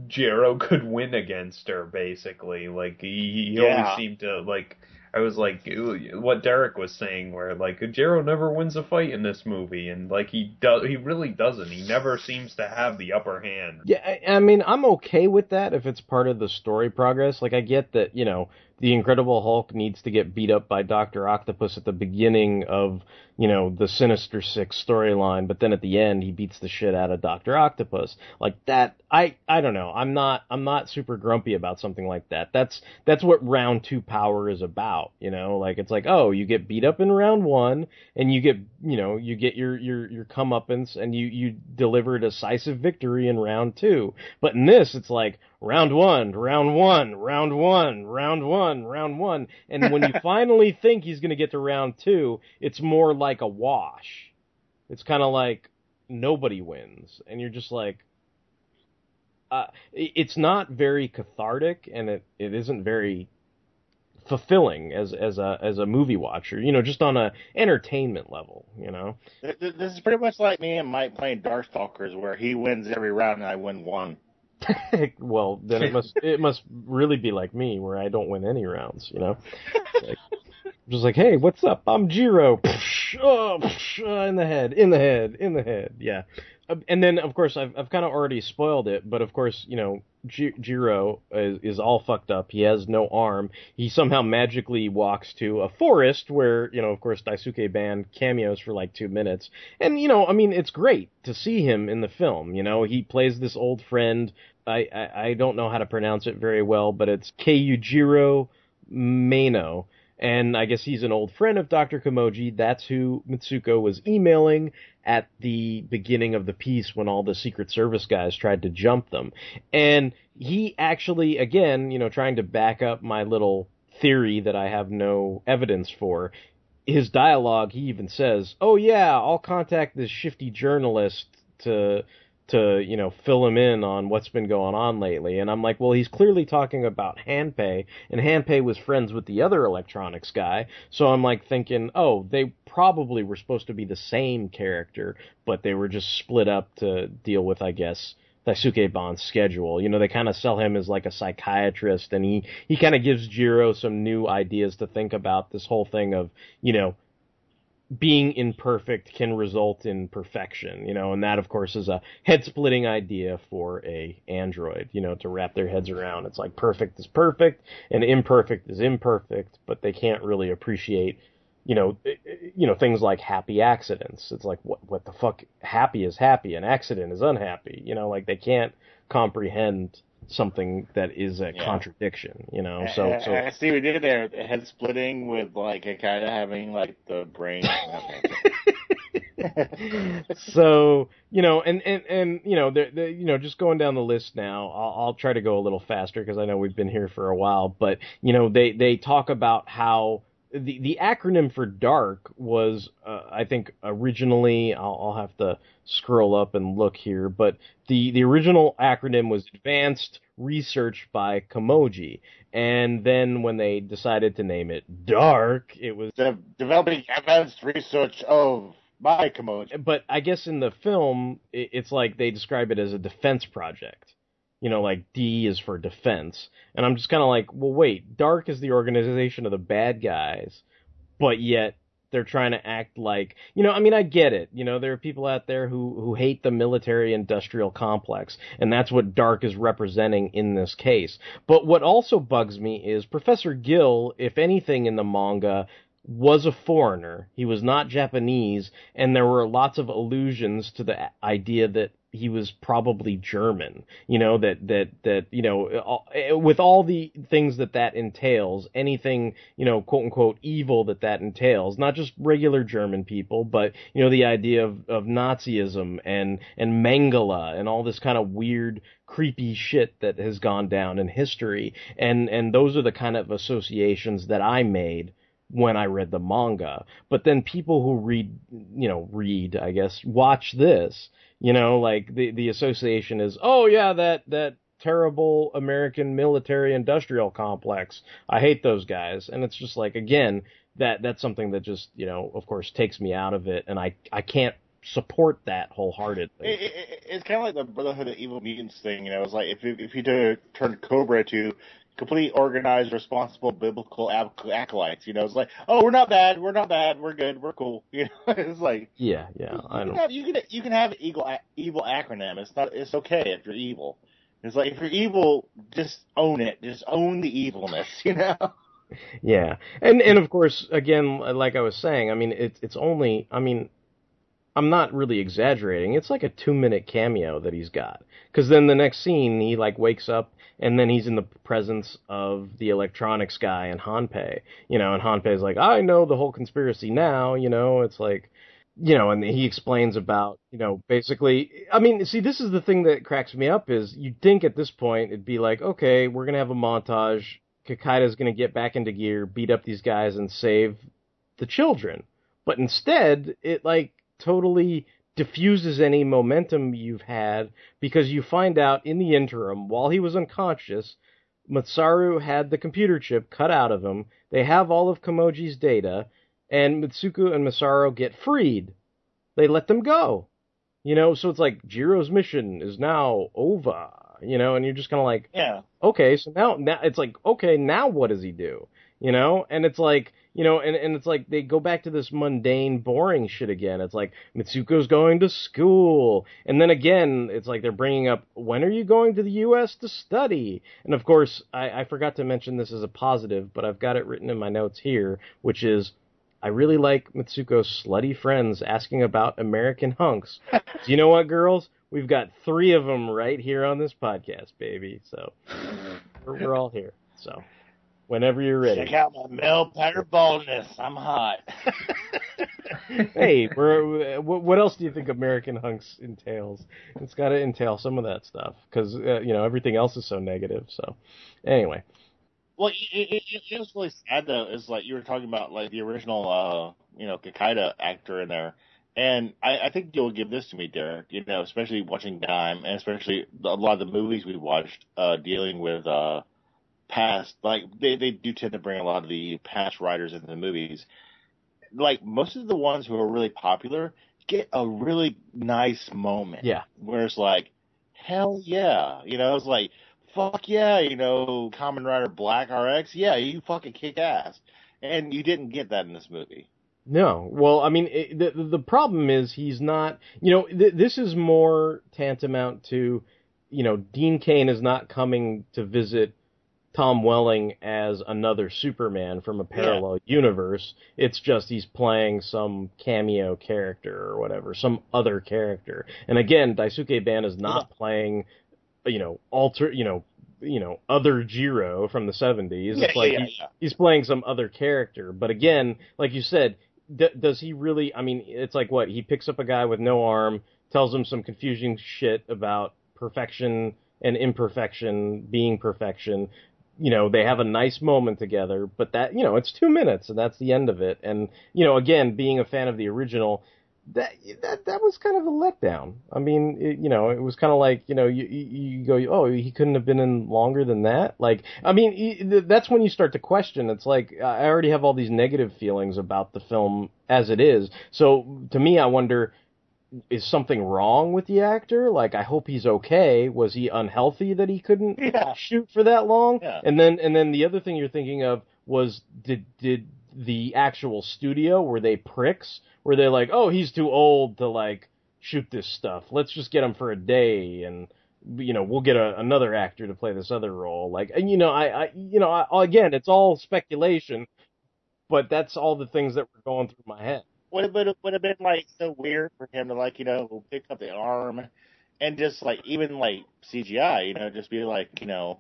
Jiro <laughs> could win against her. Basically, like he, he yeah. always seemed to like I was like what Derek was saying, where like Jiro never wins a fight in this movie, and like he does, he really doesn't. He never seems to have the upper hand. Yeah, I, I mean, I'm okay with that if it's part of the story progress. Like, I get that you know the Incredible Hulk needs to get beat up by Doctor Octopus at the beginning of you know the Sinister Six storyline, but then at the end he beats the shit out of Doctor Octopus. Like that, I I don't know. I'm not I'm not super grumpy about something like that. That's that's what round two power is about. You know, like it's like oh you get beat up in round one and you get you know you get your your your comeuppance and you you deliver a decisive victory in round two. But in this, it's like round one, round one, round one, round one, round one. And when you <laughs> finally think he's going to get to round two, it's more like a wash. It's kind of like nobody wins. And you're just like, uh, it's not very cathartic and it, it isn't very fulfilling as as a as a movie watcher. You know, just on a entertainment level. You know, this is pretty much like me and Mike playing Darkstalkers, where he wins every round and I win one. <laughs> well, then it must it must really be like me, where I don't win any rounds. You know, <laughs> like, just like, hey, what's up? I'm Jiro. Psh, oh, psh, uh, in the head, in the head, in the head. Yeah, Uh, and then of course I've I've kind of already spoiled it, but of course you know Ji- Jiro is, is all fucked up. He has no arm. He somehow magically walks to a forest where you know of course Daisuke Ban cameos for like two minutes, and you know I mean it's great to see him in the film. You know he plays this old friend. I I, I don't know how to pronounce it very well, but it's Keijiro Mano and I guess he's an old friend of Dr. Komyoji. That's who Mitsuko was emailing at the beginning of the piece when all the Secret Service guys tried to jump them. And he actually, again, you know, trying to back up my little theory that I have no evidence for, his dialogue, he even says, Oh yeah, I'll contact this shifty journalist to to you know fill him in on what's been going on lately and i'm like well he's clearly talking about hanpei and hanpei was friends with the other electronics guy so i'm like thinking oh they probably were supposed to be the same character but they were just split up to deal with i guess Daisuke Ban's schedule. You know, they kind of sell him as like a psychiatrist, and he he kind of gives Jiro some new ideas to think about this whole thing of you know being imperfect can result in perfection, you know, and that of course is a head splitting idea for a android, you know, to wrap their heads around. It's like perfect is perfect and imperfect is imperfect, but they can't really appreciate, you know, eh, eh, you know things like happy accidents. It's like what what the fuck happy is happy and accident is unhappy, you know, like they can't comprehend something that is a Yeah. contradiction, you know. So so I see we did there. Head splitting with like a kind of having like the brain. <laughs> so you know, and and and you know, the, the you know, just going down the list now. I'll, I'll try to go a little faster because I know we've been here for a while. But you know, they they talk about how the the acronym for dark was uh, I think originally I'll, I'll have to scroll up and look here, but the the original acronym was Advanced Research by Komyoji, and then when they decided to name it Dark, it was De- developing advanced research of my Komyoji. but I guess in the film, i- it's like they describe it as a defense project. You know, like D is for defense. And I'm just kind of like, well, wait, Dark is the organization of the bad guys, but yet they're trying to act like, you know, I mean, I get it. You know, there are people out there who, who hate the military industrial complex, and that's what Dark is representing in this case. But what also bugs me is Professor Gill, if anything in the manga, was a foreigner. He was not Japanese, and there were lots of allusions to the idea that he was probably German. You know that that that you know all- eh, with all the things that that entails, anything you know quote unquote evil that that entails, not just regular German people, but you know the idea of of Nazism and and Mengele and all this kind of weird creepy shit that has gone down in history and and those are the kind of associations that I made when I read the manga. But then people who read, you know, read, I guess, watch this, you know, like the the association is, oh yeah, that that terrible American military industrial complex. I hate those guys. And it's just like again, that that's something that just, you know, of course takes me out of it and I I can't support that wholeheartedly. It, it, it- it's kind of like the Brotherhood of Evil Mutants thing, you know. It's like if if you turn Cobra to complete, organized, responsible biblical acolytes, you know, it's like, oh, we're not bad, we're not bad, we're good, we're cool, <laughs> you know. It's like Yeah, yeah, I you can don't. have you can you can have evil evil acronym. It's not it's okay if you're evil. It's like if you're evil, just own it. Just own the evilness, <laughs> you know. Yeah, and and of course, again, like I was saying, I mean, it's it's only, I mean, I'm not really exaggerating. It's like a two minute cameo that he's got, because then the next scene he like wakes up and then he's in the presence of the electronics guy and Hanpei, you know, and Hanpei's like, I know the whole conspiracy now, you know, it's like. You know, and he explains about, you know, basically, I mean, see, this is the thing that cracks me up is you'd think at this point it'd be like, okay, we're going to have a montage Kikaider's going to get back into gear, beat up these guys, and save the children. But instead, it like totally diffuses any momentum you've had because you find out in the interim, while he was unconscious, Masaru had the computer chip cut out of him. They have all of Komyoji's data, and Mitsuko and Masaru get freed. They let them go. You know, so it's like Jiro's mission is now over. you know, and you're just kind of like, Yeah. okay, so now now it's like, okay, now what does he do? You know, and it's like, you know, and, and it's like they go back to this mundane, boring shit again. It's like Mitsuko's going to school, and then again, it's like they're bringing up when are you going to the U.S. to study? And of course, I, I forgot to mention this as a positive, but I've got it written in my notes here, which is I really like Mitsuko's slutty friends asking about American hunks. Do <laughs> you know what, girls? We've got three of them right here on this podcast, baby. So we're, we're all here. So whenever you're ready. Check out my male pattern baldness. I'm hot. <laughs> hey, we're, what, what else do you think American hunks entails? It's got to entail some of that stuff because uh, you know everything else is so negative. So anyway, Well, it, it, it, it was really sad though. Is like you were talking about like the original, uh, you know, Kikaider actor in there, and I, I think you'll give this to me, Derek. You know, especially watching Dime, and especially a lot of the movies we watched uh, dealing with uh, past. Like they they do tend to bring a lot of the past writers into the movies. Like most of the ones who are really popular get a really nice moment. yeah, where it's like, hell yeah, you know, it's like, fuck yeah, you know, Kamen Rider Black RX, yeah, you fucking kick ass, and you didn't get that in this movie. No, well, I mean, it, the the problem is he's not. You know, th- this is more tantamount to, you know, Dean Cain is not coming to visit Tom Welling as another Superman from a parallel universe. It's just he's playing some cameo character or whatever, some other character. And again, Daisuke Ban is not playing, you know, alter, you know, you know, other Jiro from the 70s. Yeah, it's like yeah, he- yeah. he's playing some other character. But again, like you said, d- does he really? I mean, it's like what he picks up a guy with no arm, tells him some confusing shit about perfection and imperfection being perfection. You know, they have a nice moment together, but that you know, it's two minutes and that's the end of it. And you know, again, being a fan of the original. That that that was kind of a letdown. I mean, it, you know, it was kind of like you know, you you you go, oh, he couldn't have been in longer than that. Like, I mean, that's when you start to question. It's like I already have all these negative feelings about the film as it is. So to me, I wonder, is something wrong with the actor? Like, I hope he's okay. Was he unhealthy that he couldn't Yeah. shoot for that long? Yeah. And then and then the other thing you're thinking of was did did the actual studio were they pricks? Were they like, oh, he's too old to like shoot this stuff. Let's just get him for a day and you know we'll get a, another actor to play this other role. Like and you know I, I you know I, again it's all speculation, but that's all the things that were going through my head. Would have been would have been like so weird for him to like you know pick up the arm, and just like even like CGI, you know, just be like you know,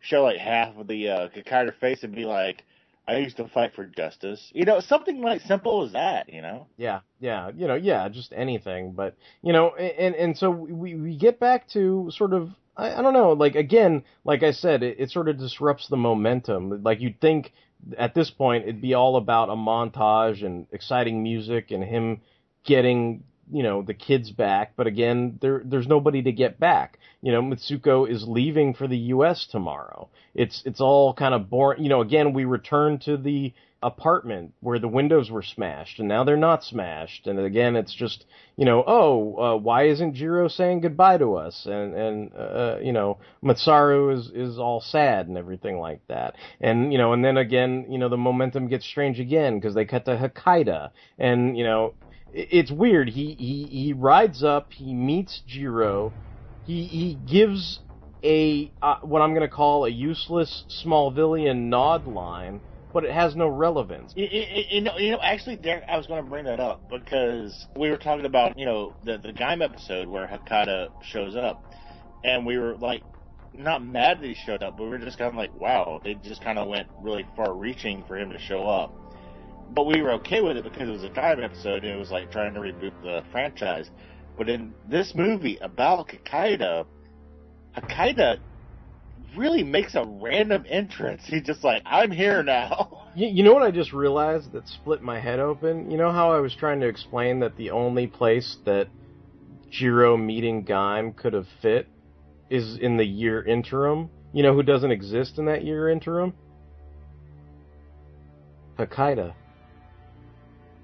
show like half of the uh, Kikaider face and be like, I used to fight for justice, you know, something like simple as that, you know. Yeah, yeah, you know, yeah, just anything. But you know, and and so we we get back to sort of I, I don't know, like again, like I said, it, it sort of disrupts the momentum. Like you'd think at this point it'd be all about a montage and exciting music and him getting you know the kids back. But again there there's nobody to get back. You know Mitsuko is leaving for the US tomorrow. It's it's all kind of boring. You know again we return to the apartment where the windows were smashed and now they're not smashed. And again it's just you know oh uh, why isn't Jiro saying goodbye to us? And and uh, you know Masaru is is all sad and everything like that. And you know and then again you know the momentum gets strange again because they cut to Hakaider. And you know it- it's weird. He he he rides up he meets Jiro he he gives a uh, what I'm going to call a useless Smallvillian nod line but it has no relevance You, you, you know, you know, actually, Derek, I was going to bring that up because we were talking about, you know, the the Gaim episode where Hakaider shows up, and we were like, not mad that he showed up, but we were just kind of like, wow, they just kind of went really far reaching for him to show up. But we were okay with it because it was a Gaim episode and it was like trying to reboot the franchise. But in this movie about Kikaider, Kikaider really makes a random entrance. He's just like, I'm here now. <laughs> You, you know what I just realized that split my head open? You know how I was trying to explain that the only place that Jiro meeting Gaim could have fit is in the year interim? You know who doesn't exist in that year interim? Hakaider.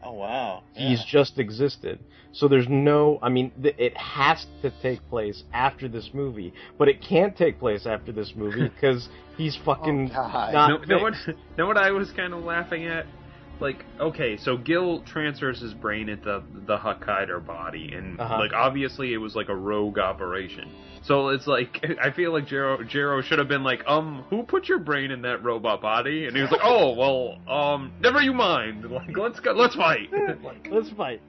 Oh Oh wow. He's just existed. So there's no, I mean, th- it has to take place after this movie, but it can't take place after this movie <laughs> because he's fucking Oh, God. not No, know what? fixed. Know what I was kind of laughing at? Like, okay, so Gill transfers his brain into the Hakaider body, and Uh-huh. like obviously it was like a rogue operation. So it's like <laughs> I feel like Jiro Jiro should have been like, um, who put your brain in that robot body? And he was like, oh well, um, never you mind. Like, let's go, let's fight. <laughs> like, Let's fight.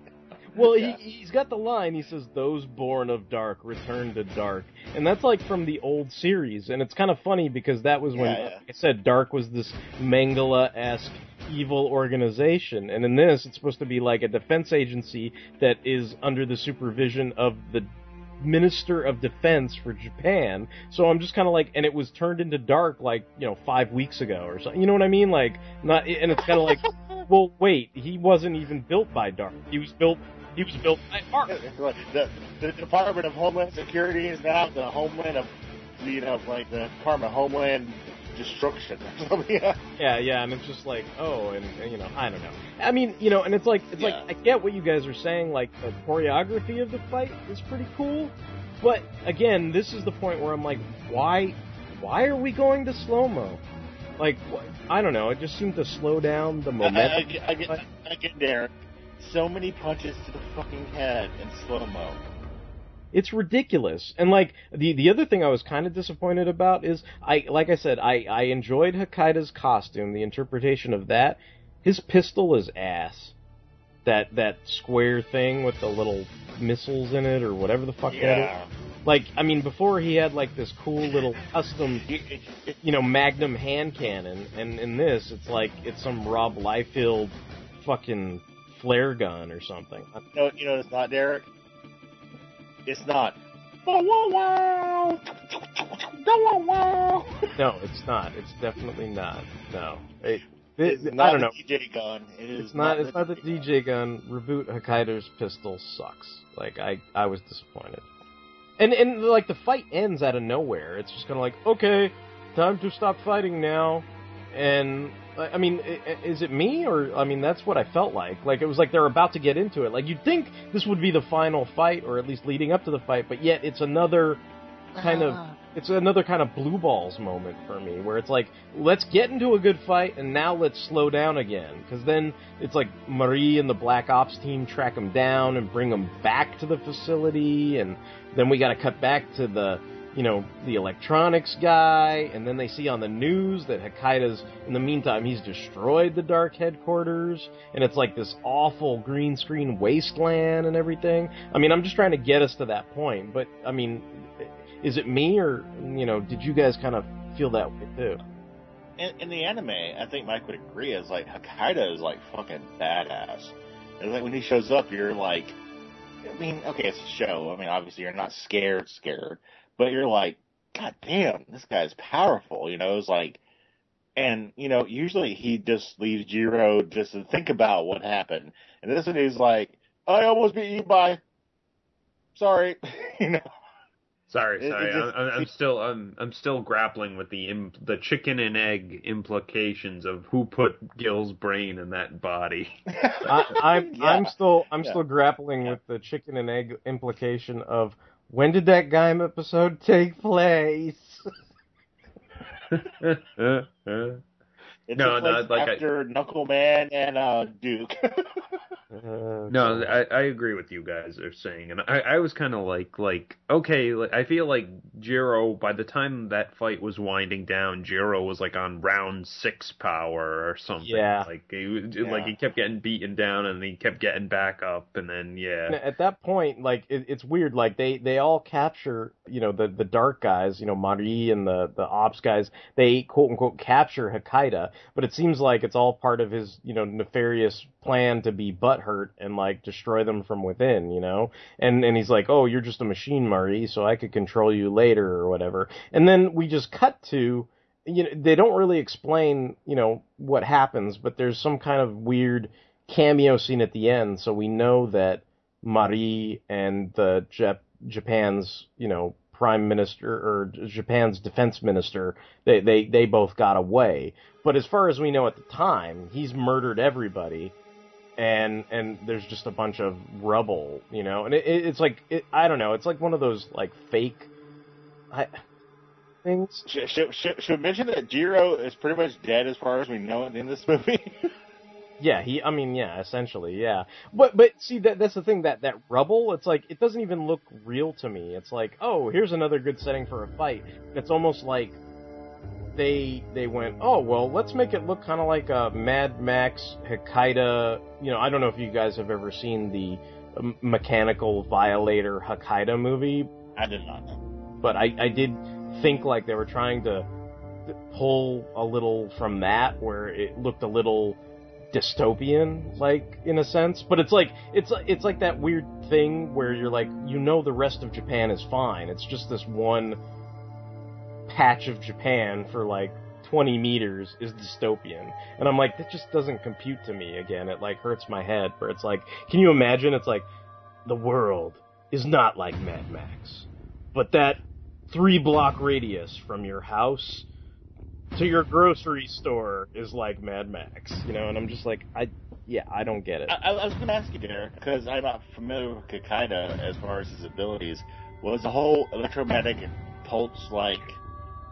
Well, Yeah. he, he's got the line. He says, "Those born of dark return to dark," and that's like from the old series. And it's kind of funny because that was when, Yeah, yeah. like I said, Dark was this Mengele-esque evil organization, and in this, it's supposed to be like a defense agency that is under the supervision of the Minister of Defense for Japan. So I'm just kind of like, and it was turned into Dark like you know five weeks ago or something. You know what I mean? Like not, and it's kind of like, <laughs> well, wait, he wasn't even built by Dark. He was built. He was built by Dark. the, the Department of Homeland Security is now the Homeland of, you know, like the Department of Homeland Destruction <laughs> or something. Yeah. Yeah, and it's just like, oh, and, and, you know, I don't know. I mean, you know, and it's like, it's Yeah. like, I get what you guys are saying. Like the choreography of the fight is pretty cool, but again, this is the point where I'm like, why, why are we going to slow mo? Like, I don't know. It just seemed to slow down the I, I, momentum. I, get, I get there. So many punches to the fucking head in slow mo. It's ridiculous. And like the the other thing I was kind of disappointed about is I like I said I I enjoyed Hakaider's costume, the interpretation of that. His pistol is ass. That that square thing with the little missiles in it or whatever the fuck that is. Yeah. Like I mean before he had like this cool little custom You, it, it, you know Magnum hand cannon and in this it's like it's some Rob Liefeld fucking flare gun or something. you know, you know, it's not Derek. It's not. Wow, wow, wow. No, it's not. It's definitely not. No. It, it, It's not I don't know. the DJ gun. It is It's not. It's not the DJ gun. Reboot Hakaider's pistol sucks. Like I, I was disappointed. And and like the fight ends out of nowhere. It's just kind of like, okay, time to stop fighting now. And I I mean, is it me or I mean that's what I felt like. Like it was like they're about to get into it. Like you'd think this would be the final fight or at least leading up to the fight, but yet it's another kind of uh-huh. it's another kind of blue balls moment for me where it's like let's get into a good fight and now let's slow down again because then it's like marie and the black ops team track them down and bring them back to the facility and then we got to cut back to the you know the electronics guy and then they see on the news that Hakaider's, in the meantime he's destroyed the dark headquarters and it's like this awful green screen wasteland and everything i mean i'm just trying to get us to that point but i mean is it me or you know did you guys kind of feel that way too in, in the anime, I think Mike would agree, is like Hakaider is like fucking badass. And like when he shows up, you're like, I mean, okay, it's a show. I mean, obviously you're not scared, scared, but you're like, God damn, this guy's powerful. You know, it's like, and you know, usually he just leaves Jiro just to think about what happened, and this one he's like, I almost beat you by. Sorry, <laughs> you know. Sorry, sorry. just- I'm, I'm still I'm I'm still grappling with the Im- the chicken and egg implications of who put Gill's brain in that body. I, I'm <laughs> Yeah. I'm still I'm Yeah. still grappling with the chicken and egg implication of when did that Gaim episode take place? <laughs> It No, took no, place like after Knuckle Man and uh, Duke. Uh, <laughs> No, I, I agree with you guys are saying, and I, I was kind of like, like, okay, like, I feel like Jiro. By the time that fight was winding down, Jiro was like on round six power or something. Yeah. like he was, Yeah. like he kept getting beaten down, and he kept getting back up, and then yeah, at that point, like it, it's weird. Like they they all capture, you know, the the dark guys, you know, Mari and the the ops guys. They quote unquote capture Hakaider, but it seems like it's all part of his, you know, nefarious plan to be butthurt and like destroy them from within, you know. And and he's like, oh, you're just a machine, Mari, so I could control you later or whatever. And then we just cut to. You know, they don't really explain, you know, what happens, but there's some kind of weird cameo scene at the end, so we know that Marie and the Jap- Japan's, you know, prime minister or Japan's defense minister, they, they, they both got away. But as far as we know at the time, he's murdered everybody. and and there's just a bunch of rubble, you know, and it, it, it's like it, I don't know, it's like one of those like fake I, things. Should, should, should, should mention that Jiro is pretty much dead as far as we know in this movie? <laughs> Yeah, he. I mean, yeah, essentially, yeah. But but see that that's the thing that that rubble. It's like it doesn't even look real to me. It's like oh, here's another good setting for a fight. It's almost like they they went oh well let's make it look kind of like a Mad Max Hakaider. You know I don't know if you guys have ever seen the Mechanical Violator Hakaider movie. I did not. But I I did think like they were trying to pull a little from that where it looked a little dystopian like in a sense but it's like it's it's like that weird thing where you're like you know the rest of Japan is fine. It's just this one patch of Japan for like 20 meters is dystopian. And I'm like that just doesn't compute to me again. It like hurts my head where it's like can you imagine? It's like the world is not like Mad Max but that 3 block radius from your house to your grocery store is like Mad Max, you know, and I'm just like, I, yeah, I don't get it. I, I was going to ask you, Derek, because I'm not familiar with Kikaider as far as his abilities. Was the whole electromagnetic pulse like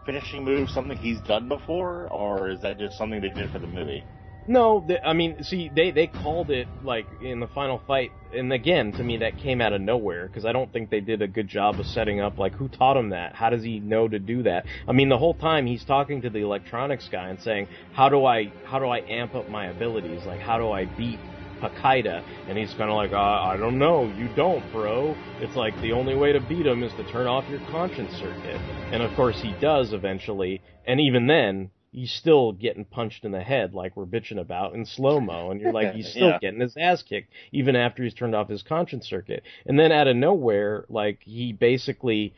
finishing move something he's done before, or is that just something they did for the movie? No, they, I mean, see, they they called it like in the final fight, and again, to me, that came out of nowhere because I don't think they did a good job of setting up like who taught him that. How does he know to do that? I mean, the whole time he's talking to the electronics guy and saying, "How do I how do I amp up my abilities? Like, how do I beat Hakaider?" And he's kind of like, uh, "I don't know. You don't, bro. It's like the only way to beat him is to turn off your conscience circuit." And of course, he does eventually, and even then he's still getting punched in the head like we're bitching about in slow mo, and you're like, he's <laughs> still Yeah. getting his ass kicked even after he's turned off his conscience circuit. And then out of nowhere, like he basically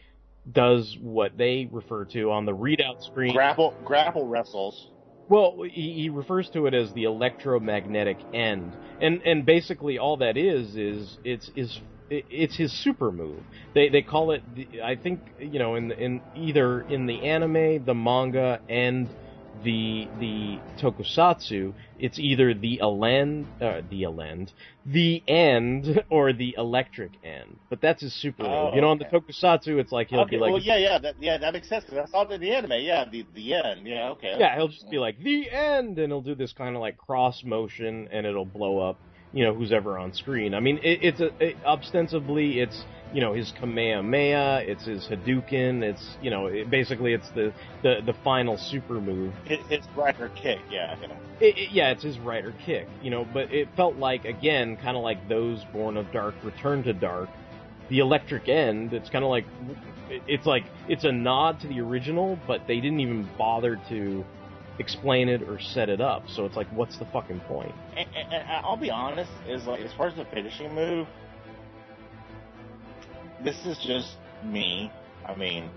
does what they refer to on the readout screen. Grapple, grapple wrestles. Well, he, he refers to it as the electromagnetic end, and and basically all that is is it's is it's his super move. They they call it. the- I think you know in in either in the anime, the manga, and the the tokusatsu, it's either the elend, uh, the elend, the end, <laughs> or the electric end. But that's his super Oh. You know, on the tokusatsu, it's like he'll okay, be like, well, yeah, yeah, that, yeah, that makes sense saw it in the anime. Yeah, the the end. Yeah, okay. Yeah, he'll just be like the end, and he'll do this kind of like cross motion, and it'll blow up, you know, who's ever on screen. I mean, it, it's a it, ostensibly it's you know his Kamehameha, it's his Hadouken, it's you know it, basically it's the, the the final super move. His, his rider kick. Yeah, yeah. It, it, yeah, it's his rider kick, you know, but it felt like again, kind of like those Born of Dark Return to Dark. The electric end, it's kind of like it's like it's a nod to the original, but they didn't even bother to explain it or set it up. So it's like, what's the fucking point? And, and, and I'll be honest, is like as far as the finishing move, this is just me. I mean,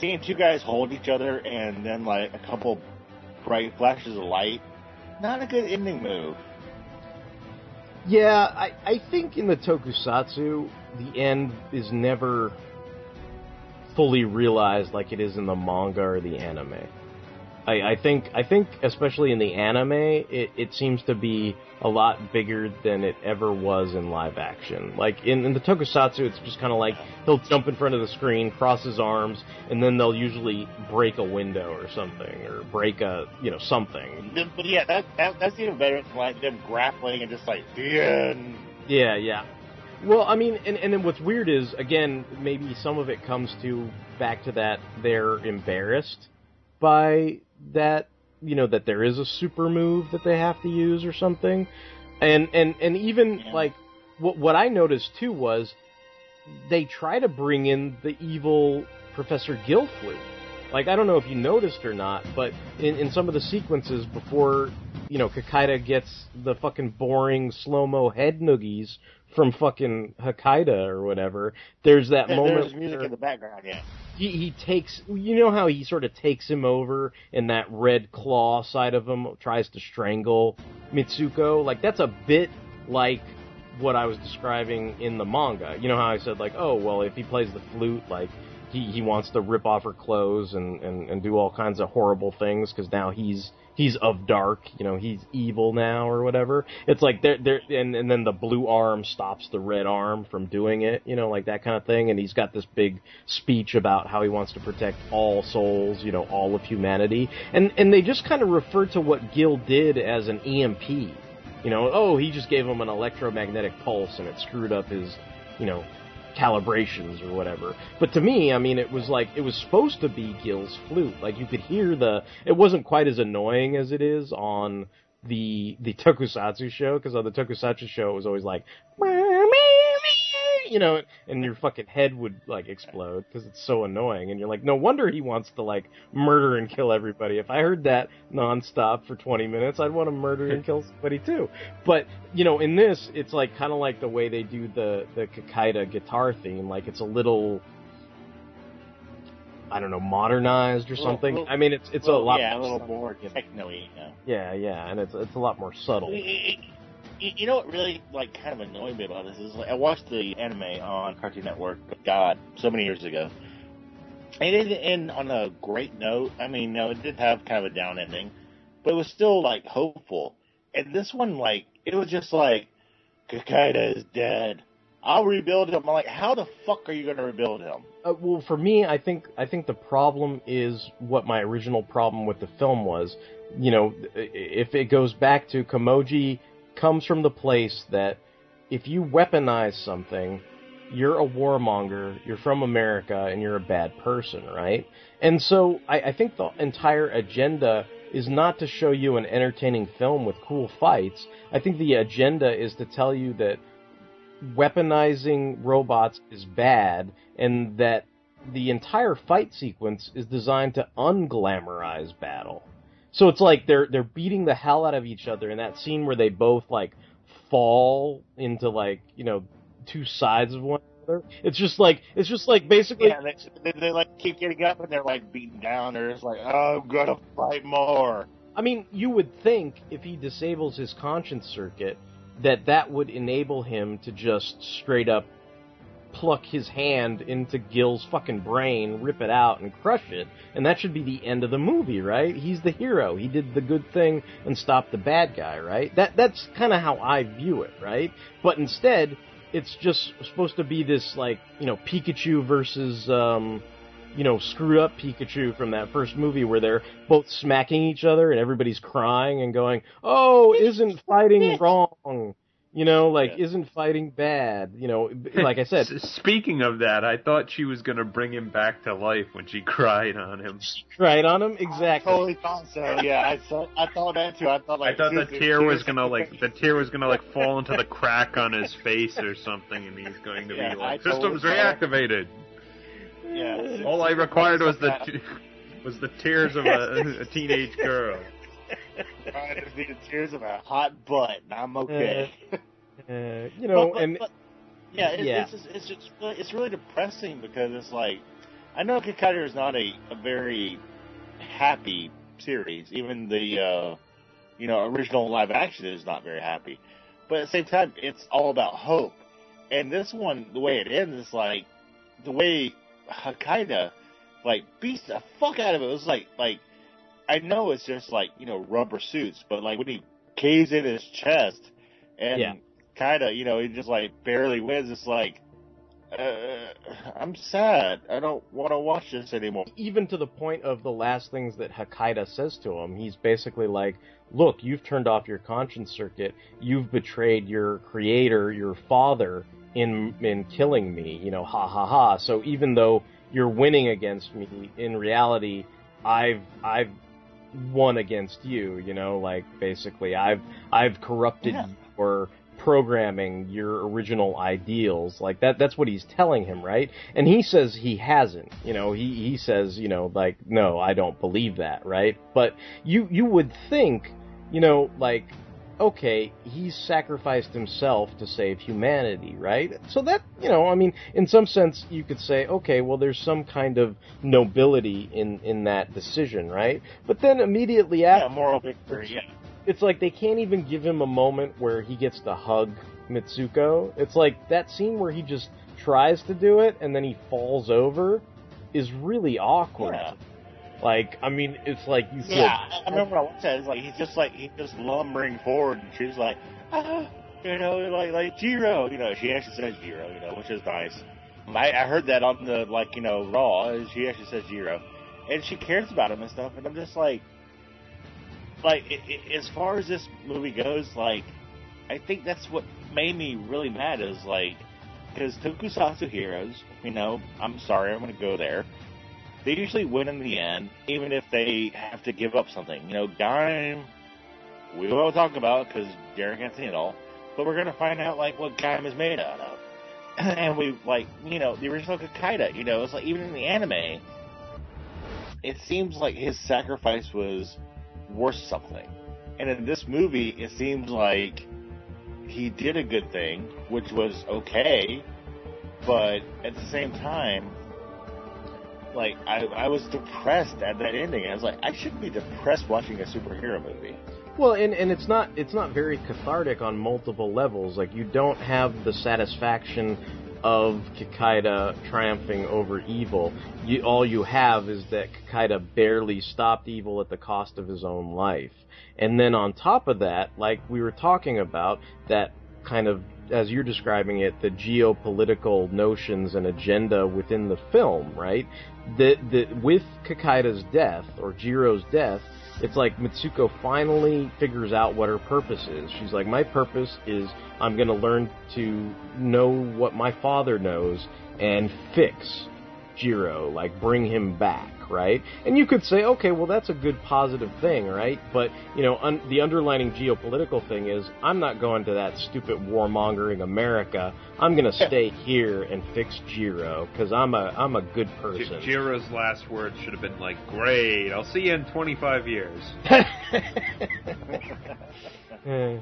seeing two guys hold each other and then like a couple bright flashes of light, not a good ending move. Yeah, I, I think in the tokusatsu, the end is never fully realized like it is in the manga or the anime. I, I think I think especially in the anime, it, it seems to be a lot bigger than it ever was in live action. Like in, in the tokusatsu, it's just kind of like he'll jump in front of the screen, cross his arms, and then they'll usually break a window or something, or break a you know something. But yeah, that, that that's even better than like them grappling and just like the end. Yeah, yeah. Well, I mean, and and then what's weird is again, maybe some of it comes to back to that they're embarrassed by that, you know, that there is a super move that they have to use or something, and and and even Yeah. like what what I noticed too was they try to bring in the evil Professor Gilflute. Like I don't know if you noticed or not, but in, in some of the sequences before you know Kikaider gets the fucking boring slow mo head noogies from fucking Hakaider or whatever, there's that There- moment There's music where in the background. Yeah. He, he takes you know how he sort of takes him over and that red claw side of him tries to strangle Mitsuko like that's a bit like what I was describing in the manga. You know how I said like, oh well, if he plays the flute, like he he wants to rip off her clothes and and and do all kinds of horrible things because now he's he's of dark, you know, he's evil now or whatever. It's like there there and and then the blue arm stops the red arm from doing it, you know, like that kind of thing. And he's got this big speech about how he wants to protect all souls, you know, all of humanity. And and they just kind of refer to what Gil did as an EMP. You know, oh, he just gave him an electromagnetic pulse and it screwed up his, you know, calibrations or whatever. But to me, I mean, it was like it was supposed to be Gil's flute. Like you could hear the. It wasn't quite as annoying as it is on the the Tokusatsu show because on the Tokusatsu show it was always like you know, and your fucking head would like explode because it's so annoying. And you're like, no wonder he wants to like murder and kill everybody. If I heard that nonstop for 20 minutes, I'd want to murder and kill <laughs> somebody too. But you know, in this, it's like kind of like the way they do the the Kikaider guitar theme. Like it's a little. I don't know, modernized or Little- something. little- I mean, it's it's a lot. yeah, a more little more techno-y, you know. Yeah, yeah, and it's it's a lot more subtle. <laughs> you know what really like kind of annoyed me about this is like I watched the anime on Cartoon Network. God, so many years ago. It didn't end on a great note. I mean, no, it did have kind of a down ending, but it was still like hopeful. And this one, like, it was just like, Kikaider is dead. I'll rebuild him. I'm like, how the fuck are you going to rebuild him? Uh, well, for me, I think I think the problem is what my original problem with the film was. You know, if it goes back to Komyoji comes from the place that if you weaponize something, you're a warmonger, you're from America, and you're a bad person, right? And so I, I think the entire agenda is not to show you an entertaining film with cool fights. I think the agenda is to tell you that weaponizing robots is bad and that the entire fight sequence is designed to unglamorize battle. So it's like they're they're beating the hell out of each other in that scene where they both like fall into like, you know, two sides of one another. It's just like it's just like basically Yeah, they, they, they like keep getting up and they're like beaten down. They're just like, oh, I'm gonna fight more. I mean, you would think if he disables his conscience circuit that that would enable him to just straight up pluck his hand into Gill's fucking brain, rip it out, and crush it, and that should be the end of the movie, right? He's the hero. He did the good thing and stopped the bad guy, right? That that's kind of how I view it, right? But instead, it's just supposed to be this like you know Pikachu versus um, you know, screwed up Pikachu from that first movie where they're both smacking each other and everybody's crying and going, "Oh, isn't fighting wrong?" You know, like Yeah. isn't fighting bad? You know, <laughs> like I said, Speaking of that, I thought she was gonna bring him back to life when she <laughs> cried on him. right on him exactly. Totally thought so. Yeah, I saw. I thought that too. I thought like I thought the tear was gonna like the tear was gonna like fall into the crack on his face or something, and he's going to Yeah, be like, I "Systems saw that. reactivated." Yeah. All I required was the t- was the tears of a, a teenage girl. I just need the tears of a hot butt. and I'm okay. Uh, <laughs> you know, But- but- and but- yeah, it, yeah. it's just, it's just really, it's really depressing because it's like I know Kikaider is not a, a very happy series. Even the uh, you know original live action is not very happy, but at the same time, it's all about hope. And this one, the way it ends, is like the way Hakaider like beats the fuck out of it. It was like like I know it's just like you know rubber suits, but like when he caves in his chest and Yeah. kind of you know he just like barely wins. It's like uh, I'm sad. I don't want to watch this anymore. even to the point of the last things that Hakaider says to him, he's basically like, "Look, you've turned off your conscience circuit. You've betrayed your creator, your father, in in killing me. You know, ha ha ha. So even though you're winning against me, in reality, I've I've won against you. You know, like basically, I've I've corrupted Yeah. your programming, your original ideals. Like that. That's what he's telling him, right? And he says he hasn't. You know, he he says, you know, like no, I don't believe that, right? But you you would think, you know, like okay, he's sacrificed himself to save humanity, right? So that, you know, I mean, in some sense you could say, okay, well there's some kind of nobility in in that decision, right? But then immediately Yeah, after moral victory. Yeah, it's like they can't even give him a moment where he gets to hug Mitsuko. It's like that scene where he just tries to do it and then he falls over is really awkward. Yeah. Like, I mean, it's like you said. Yeah, I remember I watched that. It's like he's just like he's just lumbering forward, and she's like, ah, you know, like like Jiro. You know, she actually says Jiro, you know, which is nice. I, I heard that on the like you know Raw. and She actually says Jiro, and she cares about him and stuff. And I'm just like, like i i as far as this movie goes, like I think that's what made me really mad is like because Tokusatsu heroes, you know, I'm sorry, I'm to go there. They usually win in the end, even if they have to give up something. You know, Gaim, we won't talk about because Derek hasn't seen it all, but we're going to find out like what Gaim is made out of. <clears throat> and we like, you know, the original Kikaider. You know, it's like even in the anime, it seems like his sacrifice was worth something. And in this movie, it seems like he did a good thing, which was okay, but at the same time, like I, I was depressed at that ending. I was like, I shouldn't be depressed watching a superhero movie. Well, and and it's not it's not very cathartic on multiple levels. Like you don't have the satisfaction of Kikaider triumphing over evil. You, all you have is that Kikaider barely stopped evil at the cost of his own life. And then on top of that, like we were talking about, that kind of as you're describing it, the geopolitical notions and agenda within the film, right? The, the, with Kikaider's death, or Jiro's death, it's like Mitsuko finally figures out what her purpose is. She's like, my purpose is I'm going to learn to know what my father knows and fix Jiro, like bring him back, right? And you could say, okay, well that's a good positive thing, right? But you know, un- the underlining geopolitical thing is, I'm not going to that stupid warmongering America. I'm going to stay here and fix Jiro because I'm a I'm a good person. J- Jiro's last words should have been like, "Great, I'll see you in 25 years." <laughs> <laughs> Eh.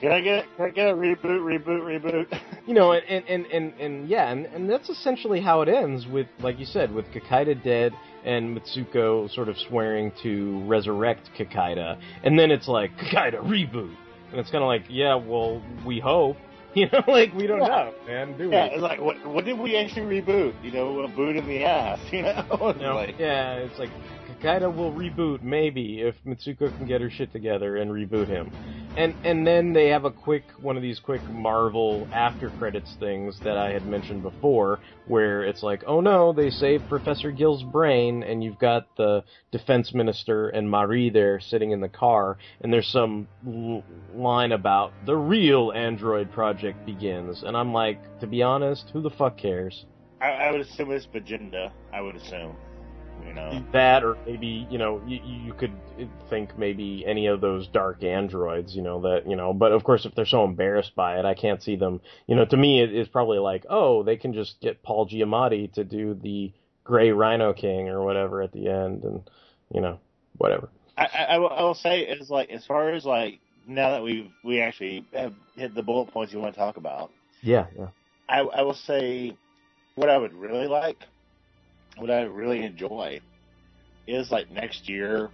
Can I get can I get a reboot, reboot, reboot? <laughs> you know, and and and and, yeah, and, and that's essentially how it ends with, like you said, with Kikaider dead and Mitsuko sort of swearing to resurrect Kikaider, and then it's like Kikaider reboot, and it's kind of like, yeah, well, we hope, <laughs> you know, like we don't Yeah. know, man, do we? yeah, it's like what what did we actually reboot? You know, a boot in the ass. <laughs> You know, It's know, like, yeah, it's like Kikaider will reboot maybe if Mitsuko can get her shit together and reboot him. And and then they have a quick one of these quick Marvel after credits things that I had mentioned before where it's like, "Oh no, they saved Professor Gill's brain and you've got the defense minister and Marie there sitting in the car and there's some l- line about the real android project begins." And I'm like, to be honest, who the fuck cares? I, I would assume it's Bijinder. I would assume. You know. that or maybe you know you, you could think maybe any of those dark androids you know that you know but of course if they're so embarrassed by it i can't see them you know to me it, it's probably like oh they can just get paul giamatti to do the gray rhino king or whatever at the end and you know whatever I, I, I, will, say is like as far as like now that we've we actually have hit the bullet points you want to talk about, yeah yeah I, I will say what I would really like, what I really enjoy, is like next year,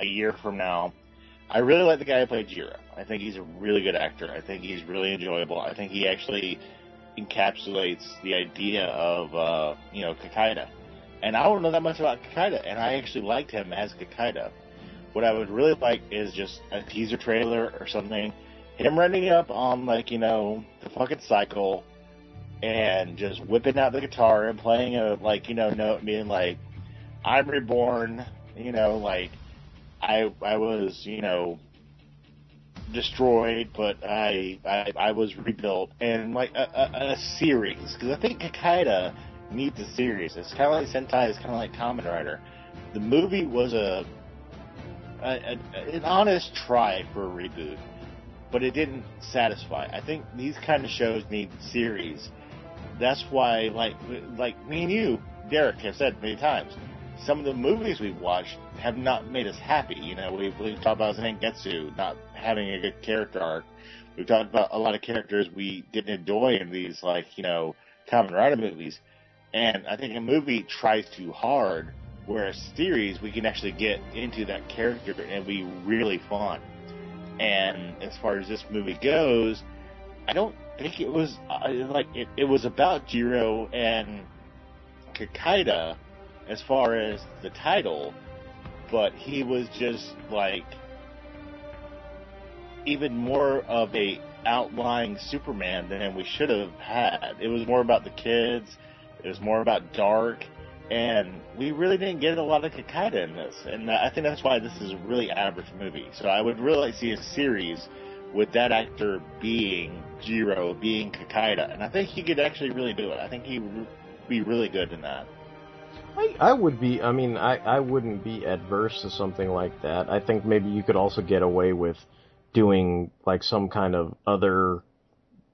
a year from now. I really like the guy who played Jiro. I think he's a really good actor. I think he's really enjoyable. I think he actually encapsulates the idea of uh, you know Kikaider. And I don't know that much about Kikaider, and I actually liked him as Kikaider. What I would really like is just a teaser trailer or something. Him running up on like you know the fucking cycle, and just whipping out the guitar and playing a like you know note, being like, "I'm reborn," you know, like I I was you know destroyed, but I I, I was rebuilt, and like a, a, a series because I think Kikaider needs a series. It's kind of like Sentai. It's kind of like Kamen Rider. The movie was a, a, a an honest try for a reboot, but it didn't satisfy. I think these kind of shows need series. That's why, like like me and you, Derek, have said many times, some of the movies we've watched have not made us happy. You know, we've, we've talked about Zangetsu not having a good character arc. We've talked about a lot of characters we didn't enjoy in these, like, you know, Kamen Rider movies. And I think a movie tries too hard, whereas series, we can actually get into that character and be really fun. And as far as this movie goes, I don't think it was uh, like it, it was about Jiro and Kikaider as far as the title, but he was just like even more of a outlying Superman than we should have had. It was more about the kids. It was more about dark, and we really didn't get a lot of Kikaider in this. And I think that's why this is a really average movie. So I would really like to see a series with that actor being Jiro, being Kikaider, and I think he could actually really do it. I think he would be really good in that. I, I would be. I mean, I I wouldn't be adverse to something like that. I think maybe you could also get away with doing like some kind of other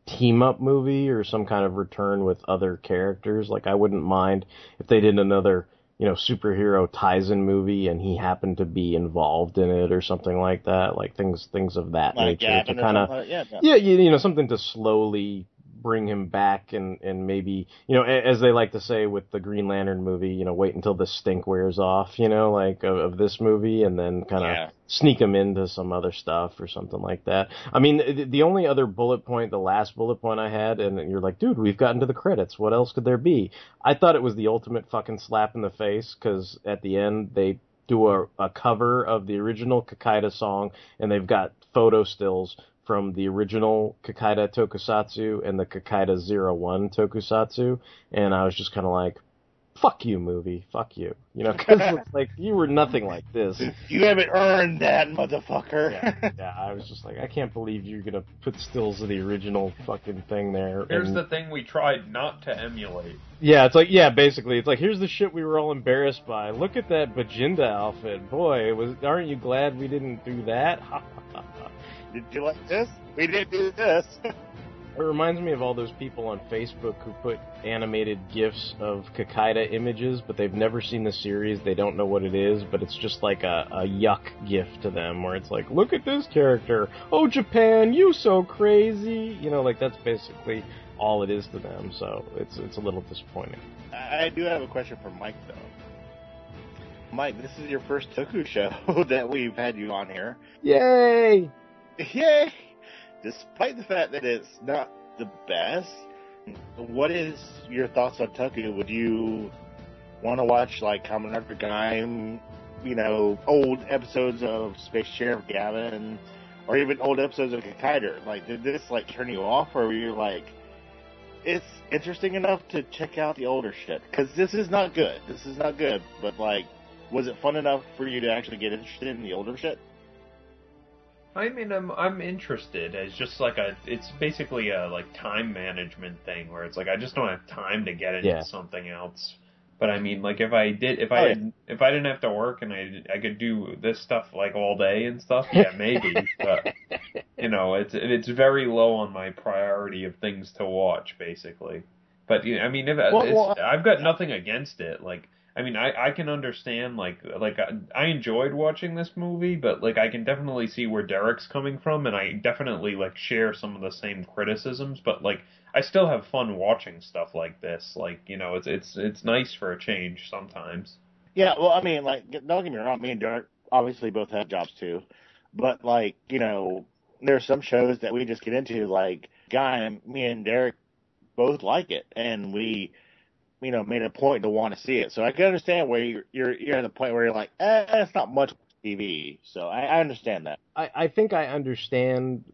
team up movie or some kind of return with other characters. Like I wouldn't mind if they did another, you know, superhero Taisen movie and he happened to be involved in it or something like that. Like things things of that Like nature Gavin to kind of yeah, yeah, you, you know, something to slowly bring him back and and maybe you know as they like to say with the Green Lantern movie, you know, wait until the stink wears off, you know, like of, of this movie, and then kind of Yeah. sneak him into some other stuff or something like that. I mean, the, the only other bullet point, the last bullet point I had, and you're like, dude, we've gotten to the credits. What else could there be? I thought it was the ultimate fucking slap in the face because at the end they do a, a cover of the original Kikaider song, and they've got photo stills from the original Kikaider Tokusatsu and the Kikaider Zero One Tokusatsu, and I was just kind of like, "Fuck you, movie, fuck you," you know, <laughs> because it's like you were nothing like this. You haven't earned that, motherfucker. Yeah, yeah, I was just like, I can't believe you're gonna put stills of the original fucking thing there. Here's and- the thing we tried not to emulate. Yeah, it's like yeah, basically, it's like here's the shit we were all embarrassed by. Look at that Bijinder outfit, boy. Was aren't you glad we didn't do that? <laughs> Did you like this? We didn't do this. <laughs> It reminds me of all those people on Facebook who put animated GIFs of Kikaider images, but they've never seen the series. They don't know what it is, but it's just like a, a yuck GIF to them, where it's like, look at this character. Oh, Japan, you so crazy. You know, like that's basically all it is to them. So it's it's a little disappointing. I I do have a question for Mike though. Mike, this is your first Toku show <laughs> that we've had you on here. Yay! Yay! Despite the fact that it's not the best, what is your thoughts on Toku? Would you want to watch like Kamen Rider Gaim, you know, old episodes of Space Sheriff Gavan, or even old episodes of Kikaider? Like, did this like turn you off, or were you like, it's interesting enough to check out the older shit? Because this is not good. This is not good. But like, was it fun enough for you to actually get interested in the older shit? I mean, I'm I'm interested. It's just like a, it's basically a like time management thing where it's like I just don't have time to get into Yeah. something else. But I mean, like if I did, if Oh, I yeah. if I didn't have to work and I I could do this stuff like all day and stuff, yeah, <laughs> maybe. but you know, it's it's very low on my priority of things to watch, basically. But you know, I mean, if Well, it's, well, I've got nothing against it. Like, I mean, I I can understand like like I, I enjoyed watching this movie, but like I can definitely see where Derek's coming from, and I definitely like share some of the same criticisms. But like, I still have fun watching stuff like this. Like, you know, it's it's it's nice for a change sometimes. Yeah, well, I mean, like, don't get me wrong. Me and Derek obviously both have jobs too, but like, you know, there are some shows that we just get into. Like, Guy, me and Derek both like it, and we, you know, made a point to want to see it. So I can understand where you're you're, you're at the point where you're like, eh, it's not much TV. So I, I understand that. I, I think I understand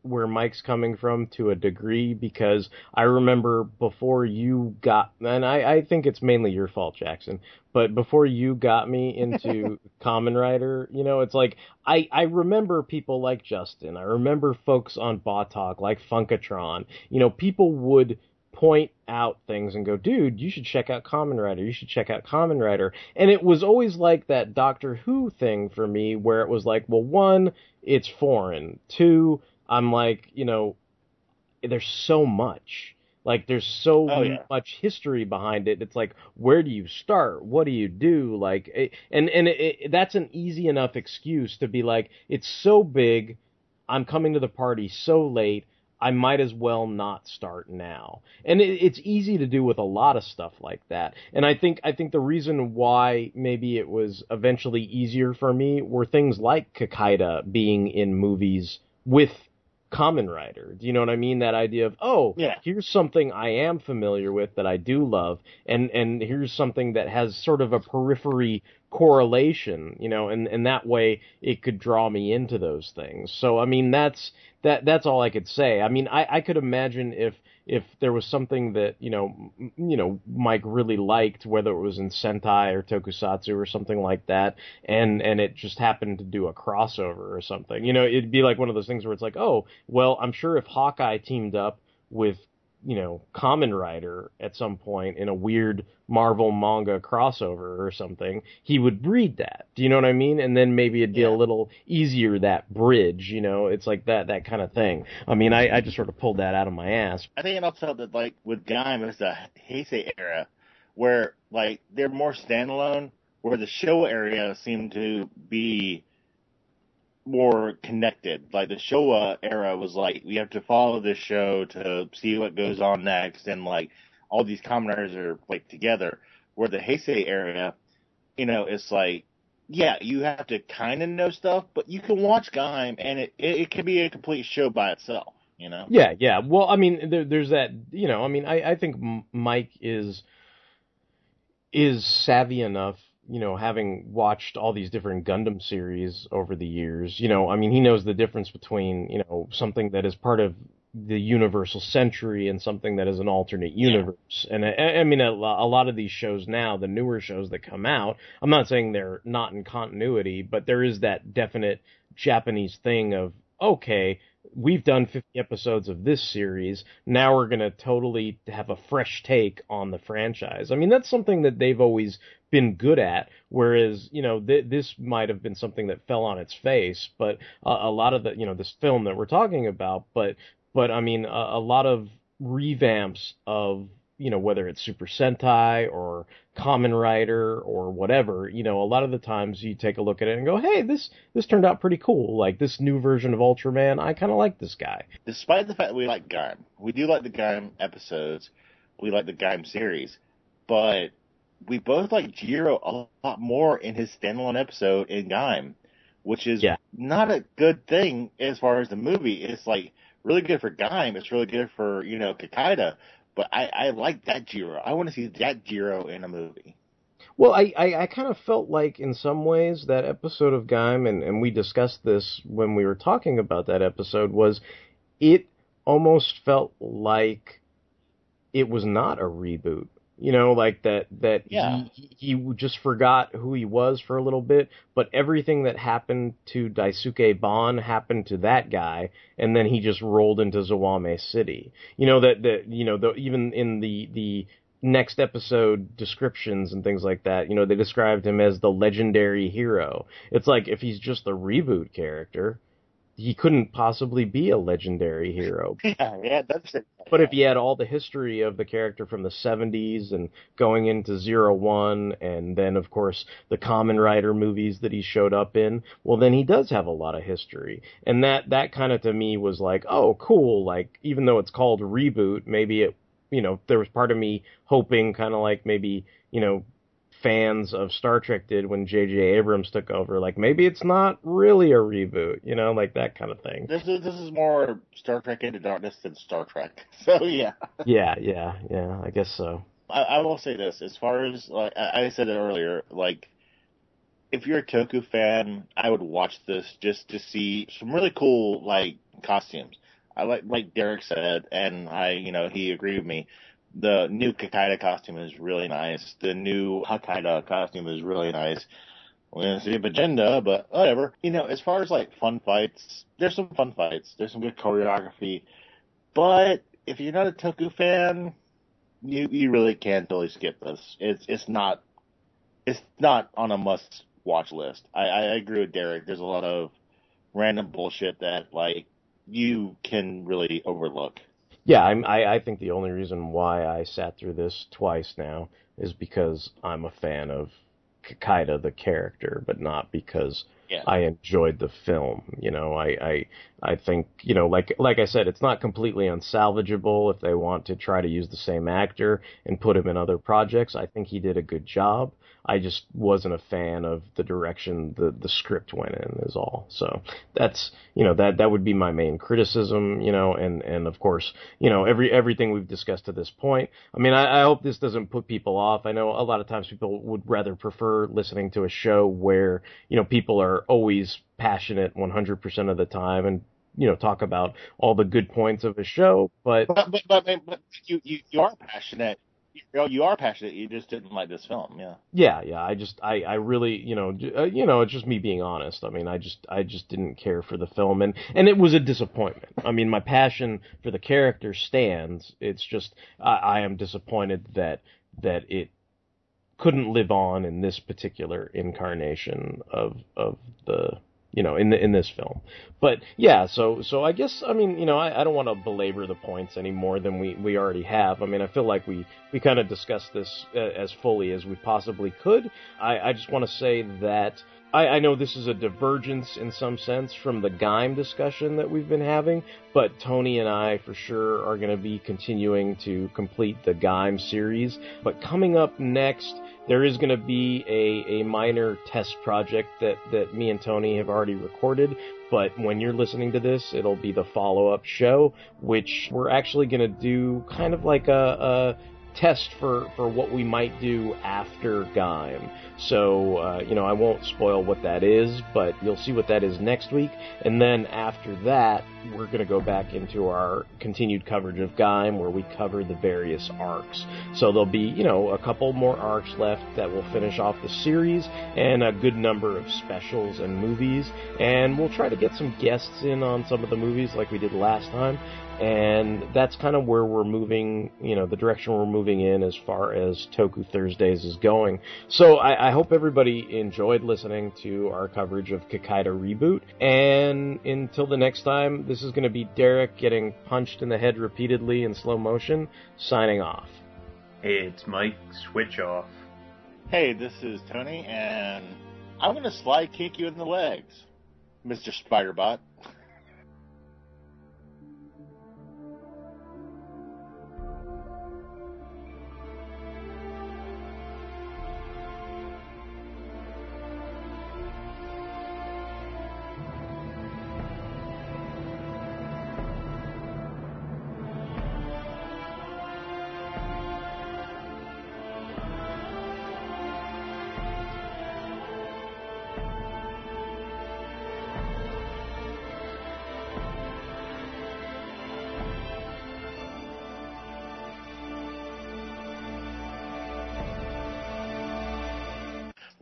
where Mike's coming from to a degree because I remember before you got, and I, I think it's mainly your fault, Jackson, but before you got me <laughs> into Kamen Rider, you know, it's like, I, I remember people like Justin. I remember folks on Bot Talk like Funkatron. You know, people would point out things and go, dude, you should check out Kamen Rider. You should check out Kamen Rider. And it was always like that Doctor Who thing for me where it was like, well, one, it's foreign. Two, I'm like, you know, there's so much. Like there's so Oh, yeah. much history behind it. It's like, where do you start? What do you do? Like, it, and and it, it, that's an easy enough excuse to be like, it's so big. I'm coming to the party so late. I might as well not start now. And it, it's easy to do with a lot of stuff like that. And I think I think the reason why maybe it was eventually easier for me were things like Kikaider being in movies with Kamen Rider. Do you know what I mean? That idea of oh, Yeah. here's something I am familiar with that I do love, and and here's something that has sort of a periphery correlation, you know, and and that way it could draw me into those things. So I mean that's that that's all I could say. I mean I I could imagine if if there was something that you know you know Mike really liked, whether it was in Sentai or Tokusatsu or something like that, and and it just happened to do a crossover or something, you know, it'd be like one of those things where it's like, oh, well, I'm sure if Hawkeye teamed up with you know Kamen Rider at some point in a weird Marvel manga crossover or something, he would read that. Do you know what I mean? And then maybe it'd be Yeah. a little easier that bridge, you know, it's like that that kind of thing. I mean, I, I just sort of pulled that out of my ass. I think it also that like with Gaim it's the Heisei era where like they're more standalone, where the Showa era seemed to be more connected. Like the Showa era was like we have to follow this show to see what goes on next, and like all these Kamen Riders are like together. Where the Heisei era, you know, it's like yeah, you have to kind of know stuff, but you can watch Gaim, and it, it it can be a complete show by itself. You know. Yeah, yeah. Well, I mean, there, there's that. You know, I mean, I, I think Mike is is savvy enough. You know, having watched all these different Gundam series over the years, you know, I mean, he knows the difference between you know something that is part of the universal century and something that is an alternate universe. And I, I mean, a, a lot of these shows now, the newer shows that come out, I'm not saying they're not in continuity, but there is that definite Japanese thing of okay, we've done 50 episodes of this series. Now we're going to totally have a fresh take on the franchise. I mean, that's something that they've always been good at. Whereas, you know, th- this might have been something that fell on its face, but a, a lot of the, you know, this film that we're talking about, but, but I mean, a, a lot of revamps of, you know, whether it's Super Sentai or Kamen Rider or whatever, you know, a lot of the times you take a look at it and go, hey, this, this turned out pretty cool. Like this new version of Ultraman, I kind of like this guy. despite the fact that we like Gaim, we do like the Gaim episodes, we like the Gaim series, but we both like Jiro a lot more in his standalone episode in Gaim, which is Yeah. not a good thing as far as the movie. It's like really good for Gaim, it's really good for, you know, Kikaider, but I, I like that Jiro. I want to see that Jiro in a movie. Well, I, I, I kind of felt like in some ways that episode of Gaim, and, and we discussed this when we were talking about that episode, was it almost felt like it was not a reboot. You know, like that that Yeah. he, he just forgot who he was for a little bit, but everything that happened to Daisuke Ban happened to that guy, and then he just rolled into Zawame City. You know that that you know the, even in the the next episode descriptions and things like that, you know, they described him as the legendary hero. It's like if he's just a reboot character, he couldn't possibly be a legendary hero. <laughs> Yeah, yeah, that's it. But if he had all the history of the character from the 70s and going into Zero One, and then of course the Kamen Rider movies that he showed up in, well then he does have a lot of history. And that that kind of to me was like, oh cool, like even though it's called reboot, maybe it you know, there was part of me hoping kind of like maybe, you know, fans of Star Trek did when J.J. Abrams took over. Like maybe it's not really a reboot, you know, like that kind of thing. This is this is more Star Trek Into Darkness than Star Trek. <laughs> So yeah. Yeah, yeah, yeah, I guess so. I, I will say this: as far as like I I said it earlier, like if you're a Toku fan, I would watch this just to see some really cool like costumes. I like like Derek said, and I you know he agreed with me. The new Kikaider costume is really nice. The new Hakaider costume is really nice. We're gonna see Magenda, but whatever. You know, as far as like fun fights, there's some fun fights. There's some good choreography. But if you're not a Toku fan, you you really can't totally skip this. It's it's not it's not on a must watch list. I, I agree with Derek. There's a lot of random bullshit that like you can really overlook. Yeah, I'm, I I think the only reason why I sat through this twice now is because I'm a fan of Kikaider the character, but not because Yeah. I enjoyed the film. You know, I, I I think you know, like like I said, it's not completely unsalvageable if they want to try to use the same actor and put him in other projects. I think he did a good job. I just wasn't a fan of the direction the the script went in is all. So that's you know that that would be my main criticism. You know, and and of course you know every everything we've discussed to this point. I mean, I, I hope this doesn't put people off. I know a lot of times people would rather prefer listening to a show where you know people are always passionate 100% of the time and you know talk about all the good points of a show but But but but, but you, you you are passionate. You, are passionate. You just didn't like this film. Yeah. yeah yeah i just i i really you know uh, you know it's just me being honest i mean i just i just didn't care for the film and and it was a disappointment i mean my passion for the character stands it's just i, I am disappointed that that it couldn't live on in this particular incarnation of of the you know in the in this film. But yeah so so i guess i mean you know i, I don't want to belabor the points any more than we we already have. I mean i feel like we we kind of discussed this uh, as fully as we possibly could. I i just want to say that I, I know this is a divergence in some sense from the Gaim discussion that we've been having, but Tony and I for sure are going to be continuing to complete the Gaim series. But coming up next, there is going to be a, a minor test project that, that me and Tony have already recorded. But when you're listening to this, it'll be the follow up show, which we're actually going to do kind of like a, a test for, for what we might do after Gaim. So, uh, you know, I won't spoil what that is, but you'll see what that is next week. And then after that, we're going to go back into our continued coverage of Gaim where we cover the various arcs. So there'll be, you know, a couple more arcs left that will finish off the series and a good number of specials and movies. And we'll try to get some guests in on some of the movies like we did last time and that's kind of where we're moving, you know, the direction we're moving in as far as Toku Thursdays is going. So I, I hope everybody enjoyed listening to our coverage of Kikaider Reboot, and until the next time, this is going to be Derek getting punched in the head repeatedly in slow motion, signing off. Hey, it's Mike. Switch off. Hey, this is Tony, and I'm gonna slide kick you in the legs, Mister Spiderbot. <laughs>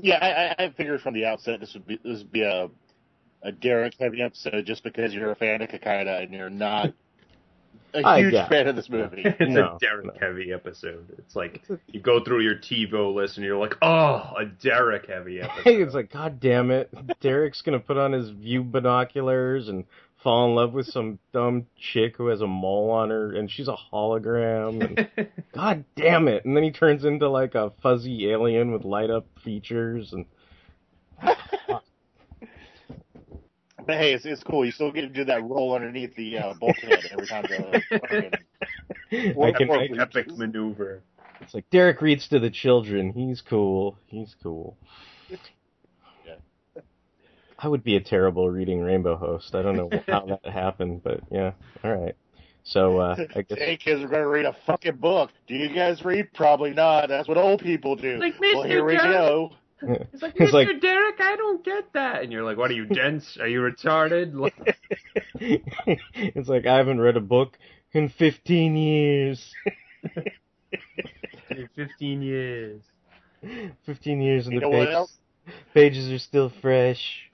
Yeah, I, I I figured from the outset this would be this would be a a Derek heavy episode just because you're a fan of Kikaider and you're not a I huge fan of this movie. <laughs> It's No, a Derek no. heavy episode. It's like you go through your TiVo list and you're like, oh, a Derek heavy <laughs> episode. It's like, God damn it, Derek's gonna put on his view binoculars and fall in love with some dumb chick who has a mole on her, and she's a hologram. And <laughs> God damn it! And then he turns into like a fuzzy alien with light up features, and <laughs> But hey, it's, it's cool. You still get to do that roll underneath the uh, bulkhead every time the fucking I can, I, Epic Epic maneuver. it's like Derek reads to the children. He's cool. He's cool. Yeah. I would be a terrible reading rainbow host. I don't know <laughs> how that happened, but yeah. All right. So uh, I guess Hey kids, we're gonna read a fucking book. Do you guys read? Probably not. That's what old people do. Like, well, Mr. here we Derek. go. It's like, It's Mr. like- Derek, I don't get that. And you're like, what are you, dense? Are you retarded? <laughs> It's like I haven't read a book in 15 years. <laughs> 15 years. 15 years and You the know what pages, else? pages are still fresh.